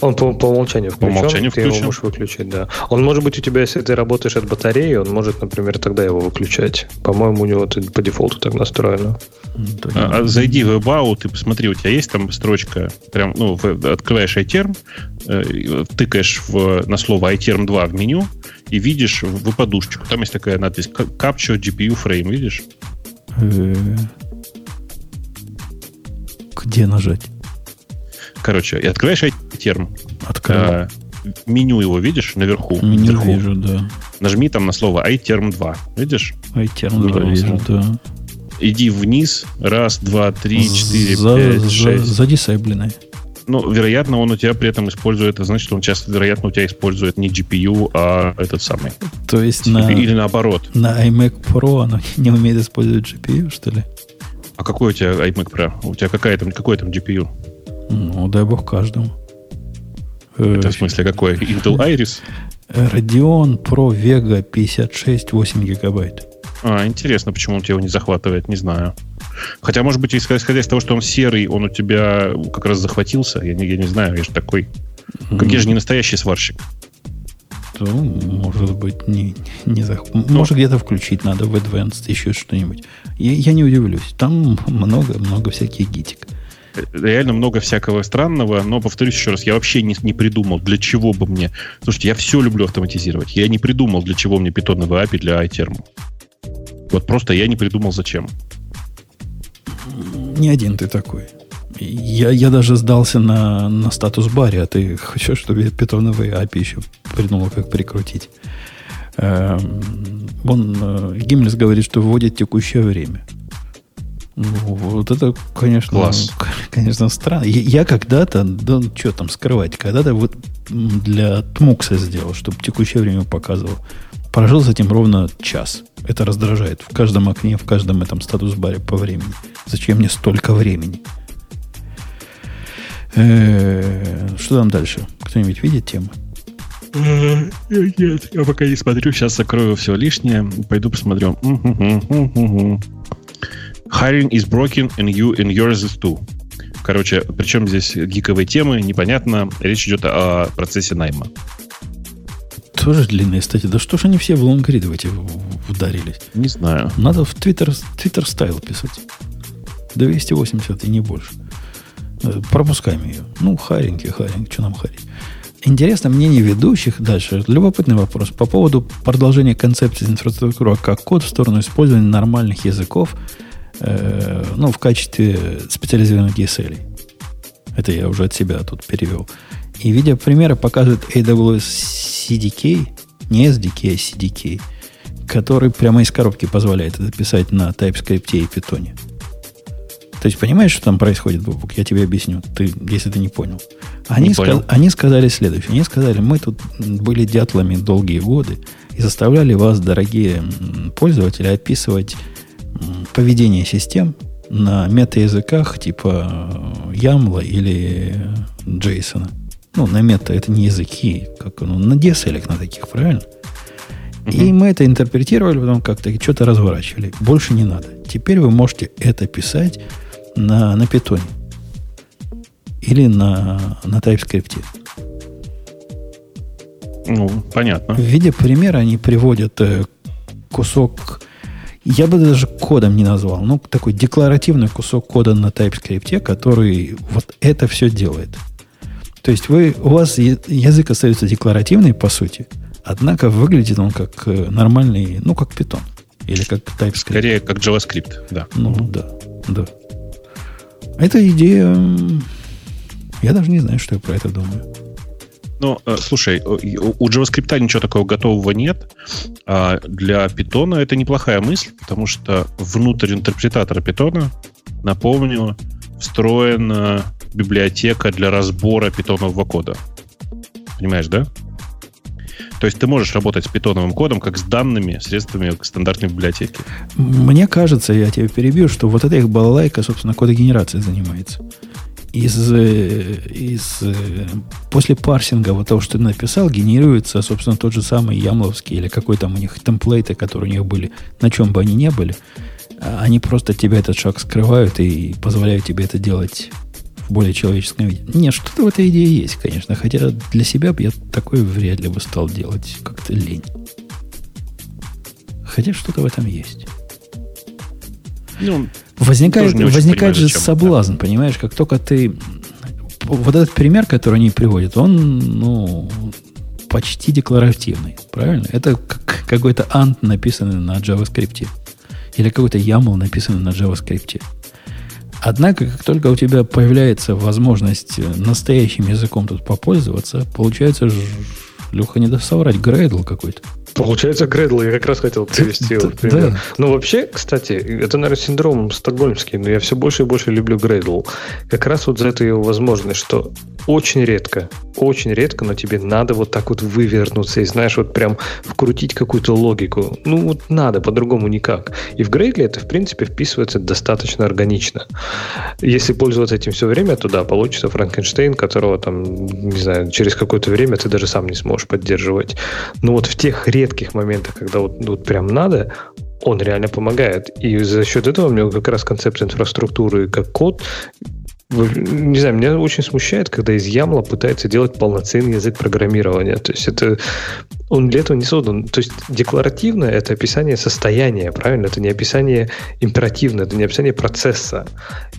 Он по, по умолчанию включен. По умолчанию ты включен. его можешь выключить, да. Он может быть у тебя, если ты работаешь от батареи, он может, например, тогда его выключать. По-моему, у него это по дефолту так настроено. А, а зайди в About и посмотри, у тебя есть там строчка, прям, ну, открываешь iTerm, э, тыкаешь в, на слово iTerm 2 в меню и видишь выпадушечку. Там есть такая надпись Capture GPU Frame, видишь? Э, где нажать? Короче, и открываешь терм. Открыл. А, меню его видишь наверху? Меню наверху. вижу, да. Нажми там на слово iTerm 2. Видишь? iTerm 2 вижу, да. Иди вниз. Раз, два, три, четыре, за, пять, за, шесть. Задисайбленный. Ну, вероятно, он у тебя при этом использует, значит, он часто, вероятно, у тебя использует не GPU, а этот самый. То есть на... Или наоборот. На iMac Pro оно не умеет использовать GPU, что ли? А какой у тебя iMac Pro? У тебя какая там, какой там GPU? Ну, дай бог каждому. Это в смысле какой? Intel Iris? Radeon Pro Vega 56 8 гигабайт. А, интересно, почему он тебя его не захватывает, не знаю. Хотя, может быть, исходя из того, что он серый, он у тебя как раз захватился. Я не, я не знаю, я же такой. Как я же не настоящий сварщик. То, может быть, не, не зах... Но... Ну. Может, где-то включить надо в Advanced, еще что-нибудь. Я, я не удивлюсь. Там много-много всяких гитик реально много всякого странного, но, повторюсь еще раз, я вообще не, не придумал, для чего бы мне... Слушайте, я все люблю автоматизировать. Я не придумал, для чего мне питоновый API для iTerm. Вот просто я не придумал, зачем. Не один ты такой. Я, я даже сдался на, на статус баре, а ты хочешь, чтобы я питоновый API еще придумал, как прикрутить. Эм, он, э, Гиммельс говорит, что вводит текущее время. Ну, вот это, конечно, Класс. конечно, странно. Я, я когда-то, да, что там скрывать, когда-то вот для Тмукса сделал, чтобы текущее время показывал. Прожил с этим ровно час. Это раздражает. В каждом окне, в каждом этом статус-баре по времени. Зачем мне столько времени? Э-э, что там дальше? Кто-нибудь видит тему? Нет, я пока не смотрю. Сейчас закрою все лишнее. Пойду посмотрю. Hiring is broken and you and yours is too. Короче, причем здесь гиковые темы, непонятно. Речь идет о процессе найма. Тоже длинные статьи. Да что ж они все в лонгриды в эти ударились? Не знаю. Надо в Twitter, Twitter стайл писать. 280 и не больше. Э, пропускаем ее. Ну, харинги, харинг, что нам харить? Интересно мнение ведущих. Дальше. Любопытный вопрос. По поводу продолжения концепции инфраструктуры как код в сторону использования нормальных языков – э, ну, в качестве специализированных DSL. Это я уже от себя тут перевел. И видео примеры показывает AWS CDK, не SDK, а CDK, который прямо из коробки позволяет это писать на TypeScript и Python. То есть понимаешь, что там происходит, Бобук? Я тебе объясню, ты, если ты не понял. Они, не понял. они сказали следующее. Они сказали, мы тут были дятлами долгие годы и заставляли вас, дорогие пользователи, описывать поведение систем на мета-языках типа Ямла или Джейсона. Ну, на мета это не языки, как ну, на DSL на таких, правильно? И мы это интерпретировали, потом как-то что-то разворачивали. Больше не надо. Теперь вы можете это писать на, на питоне. Или на, на TypeScript. Ну, понятно. В виде примера они приводят э, кусок, я бы даже кодом не назвал, ну, такой декларативный кусок кода на TypeScript, который вот это все делает. То есть вы, у вас язык остается декларативный, по сути, однако выглядит он как э, нормальный, ну, как Python. Или как TypeScript. Скорее, как JavaScript, да. Ну, да, да. Эта идея... Я даже не знаю, что я про это думаю. Ну, э, слушай, у JavaScript ничего такого готового нет. А для Python это неплохая мысль, потому что внутрь интерпретатора Python, напомню, встроена библиотека для разбора питонового кода. Понимаешь, да? То есть ты можешь работать с питоновым кодом как с данными средствами стандартной библиотеки. Мне кажется, я тебя перебью, что вот эта их балалайка, собственно, кодогенерацией занимается из, э, из, э, после парсинга вот того, что ты написал, генерируется, собственно, тот же самый ямловский или какой там у них темплейты, которые у них были, на чем бы они ни были. А они просто тебе этот шаг скрывают и позволяют тебе это делать в более человеческом виде. Нет, что-то в этой идее есть, конечно. Хотя для себя бы я такое вряд ли бы стал делать. Как-то лень. Хотя что-то в этом есть. Ну, возникает, возникает же соблазн, да. понимаешь, как только ты... Вот этот пример, который они приводят, он, ну, почти декларативный, правильно? Это как какой-то ант, написанный на JavaScript. Или какой-то YAML, написанный на JavaScript. Однако, как только у тебя появляется возможность настоящим языком тут попользоваться, получается, Леха, не даст соврать, Gradle какой-то. Получается, Gradle, я как раз хотел привести его в пример. Да. Ну, вообще, кстати, это, наверное, синдром стокгольмский, но я все больше и больше люблю Gradle. Как раз вот за эту его возможность, что очень редко, очень редко, но тебе надо вот так вот вывернуться и, знаешь, вот прям вкрутить какую-то логику. Ну, вот надо, по-другому никак. И в Gradle это, в принципе, вписывается достаточно органично. Если пользоваться этим все время, то да, получится Франкенштейн, которого там, не знаю, через какое-то время ты даже сам не сможешь поддерживать. Но вот в тех редких моментах, когда вот, вот прям надо, он реально помогает. И за счет этого у меня как раз концепция инфраструктуры как код не знаю, меня очень смущает, когда из Ямла пытается делать полноценный язык программирования. То есть это он для этого не создан. То есть декларативное это описание состояния, правильно? Это не описание императивное, это не описание процесса.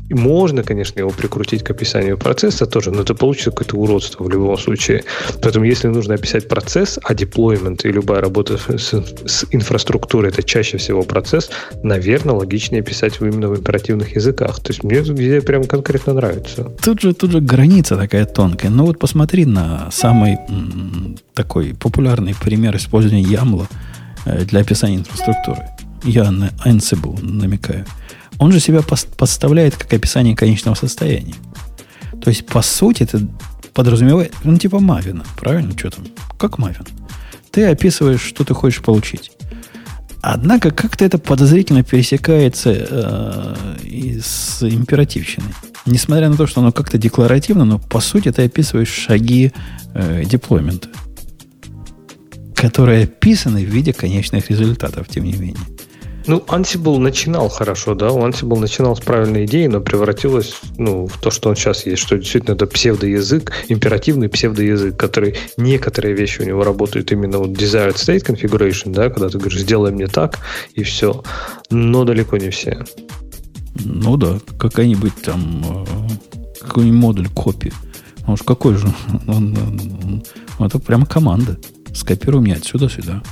И можно, конечно, его прикрутить к описанию процесса тоже, но это получится какое-то уродство в любом случае. Поэтому если нужно описать процесс, а деплоймент и любая работа с, с инфраструктурой это чаще всего процесс, наверное, логичнее писать именно в императивных языках. То есть мне прям конкретно нравится. Тут же, тут же граница такая тонкая. Ну вот посмотри на самый м, такой популярный пример использования YAML э, для описания инфраструктуры. Я на Ansible намекаю. Он же себя подставляет как описание конечного состояния. То есть, по сути, это подразумевает, ну, типа Мавина, правильно? Что там? Как Мавин. Ты описываешь, что ты хочешь получить. Однако как-то это подозрительно пересекается э, с императивщиной. Несмотря на то, что оно как-то декларативно, но по сути ты описываешь шаги э, деплоймента которые описаны в виде конечных результатов, тем не менее. Ну, Ansible начинал хорошо, да, у Ansible начинал с правильной идеи, но превратилось ну, в то, что он сейчас есть, что действительно это псевдоязык, императивный псевдоязык, который некоторые вещи у него работают именно вот desired state configuration, да, когда ты говоришь, сделай мне так, и все, но далеко не все. Ну да, какая-нибудь там э, какой-нибудь модуль копии. Он же какой же? Он, он, он, это прямо команда. Скопируй мне отсюда сюда.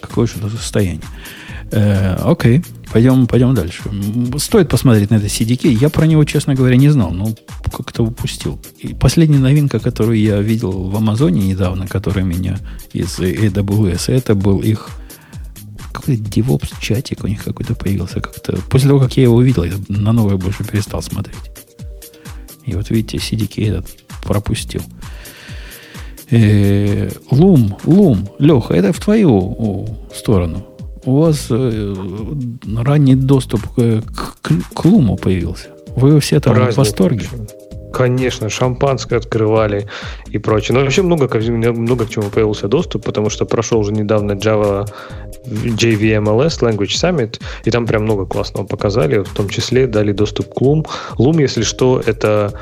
Какое же это состояние? Э, окей, пойдем, пойдем дальше. Стоит посмотреть на это CDK. Я про него, честно говоря, не знал, но как-то упустил. И последняя новинка, которую я видел в Амазоне недавно, которая меня из AWS, это был их какой-то DevOps чатик у них какой-то появился. Как-то после того, как я его увидел, я на новое больше перестал смотреть. И вот видите, CDK этот пропустил. Э, лум, Лум, Леха, это в твою сторону. У вас э, ранний доступ к, к, к Луму появился. Вы все там Праздник, в восторге? Конечно, шампанское открывали и прочее. Но вообще много, много к чему появился доступ, потому что прошел уже недавно Java JVMLS Language Summit, и там прям много классного показали, в том числе дали доступ к Loom. Loom, если что, это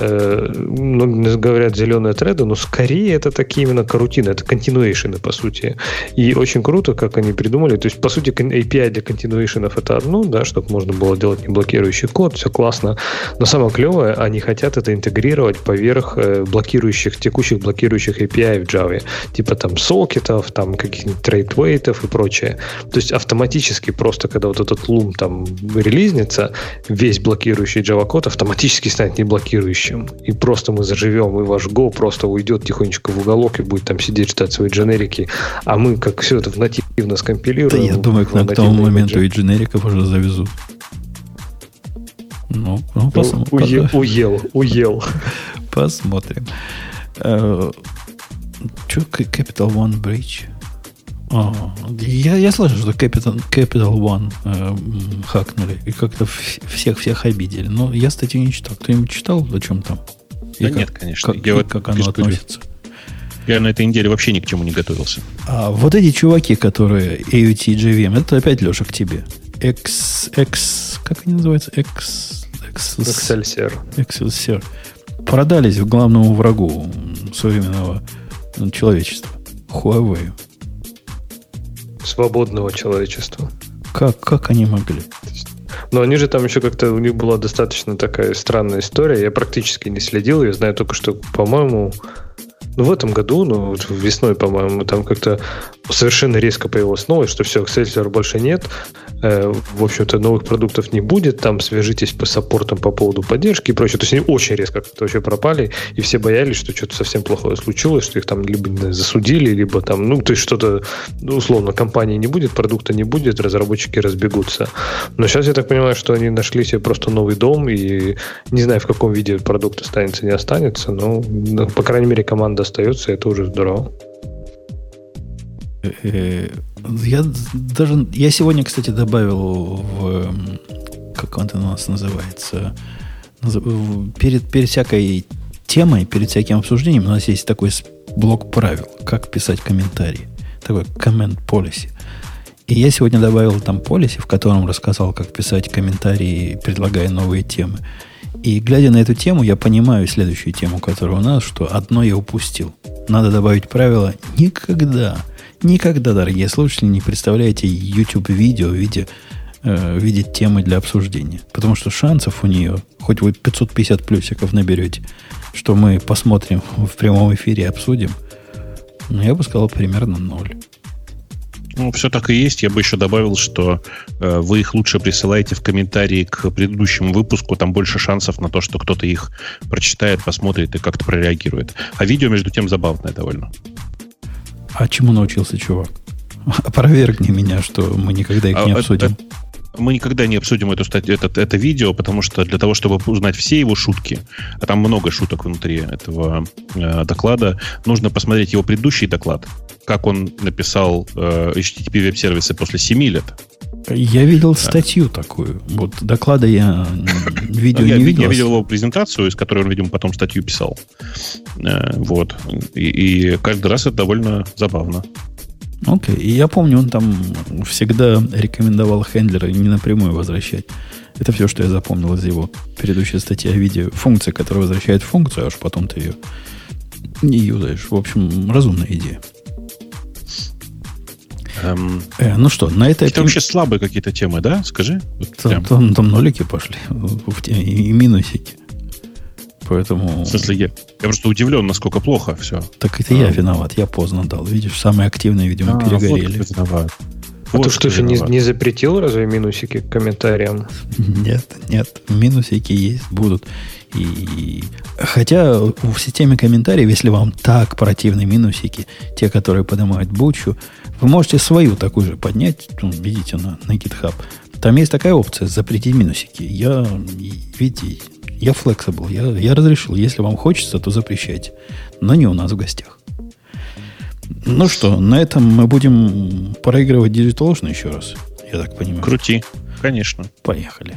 э, ну, говорят зеленые треды, но скорее это такие именно карутины, это continuation, по сути. И очень круто, как они придумали. То есть, по сути, API для continuation это одно, да, чтобы можно было делать не блокирующий код, все классно. Но самое клевое, они хотят это интегрировать поверх э, блокирующих, текущих блокирующих API в Java. Типа там сокетов, там каких-нибудь трейдвейтов и прочее. То есть автоматически просто, когда вот этот Loom там релизнется, весь блокирующий Java код автоматически станет не блокирующим. И просто мы заживем, и ваш Go просто уйдет тихонечко в уголок и будет там сидеть, читать свои дженерики. А мы как все это в нативно скомпилируем. Да я думаю, к, к тому моменту и дженериков уже завезут. Ну, ну посмотрим. Ну, уел, уел, уел. Посмотрим. Uh, что Capital One Bridge? А, я, я слышал, что Capital, Capital One э, хакнули и как-то всех-всех обидели. Но я статью не читал. Кто-нибудь читал, о чем там? И да как, нет, конечно. Как, я вот как оно относится? Я на этой неделе вообще ни к чему не готовился. А вот эти чуваки, которые AUT JVM, это опять, Леша, к тебе. X, X, как они называются? X, X, Excelsior. Excelsior. Продались в главному врагу современного человечества. Huawei свободного человечества. Как, как они могли? Но они же там еще как-то, у них была достаточно такая странная история. Я практически не следил. Я знаю только, что, по-моему, ну, в этом году, ну, весной, по-моему, там как-то совершенно резко появилась новость, что все, Excelsior больше нет, э, в общем-то, новых продуктов не будет, там свяжитесь по саппортам по поводу поддержки и прочее. То есть они очень резко как-то вообще пропали, и все боялись, что что-то совсем плохое случилось, что их там либо засудили, либо там, ну, то есть что-то, ну, условно, компании не будет, продукта не будет, разработчики разбегутся. Но сейчас я так понимаю, что они нашли себе просто новый дом, и не знаю, в каком виде продукт останется, не останется, но, ну, по крайней мере, команда остается, и это уже здорово. Э, я даже я сегодня, кстати, добавил в как он у нас называется перед перед всякой темой, перед всяким обсуждением у нас есть такой блок правил, как писать комментарии, такой comment policy. И я сегодня добавил там policy, в котором рассказал, как писать комментарии, предлагая новые темы. И глядя на эту тему, я понимаю следующую тему, которая у нас, что одно я упустил. Надо добавить правило никогда Никогда, дорогие слушатели, не представляете YouTube-видео в виде, э, виде темы для обсуждения. Потому что шансов у нее, хоть вы 550 плюсиков наберете, что мы посмотрим в прямом эфире и обсудим, ну, я бы сказал, примерно ноль. Ну, все так и есть. Я бы еще добавил, что э, вы их лучше присылаете в комментарии к предыдущему выпуску. Там больше шансов на то, что кто-то их прочитает, посмотрит и как-то прореагирует. А видео, между тем, забавное довольно. А чему научился чувак? Опровергни меня, что мы никогда их не а, обсудим. Мы никогда не обсудим эту статью, это, это видео, потому что для того, чтобы узнать все его шутки, а там много шуток внутри этого э, доклада, нужно посмотреть его предыдущий доклад, как он написал э, HTTP веб-сервисы после 7 лет. Я видел статью такую. Вот доклада я видео я, не видел. Я видел его презентацию, из которой он, видимо, потом статью писал. Э, вот. И, и каждый раз это довольно забавно. Окей. Okay. И я помню, он там всегда рекомендовал хендлеры не напрямую возвращать. Это все, что я запомнил из его предыдущей статьи о видео. Функция, которая возвращает функцию, а уж потом ты ее не юзаешь. В общем, разумная идея. Эм, э, ну что, на этой... Это вообще слабые какие-то темы, да? Скажи. Вот там, там, там нолики пошли и минусики. Поэтому... В смысле, я, я просто удивлен, насколько плохо все. Так это а. я виноват, я поздно дал. Видишь, самые активные, видимо, а, перегорели. Вот виноват. А вот ты что же не, не запретил разве минусики к комментариям? Нет, нет, минусики есть, будут. И, хотя в системе комментариев, если вам так противны минусики, те, которые поднимают бучу, вы можете свою такую же поднять, ну, видите, на, на GitHub. Там есть такая опция запретить минусики. Я, видите, я flexible, я, я разрешил. Если вам хочется, то запрещайте. Но не у нас в гостях. Ну что, на этом мы будем проигрывать Ocean еще раз, я так понимаю. Крути, конечно. Поехали.